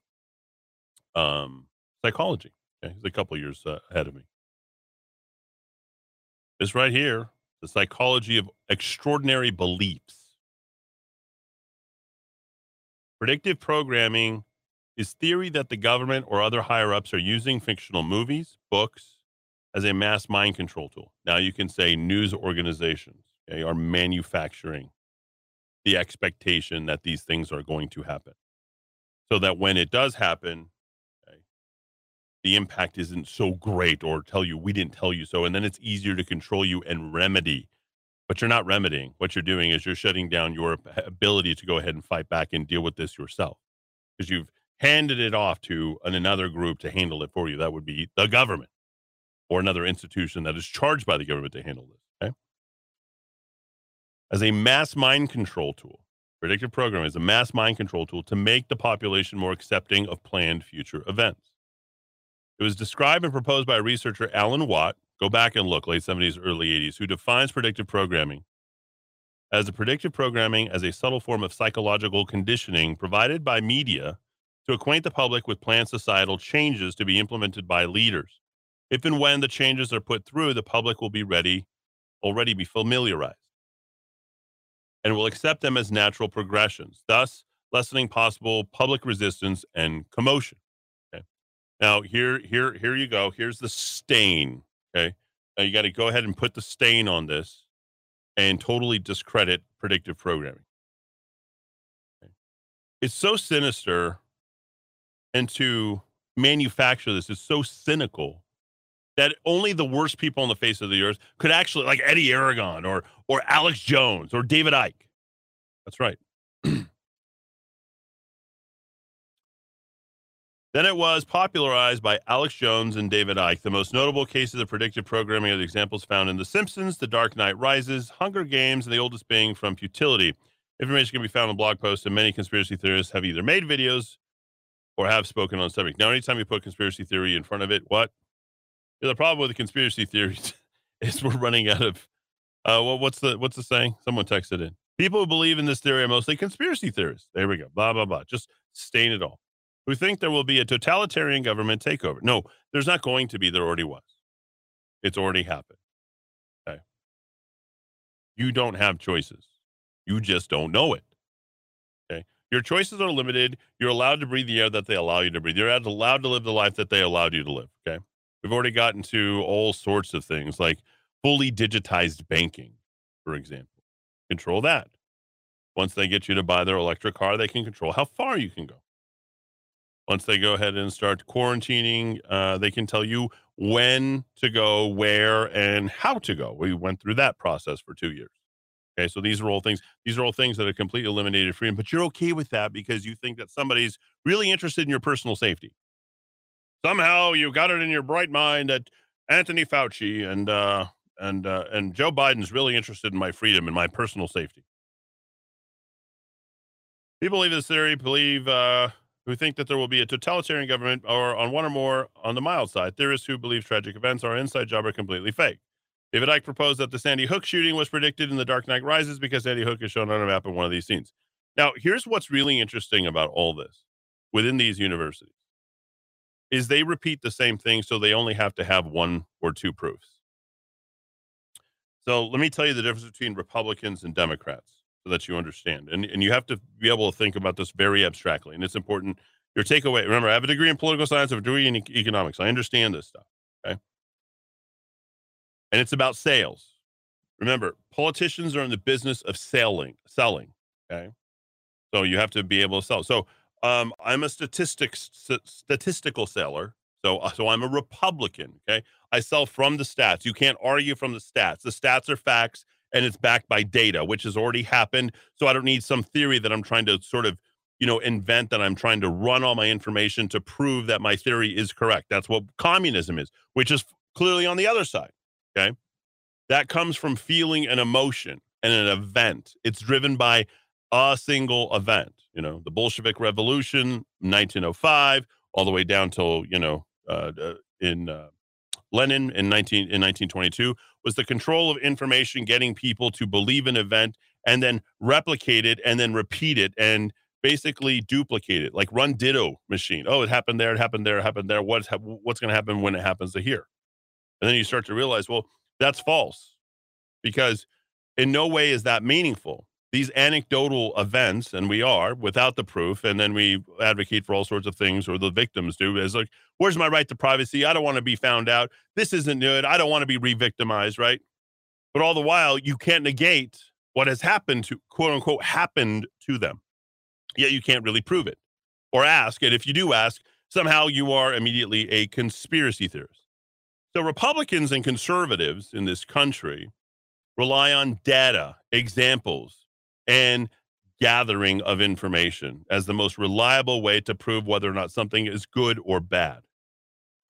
um, psychology. Okay, he's a couple years uh, ahead of me. This right here, the psychology of extraordinary beliefs. Predictive programming is theory that the government or other higher ups are using fictional movies, books as a mass mind control tool. Now you can say news organizations okay, are manufacturing the expectation that these things are going to happen. So that when it does happen, the impact isn't so great or tell you we didn't tell you so. And then it's easier to control you and remedy. But you're not remedying. What you're doing is you're shutting down your ability to go ahead and fight back and deal with this yourself because you've handed it off to an, another group to handle it for you. That would be the government or another institution that is charged by the government to handle this. Okay. As a mass mind control tool, predictive programming is a mass mind control tool to make the population more accepting of planned future events. It was described and proposed by researcher Alan Watt. Go back and look, late 70s, early 80s, who defines predictive programming as a predictive programming as a subtle form of psychological conditioning provided by media to acquaint the public with planned societal changes to be implemented by leaders. If and when the changes are put through, the public will be ready, already be familiarized, and will accept them as natural progressions, thus lessening possible public resistance and commotion. Now here, here, here you go. Here's the stain. Okay. Now you got to go ahead and put the stain on this and totally discredit predictive programming. Okay. It's so sinister and to manufacture this is so cynical that only the worst people on the face of the earth could actually like Eddie Aragon or or Alex Jones or David Icke. That's right. then it was popularized by Alex Jones and David Icke. The most notable cases of predictive programming are the examples found in The Simpsons, The Dark Knight Rises, Hunger Games, and the oldest being from Futility. Information can be found in blog posts, and many conspiracy theorists have either made videos or have spoken on the subject. Now, anytime you put conspiracy theory in front of it, what? The problem with the conspiracy theories is we're running out of uh well what's the what's the saying? Someone texted in. People who believe in this theory are mostly conspiracy theorists. There we go. Blah blah blah. Just stain it all. Who think there will be a totalitarian government takeover. No, there's not going to be. There already was. It's already happened. Okay. You don't have choices. You just don't know it. Okay. Your choices are limited. You're allowed to breathe the air that they allow you to breathe. You're allowed to live the life that they allowed you to live. Okay. We've already gotten to all sorts of things like fully digitized banking, for example. Control that. Once they get you to buy their electric car, they can control how far you can go. Once they go ahead and start quarantining, uh, they can tell you when to go, where, and how to go. We went through that process for two years. Okay, so these are all things. These are all things that have completely eliminated freedom, but you're okay with that because you think that somebody's really interested in your personal safety. Somehow you got it in your bright mind that Anthony Fauci and uh, and uh, and Joe Biden's really interested in my freedom and my personal safety. People believe this theory believe uh, who think that there will be a totalitarian government or on one or more on the mild side. Theorists who believe tragic events are inside job are completely fake. David Icke proposed that the Sandy Hook shooting was predicted in The Dark Knight Rises because Sandy Hook is shown on a map in one of these scenes. Now, here's what's really interesting about all this within these universities is they repeat the same thing, so they only have to have one or two proofs. So let me tell you the difference between Republicans and Democrats so that you understand. And, and you have to be able to think about this very abstractly. And it's important. Your takeaway remember, I have a degree in political science, I have a degree in economics. I understand this stuff. Okay. And it's about sales. Remember, politicians are in the business of selling, selling. Okay. So you have to be able to sell. So um, I'm a statistics st- statistical seller. So so I'm a Republican. Okay. I sell from the stats. You can't argue from the stats. The stats are facts and it's backed by data, which has already happened. So I don't need some theory that I'm trying to sort of, you know, invent that I'm trying to run all my information to prove that my theory is correct. That's what communism is, which is clearly on the other side. Okay. That comes from feeling an emotion and an event. It's driven by a single event, you know, the Bolshevik Revolution, 1905, all the way down till, you know, uh, uh, in uh, Lenin in 19 in 1922 was the control of information, getting people to believe an event and then replicate it and then repeat it and basically duplicate it, like run ditto machine. Oh, it happened there, it happened there, it happened there. What's hap- what's going to happen when it happens to here? And then you start to realize, well, that's false because in no way is that meaningful. These anecdotal events, and we are without the proof, and then we advocate for all sorts of things, or the victims do, is like, where's my right to privacy? I don't want to be found out. This isn't good. I don't want to be re victimized, right? But all the while, you can't negate what has happened to quote unquote happened to them. Yet you can't really prove it or ask. And if you do ask, somehow you are immediately a conspiracy theorist. So Republicans and conservatives in this country rely on data, examples, and gathering of information as the most reliable way to prove whether or not something is good or bad.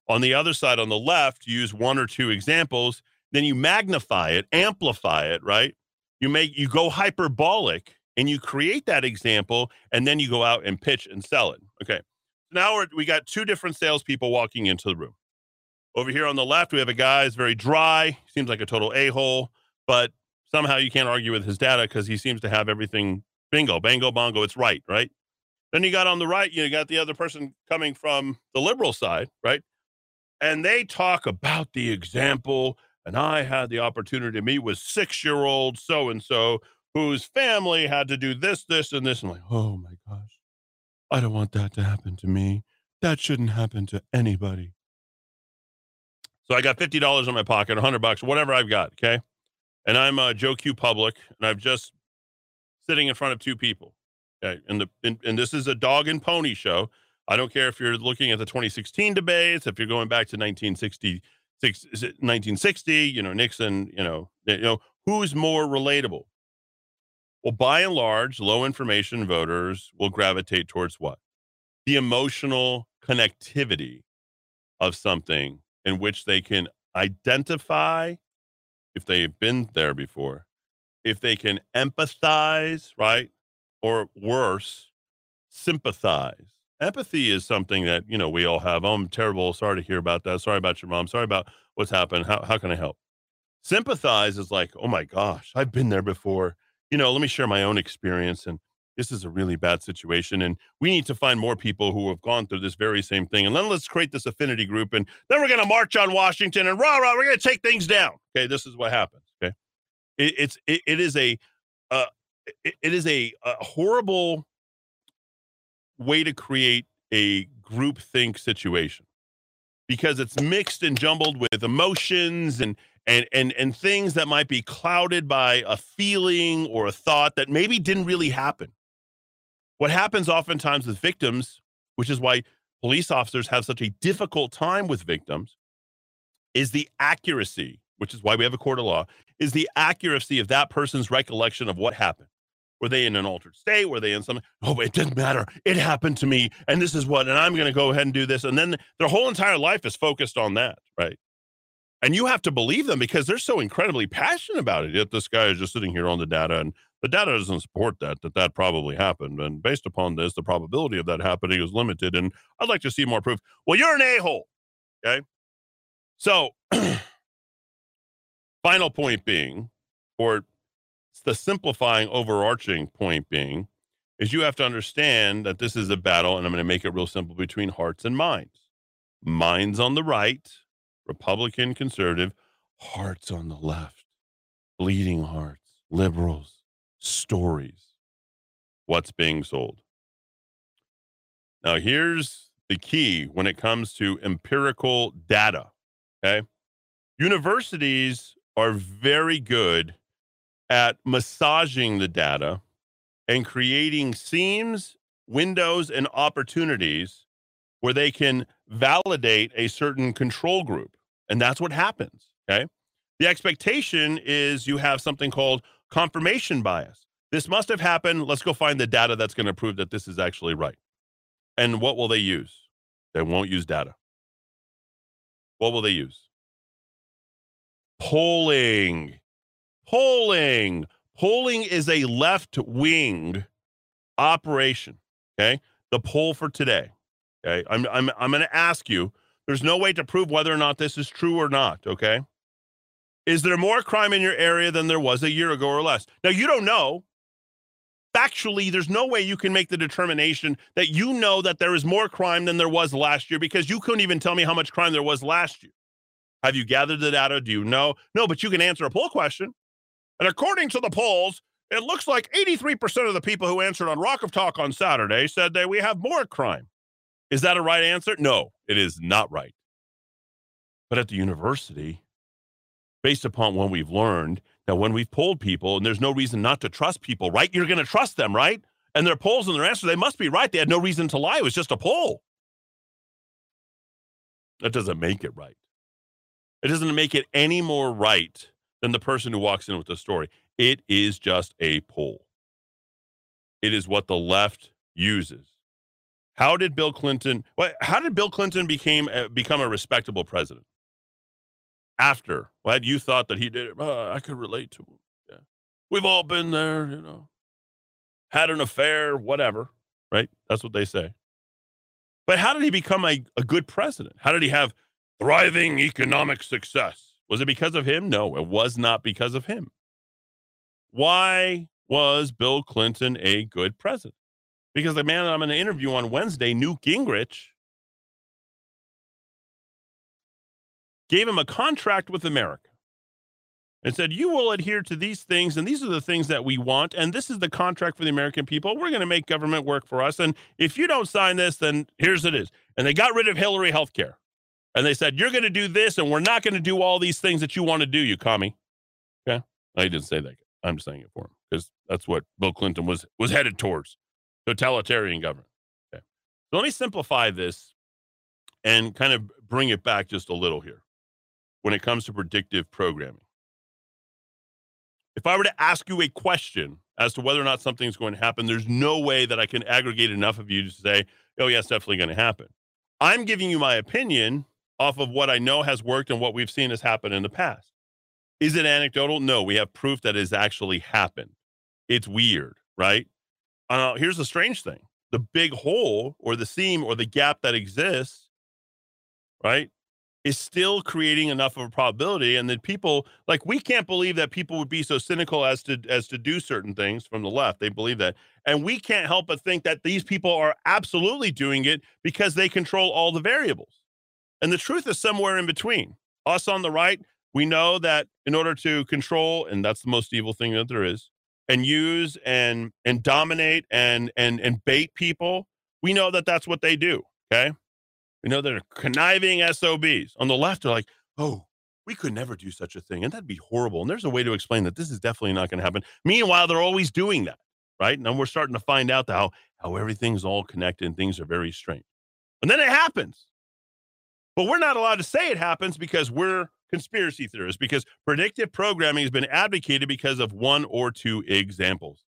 On the other side, on the left, you use one or two examples, then you magnify it, amplify it, right? You make you go hyperbolic and you create that example, and then you go out and pitch and sell it. Okay. Now we're, we got two different salespeople walking into the room. Over here on the left, we have a guy who's very dry, seems like a total a hole, but somehow you can't argue with his data because he seems to have everything bingo, bango, bongo. It's right, right? Then you got on the right, you got the other person coming from the liberal side, right? And they talk about the example. And I had the opportunity to meet with six year old so and so whose family had to do this, this, and this. I'm like, oh my gosh, I don't want that to happen to me. That shouldn't happen to anybody. So I got fifty dollars in my pocket, hundred bucks, whatever I've got. Okay, and I'm uh, Joe Q Public, and I've just sitting in front of two people. Okay, and the and, and this is a dog and pony show. I don't care if you're looking at the 2016 debates, if you're going back to 1960, is it 1960, you know, Nixon, you know, you know, who's more relatable? Well, by and large, low information voters will gravitate towards what? The emotional connectivity of something in which they can identify if they've been there before, if they can empathize, right? Or worse, sympathize. Empathy is something that, you know, we all have. Oh, I'm terrible. Sorry to hear about that. Sorry about your mom. Sorry about what's happened. How, how can I help? Sympathize is like, oh my gosh, I've been there before. You know, let me share my own experience. And this is a really bad situation. And we need to find more people who have gone through this very same thing. And then let's create this affinity group. And then we're going to march on Washington and rah, rah, we're going to take things down. Okay. This is what happens. Okay. It, it's, it, it is a, uh, it, it is a, a horrible way to create a group think situation because it's mixed and jumbled with emotions and and and and things that might be clouded by a feeling or a thought that maybe didn't really happen. What happens oftentimes with victims, which is why police officers have such a difficult time with victims, is the accuracy which is why we have a court of law, is the accuracy of that person's recollection of what happened. Were they in an altered state? Were they in something? Oh, it didn't matter. It happened to me, and this is what, and I'm going to go ahead and do this. And then their whole entire life is focused on that, right? And you have to believe them because they're so incredibly passionate about it. Yet this guy is just sitting here on the data, and the data doesn't support that, that that probably happened. And based upon this, the probability of that happening is limited. And I'd like to see more proof. Well, you're an a hole. Okay. So, final point being, or the simplifying, overarching point being, is you have to understand that this is a battle, and I'm going to make it real simple between hearts and minds. Minds on the right, Republican, conservative, hearts on the left, bleeding hearts, liberals, stories. What's being sold? Now, here's the key when it comes to empirical data. Okay. Universities are very good at massaging the data and creating seams, windows, and opportunities where they can validate a certain control group. And that's what happens. Okay. The expectation is you have something called confirmation bias. This must have happened. Let's go find the data that's going to prove that this is actually right. And what will they use? They won't use data. What will they use? Polling. Polling. Polling is a left wing operation. Okay. The poll for today. Okay. I'm, I'm, I'm going to ask you there's no way to prove whether or not this is true or not. Okay. Is there more crime in your area than there was a year ago or less? Now, you don't know. Factually, there's no way you can make the determination that you know that there is more crime than there was last year because you couldn't even tell me how much crime there was last year. Have you gathered the data? Do you know? No, but you can answer a poll question. And according to the polls, it looks like 83% of the people who answered on Rock of Talk on Saturday said that we have more crime. Is that a right answer? No, it is not right. But at the university, based upon what we've learned, that when we've polled people, and there's no reason not to trust people, right? You're going to trust them, right? And their polls and their answers, they must be right. They had no reason to lie. It was just a poll. That doesn't make it right. It doesn't make it any more right than the person who walks in with the story. It is just a poll. It is what the left uses. How did Bill Clinton? How did Bill Clinton became uh, become a respectable president? After, what you thought that he did it? Uh, I could relate to him. Yeah, we've all been there. You know, had an affair, whatever. Right? That's what they say. But how did he become a, a good president? How did he have thriving economic success? Was it because of him? No, it was not because of him. Why was Bill Clinton a good president? Because the man that I'm going to interview on Wednesday, Newt Gingrich, gave him a contract with America and said, You will adhere to these things, and these are the things that we want, and this is the contract for the American people. We're going to make government work for us. And if you don't sign this, then here's it is. And they got rid of Hillary health care. And they said, You're going to do this, and we're not going to do all these things that you want to do, you commie. Okay. I didn't say that. I'm saying it for him because that's what Bill Clinton was was headed towards totalitarian government. Okay. So let me simplify this and kind of bring it back just a little here when it comes to predictive programming. If I were to ask you a question as to whether or not something's going to happen, there's no way that I can aggregate enough of you to say, oh, yeah, it's definitely going to happen. I'm giving you my opinion off of what I know has worked and what we've seen has happened in the past. Is it anecdotal? No, we have proof that has actually happened. It's weird, right? Uh, here's the strange thing the big hole or the seam or the gap that exists, right, is still creating enough of a probability. And that people, like, we can't believe that people would be so cynical as to as to do certain things from the left. They believe that. And we can't help but think that these people are absolutely doing it because they control all the variables. And the truth is somewhere in between. Us on the right, we know that in order to control, and that's the most evil thing that there is, and use and and dominate and and and bait people, we know that that's what they do. Okay, we know they're conniving SOBs. On the left, they're like, oh, we could never do such a thing, and that'd be horrible. And there's a way to explain that this is definitely not going to happen. Meanwhile, they're always doing that, right? And we're starting to find out how how everything's all connected and things are very strange. And then it happens. But we're not allowed to say it happens because we're conspiracy theorists because predictive programming has been advocated because of one or two examples.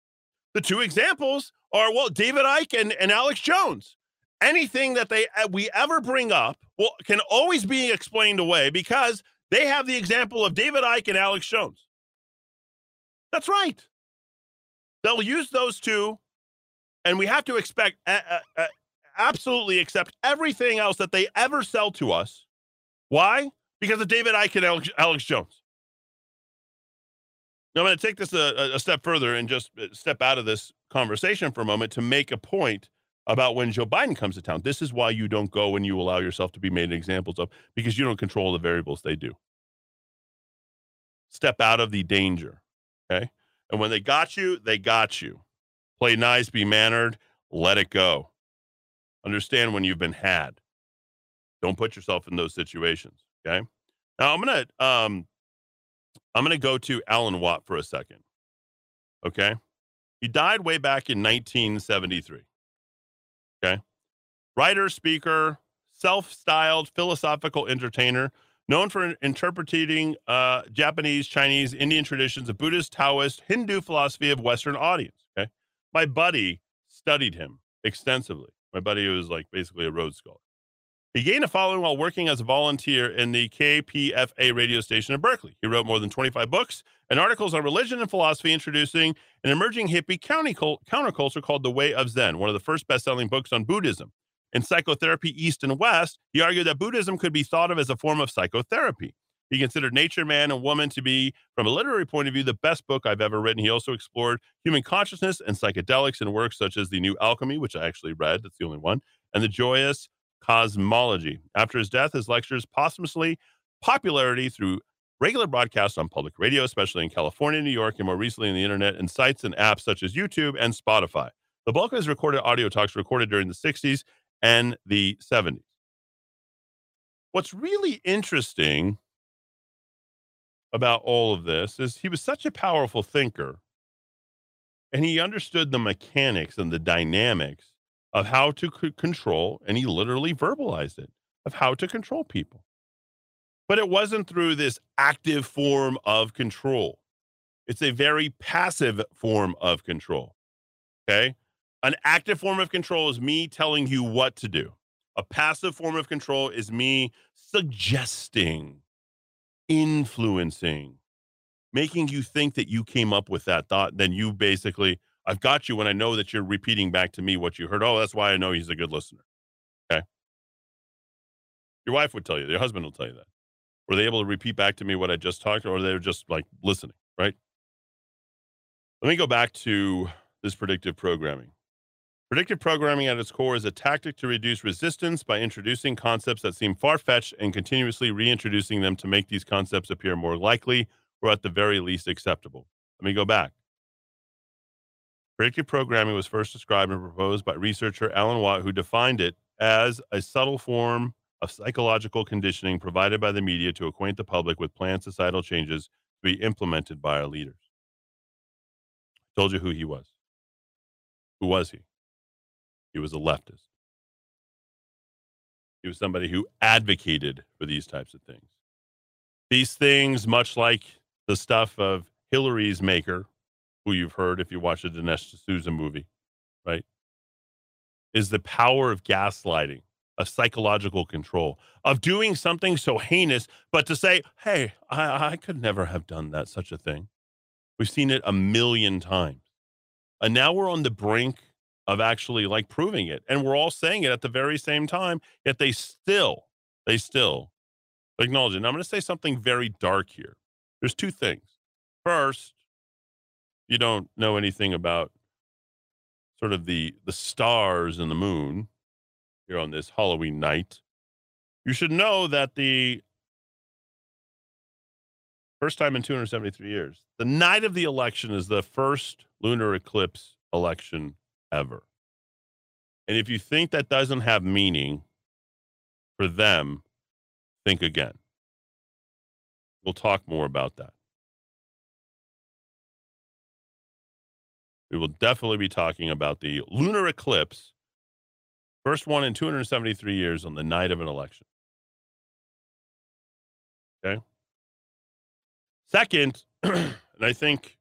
The two examples are well, David Icke and, and Alex Jones. Anything that they uh, we ever bring up well can always be explained away because they have the example of David Icke and Alex Jones. That's right. They'll use those two, and we have to expect uh, uh, uh, absolutely accept everything else that they ever sell to us. Why? Because of David Icke and Alex, Alex Jones. Now, I'm going to take this a, a step further and just uh, step out of this conversation for a moment to make a point about when Joe Biden comes to town. This is why you don't go and you allow yourself to be made examples of, because you don't control the variables they do. Step out of the danger. Okay. And when they got you, they got you. Play nice, be mannered, let it go. Understand when you've been had. Don't put yourself in those situations. Okay. Now I'm gonna um I'm gonna go to Alan Watt for a second. Okay. He died way back in 1973. Okay. Writer, speaker, self-styled philosophical entertainer, known for interpreting uh, Japanese, Chinese, Indian traditions of Buddhist, Taoist, Hindu philosophy of Western audience. Okay. My buddy studied him extensively. My buddy was like basically a Rhodes Scholar. He gained a following while working as a volunteer in the KPFA radio station in Berkeley. He wrote more than 25 books and articles on religion and philosophy, introducing an emerging hippie county cult- counterculture called The Way of Zen, one of the first best selling books on Buddhism. In Psychotherapy East and West, he argued that Buddhism could be thought of as a form of psychotherapy. He considered Nature, Man, and Woman to be, from a literary point of view, the best book I've ever written. He also explored human consciousness and psychedelics in works such as The New Alchemy, which I actually read, that's the only one, and The Joyous Cosmology. After his death, his lectures posthumously popularity through regular broadcasts on public radio, especially in California, New York, and more recently in the internet and sites and apps such as YouTube and Spotify. The bulk of his recorded audio talks recorded during the 60s and the 70s. What's really interesting about all of this is he was such a powerful thinker and he understood the mechanics and the dynamics of how to c- control, and he literally verbalized it of how to control people. But it wasn't through this active form of control. It's a very passive form of control. Okay. An active form of control is me telling you what to do. A passive form of control is me suggesting, influencing, making you think that you came up with that thought. Then you basically, I've got you when I know that you're repeating back to me what you heard. Oh, that's why I know he's a good listener. Okay. Your wife would tell you, your husband will tell you that. Were they able to repeat back to me what I just talked, or they were just like listening, right? Let me go back to this predictive programming. Predictive programming at its core is a tactic to reduce resistance by introducing concepts that seem far fetched and continuously reintroducing them to make these concepts appear more likely or at the very least acceptable. Let me go back. Predictive programming was first described and proposed by researcher Alan Watt, who defined it as a subtle form of psychological conditioning provided by the media to acquaint the public with planned societal changes to be implemented by our leaders. I told you who he was. Who was he? He was a leftist. He was somebody who advocated for these types of things. These things, much like the stuff of Hillary's maker, who you've heard if you watch the Dinesh D'Souza movie, right? Is the power of gaslighting, of psychological control, of doing something so heinous, but to say, hey, I, I could never have done that, such a thing. We've seen it a million times. And now we're on the brink of actually like proving it. And we're all saying it at the very same time, yet they still, they still acknowledge it. I'm going to say something very dark here. There's two things. First, you don't know anything about sort of the the stars and the moon here on this Halloween night, you should know that the first time in 273 years, the night of the election is the first lunar eclipse election ever. And if you think that doesn't have meaning for them, think again. We'll talk more about that. We will definitely be talking about the lunar eclipse, first one in 273 years on the night of an election. Okay. Second, and I think,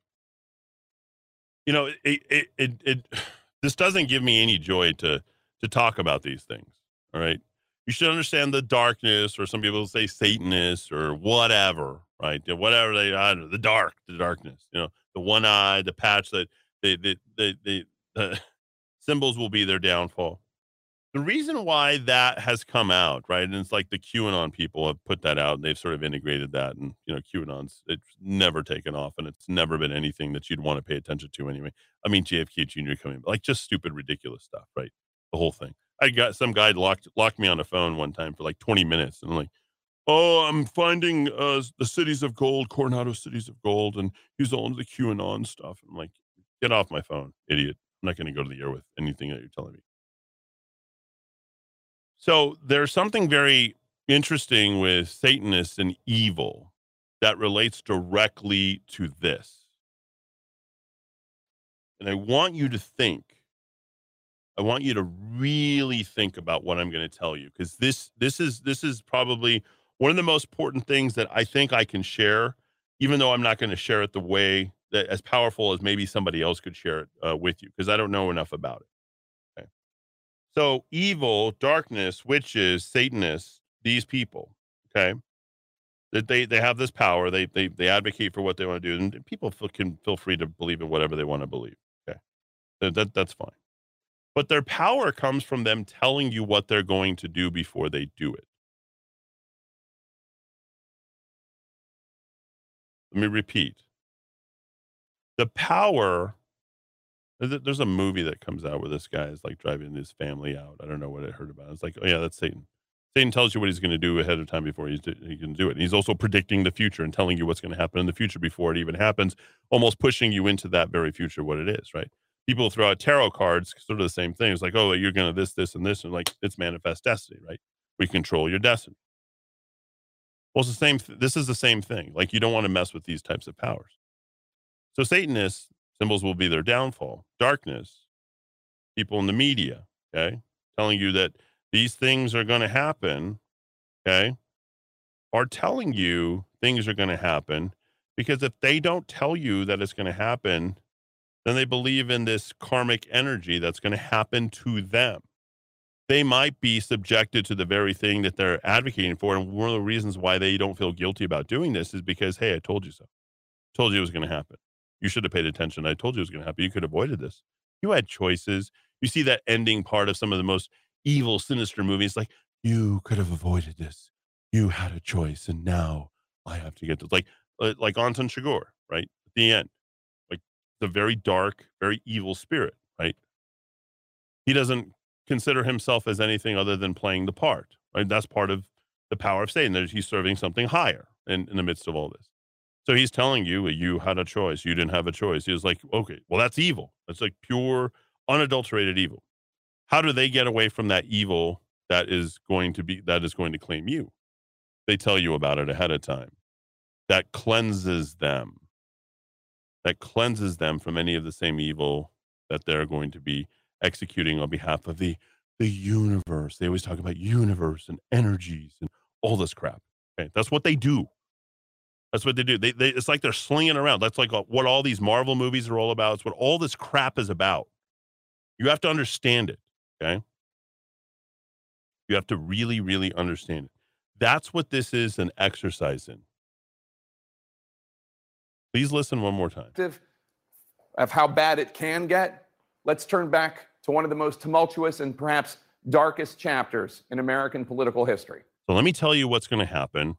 you know, it, it, it, it, this doesn't give me any joy to, to talk about these things. All right. You should understand the darkness, or some people say Satanists or whatever, right? Whatever they, I don't know, the dark, the darkness, you know, the one eye, the patch that they, they, they, they, the symbols will be their downfall. The reason why that has come out, right? And it's like the QAnon people have put that out and they've sort of integrated that. And, you know, QAnon's, it's never taken off and it's never been anything that you'd want to pay attention to anyway. I mean, JFK Jr. coming, like just stupid, ridiculous stuff, right? The whole thing. I got some guy locked locked me on the phone one time for like 20 minutes and I'm like, oh, I'm finding uh, the cities of gold, Coronado cities of gold, and he's all into the QAnon stuff. I'm like, get off my phone, idiot. I'm not going to go to the air with anything that you're telling me. So there's something very interesting with Satanists and evil that relates directly to this. And I want you to think. I want you to really think about what I'm going to tell you because this this is this is probably one of the most important things that I think I can share, even though I'm not going to share it the way as powerful as maybe somebody else could share it uh, with you because I don't know enough about it. Okay. So evil, darkness, witches, Satanists, these people, okay, that they they have this power. They they they advocate for what they want to do, and people can feel free to believe in whatever they want to believe. Okay, that that's fine. But their power comes from them telling you what they're going to do before they do it. Let me repeat. The power uh, there's a- movie that comes out where this guy is like driving his family out. I don't know what I heard about. It's like, oh yeah, that's Satan. Satan tells you what he's going to do ahead of time before he's he can do it. And he's also predicting the future and telling you what's going to happen in the future before it even happens, almost pushing you into that very future, what it is, right? People throw out tarot cards, sort of the same thing. It's like, oh, you're going to this, this, and this, and like it's manifest destiny, right? We control your destiny. Well, it's the same. Th- this is the same thing. Like you don't want to mess with these types of powers. So Satanists symbols will be their downfall. Darkness, people in the media, okay, telling you that these things are going to happen, okay, are telling you things are going to happen because if they don't tell you that it's going to happen, then they believe in this karmic energy that's going to happen to them. They might be subjected to the very thing that they're advocating for. And one of the reasons why they don't feel guilty about doing this is because, hey, I told you so. Told you it was going to happen. You should have paid attention. I told you it was going to happen. You could have avoided this. You had choices. You see that ending part of some of the most evil, sinister movies, like, you could have avoided this. You had a choice, and now I have to get this. Like, uh, like Anton Chigurh, right? At the end, like the very dark, very evil spirit, right? He doesn't consider himself as anything other than playing the part, right? That's part of the power of Satan. That he's serving something higher in, in the midst of all this. So he's telling you uh, you had a choice. You didn't have a choice. He was like, okay, well, that's evil. That's like pure, unadulterated evil. How do they get away from that evil that is going to be that is going to claim you? They tell you about it ahead of time. That cleanses them. That cleanses them from any of the same evil that they're going to be executing on behalf of the the universe. They always talk about universe and energies and all this crap. Okay, that's what they do. That's what they do. They, they it's like they're slinging around. That's like uh, what all these Marvel movies are all about. It's what all this crap is about. You have to understand it. Okay. You have to really, really understand it. That's what this is an exercise in. Please listen one more time. of how bad it can get, let's turn back to one of the most tumultuous and perhaps darkest chapters in American political history. So let me tell you what's going to happen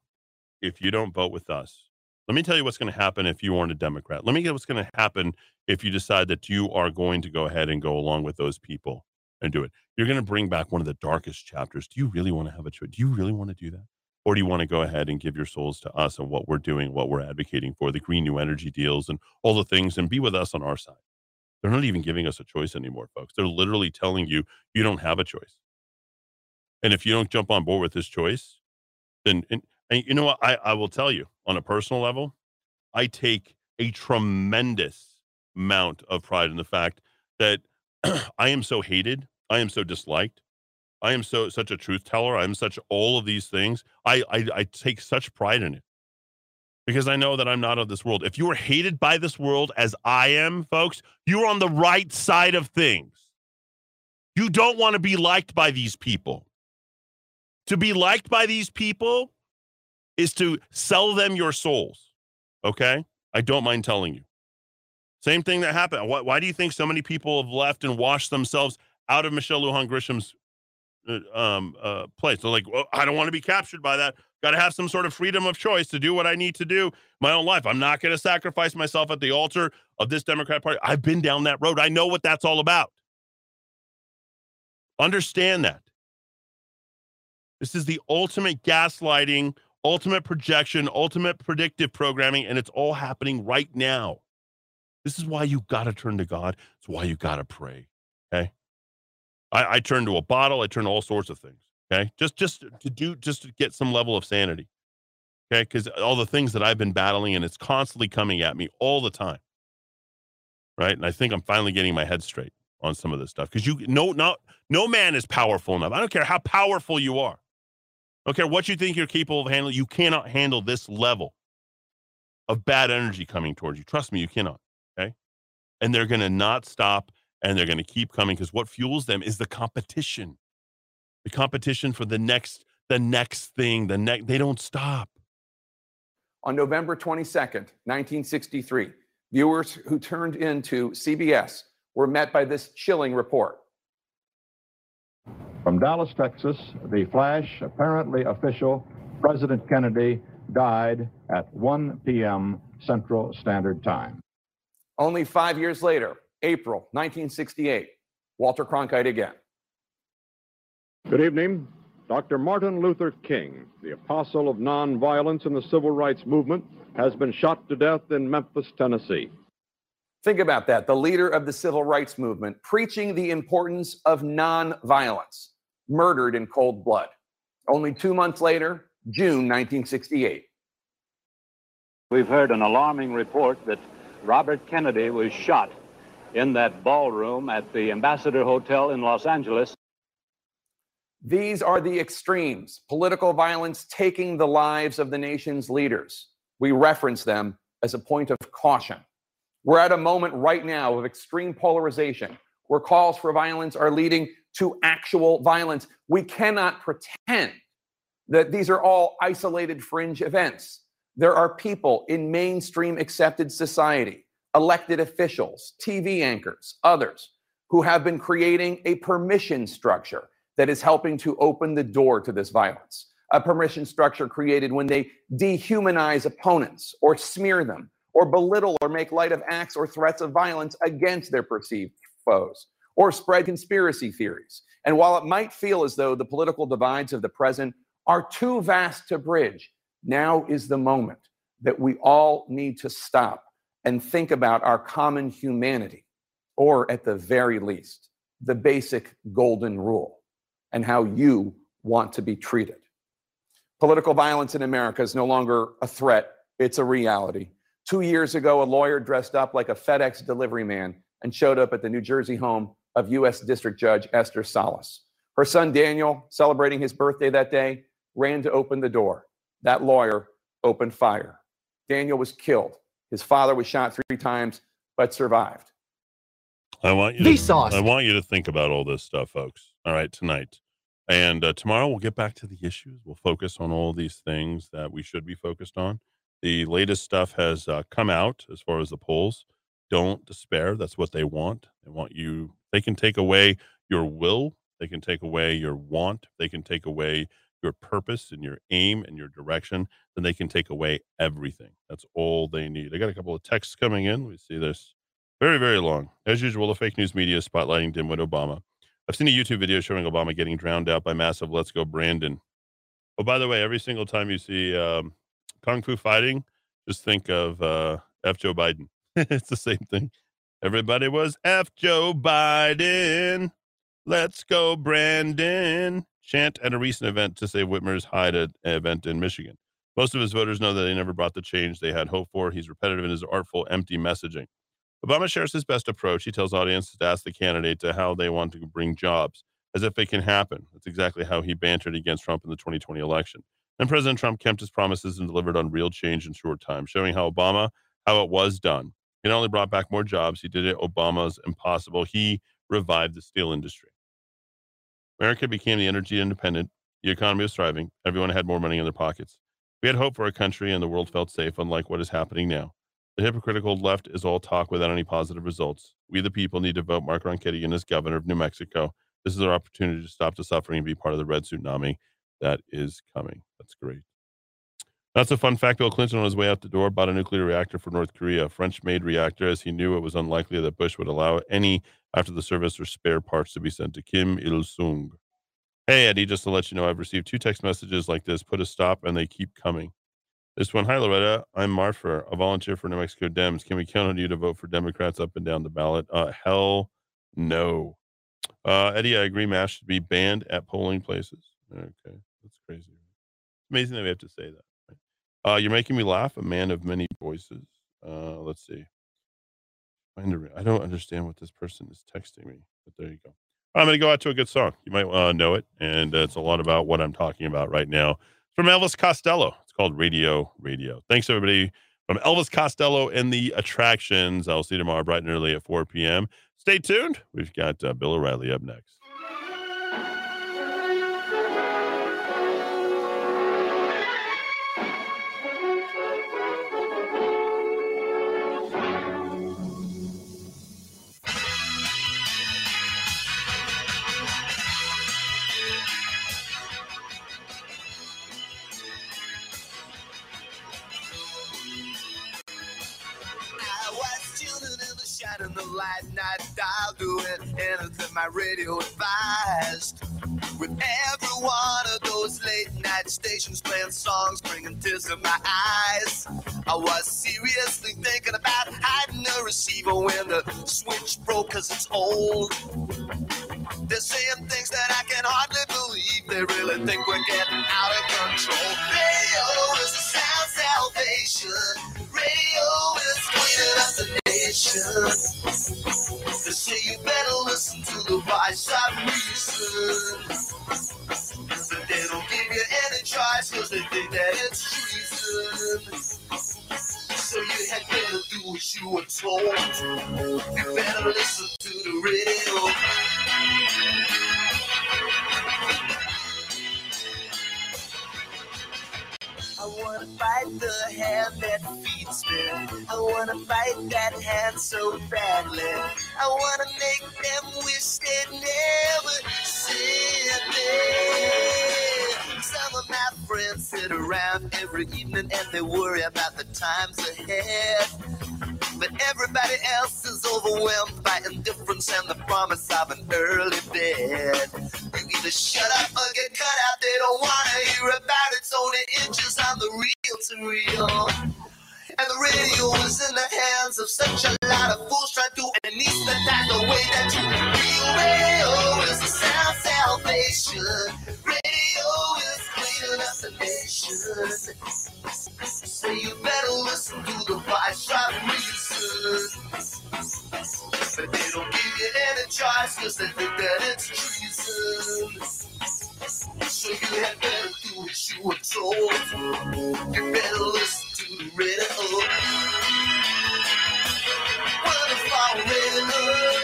if you don't vote with us. Let me tell you what's going to happen if you aren't a Democrat. Let me get what's going to happen if you decide that you are going to go ahead and go along with those people and do it. You're going to bring back one of the darkest chapters. Do you really want to have a choice? Do you really want to do that? Or do you want to go ahead and give your souls to us and what we're doing, what we're advocating for, the green new energy deals and all the things, and be with us on our side? They're not even giving us a choice anymore, folks. They're literally telling you you don't have a choice. And if you don't jump on board with this choice, then and, and you know what? I, I will tell you on a personal level, I take a tremendous amount of pride in the fact that I am so hated, I am so disliked, I am so such a truth teller, I'm such all of these things. I I, I take such pride in it. because I know that I'm not of this world. If you are hated by this world as I am, folks, you're on the right side of things. You don't want to be liked by these people. To be liked by these people is to sell them your souls. Okay? I don't mind telling you. Same thing that happened. Why, why do you think so many people have left and washed themselves out of Michelle Lujan Grisham's uh, um, uh, place? They're like, well, I don't want to be captured by that. Got to have some sort of freedom of choice to do what I need to do my own life. I'm not going to sacrifice myself at the altar of this Democrat Party. I've been down that road. I know what that's all about. Understand that. This is the ultimate gaslighting, ultimate projection, ultimate predictive programming, and it's all happening right now. This is why you got to turn to God. It's why you got to pray. Okay. I, I turn to a bottle. I turn to all sorts of things. Okay. Just, just to do, just to get some level of sanity. Okay. Because all the things that I've been battling and it's constantly coming at me all the time. Right. And I think I'm finally getting my head straight on some of this stuff because you no, not, no man is powerful enough. I don't care how powerful you are. Care what you think you're capable of handling. You cannot handle this level of bad energy coming towards you. Trust me, you cannot. Okay. And they're going to not stop and they're going to keep coming because what fuels them is the competition. The competition for the next, the next thing, the next, they don't stop. On November 22nd, 1963, viewers who turned into CBS were met by this chilling report. From Dallas, Texas, the flash, apparently official, President Kennedy died at 1 p.m. Central Standard Time. Only five years later, April 1968, Walter Cronkite again. Good evening. Dr. Martin Luther King, the apostle of nonviolence in the civil rights movement, has been shot to death in Memphis, Tennessee. Think about that. The leader of the civil rights movement preaching the importance of nonviolence, murdered in cold blood. Only two months later, June 1968. We've heard an alarming report that Robert Kennedy was shot in that ballroom at the Ambassador Hotel in Los Angeles. These are the extremes political violence taking the lives of the nation's leaders. We reference them as a point of caution. We're at a moment right now of extreme polarization where calls for violence are leading to actual violence. We cannot pretend that these are all isolated fringe events. There are people in mainstream accepted society, elected officials, TV anchors, others, who have been creating a permission structure that is helping to open the door to this violence. A permission structure created when they dehumanize opponents or smear them or belittle or make light of acts or threats of violence against their perceived foes or spread conspiracy theories. And while it might feel as though the political divides of the present are too vast to bridge, now is the moment that we all need to stop and think about our common humanity, or at the very least, the basic golden rule and how you want to be treated. Political violence in America is no longer a threat, it's a reality. Two years ago, a lawyer dressed up like a FedEx delivery man and showed up at the New Jersey home of U.S. District Judge Esther Salas. Her son Daniel, celebrating his birthday that day, ran to open the door. That lawyer opened fire. Daniel was killed. His father was shot three times, but survived. I want you. To, I want you to think about all this stuff, folks. All right, tonight, and uh, tomorrow we'll get back to the issues. We'll focus on all these things that we should be focused on. The latest stuff has uh, come out as far as the polls. Don't despair. That's what they want. They want you. They can take away your will. They can take away your want. They can take away your purpose and your aim and your direction. Then they can take away everything. That's all they need. I got a couple of texts coming in. We see this very, very long. As usual, the fake news media is spotlighting dimwit Obama. I've seen a YouTube video showing Obama getting drowned out by massive "Let's Go Brandon." Oh, by the way, every single time you see um, kung fu fighting, just think of uh, F. Joe Biden. it's the same thing. Everybody was F. Joe Biden. Let's go, Brandon. Chant at a recent event to save Whitmer's hide at an event in Michigan. Most of his voters know that he never brought the change they had hoped for. He's repetitive in his artful, empty messaging. Obama shares his best approach. He tells audiences to ask the candidate to how they want to bring jobs, as if it can happen. That's exactly how he bantered against Trump in the 2020 election. And President Trump kept his promises and delivered on real change in short time, showing how Obama, how it was done. He not only brought back more jobs, he did it Obama's impossible. He revived the steel industry. America became the energy independent. The economy was thriving. Everyone had more money in their pockets. We had hope for our country, and the world felt safe, unlike what is happening now. The hypocritical left is all talk without any positive results. We, the people, need to vote Mark Ronchetti in as governor of New Mexico. This is our opportunity to stop the suffering and be part of the red tsunami that is coming. That's great. That's a fun fact. Bill Clinton, on his way out the door, bought a nuclear reactor for North Korea, a French made reactor, as he knew it was unlikely that Bush would allow any after the service or spare parts to be sent to Kim Il sung. Hey, Eddie, just to let you know, I've received two text messages like this put a stop, and they keep coming. This one, hi Loretta, I'm Marfer, a volunteer for New Mexico Dems. Can we count on you to vote for Democrats up and down the ballot? Uh, hell no. Uh, Eddie, I agree. Mass should be banned at polling places. Okay, that's crazy. Amazing that we have to say that. Uh, you're making me laugh. A man of many voices. Uh, let's see. Find I don't understand what this person is texting me, but there you go. I'm going to go out to a good song. You might uh, know it, and uh, it's a lot about what I'm talking about right now. It's from Elvis Costello. It's called Radio Radio. Thanks, everybody, from Elvis Costello and the Attractions. I'll see you tomorrow bright and early at 4 p.m. Stay tuned. We've got uh, Bill O'Reilly up next. The light night dial doing anything my radio advised. With every one of those late night stations playing songs, bringing tears to my eyes. I was seriously thinking about hiding the receiver when the switch broke cause it's old. They're saying things that I can hardly believe. They really think we're getting out of control. Radio is the sound salvation. Radio is cleaning up the They say you better listen to the voice of reason. But they don't give you any choice because they think that it's treason. So you had better do what you were told. You better listen to the radio. I wanna fight the hand that feeds me. I wanna fight that hand so badly. I wanna make them wish they'd never seen me. Some of my friends sit around every evening and they worry about the times ahead. But everybody else is overwhelmed by indifference and the promise of an early bed. You either shut up or get cut out. They don't want to hear about it. It's only inches on the reel to reel. And the radio is in the hands of such a lot of fools trying to anesthetize the way that you feel. Radio is sound salvation. Radio is cleaning up the nation. So you better listen to the voice drop reason. But they don't give you any choice because they think that it's treason. So you had better do what you were told. You better listen to the radio. What if I really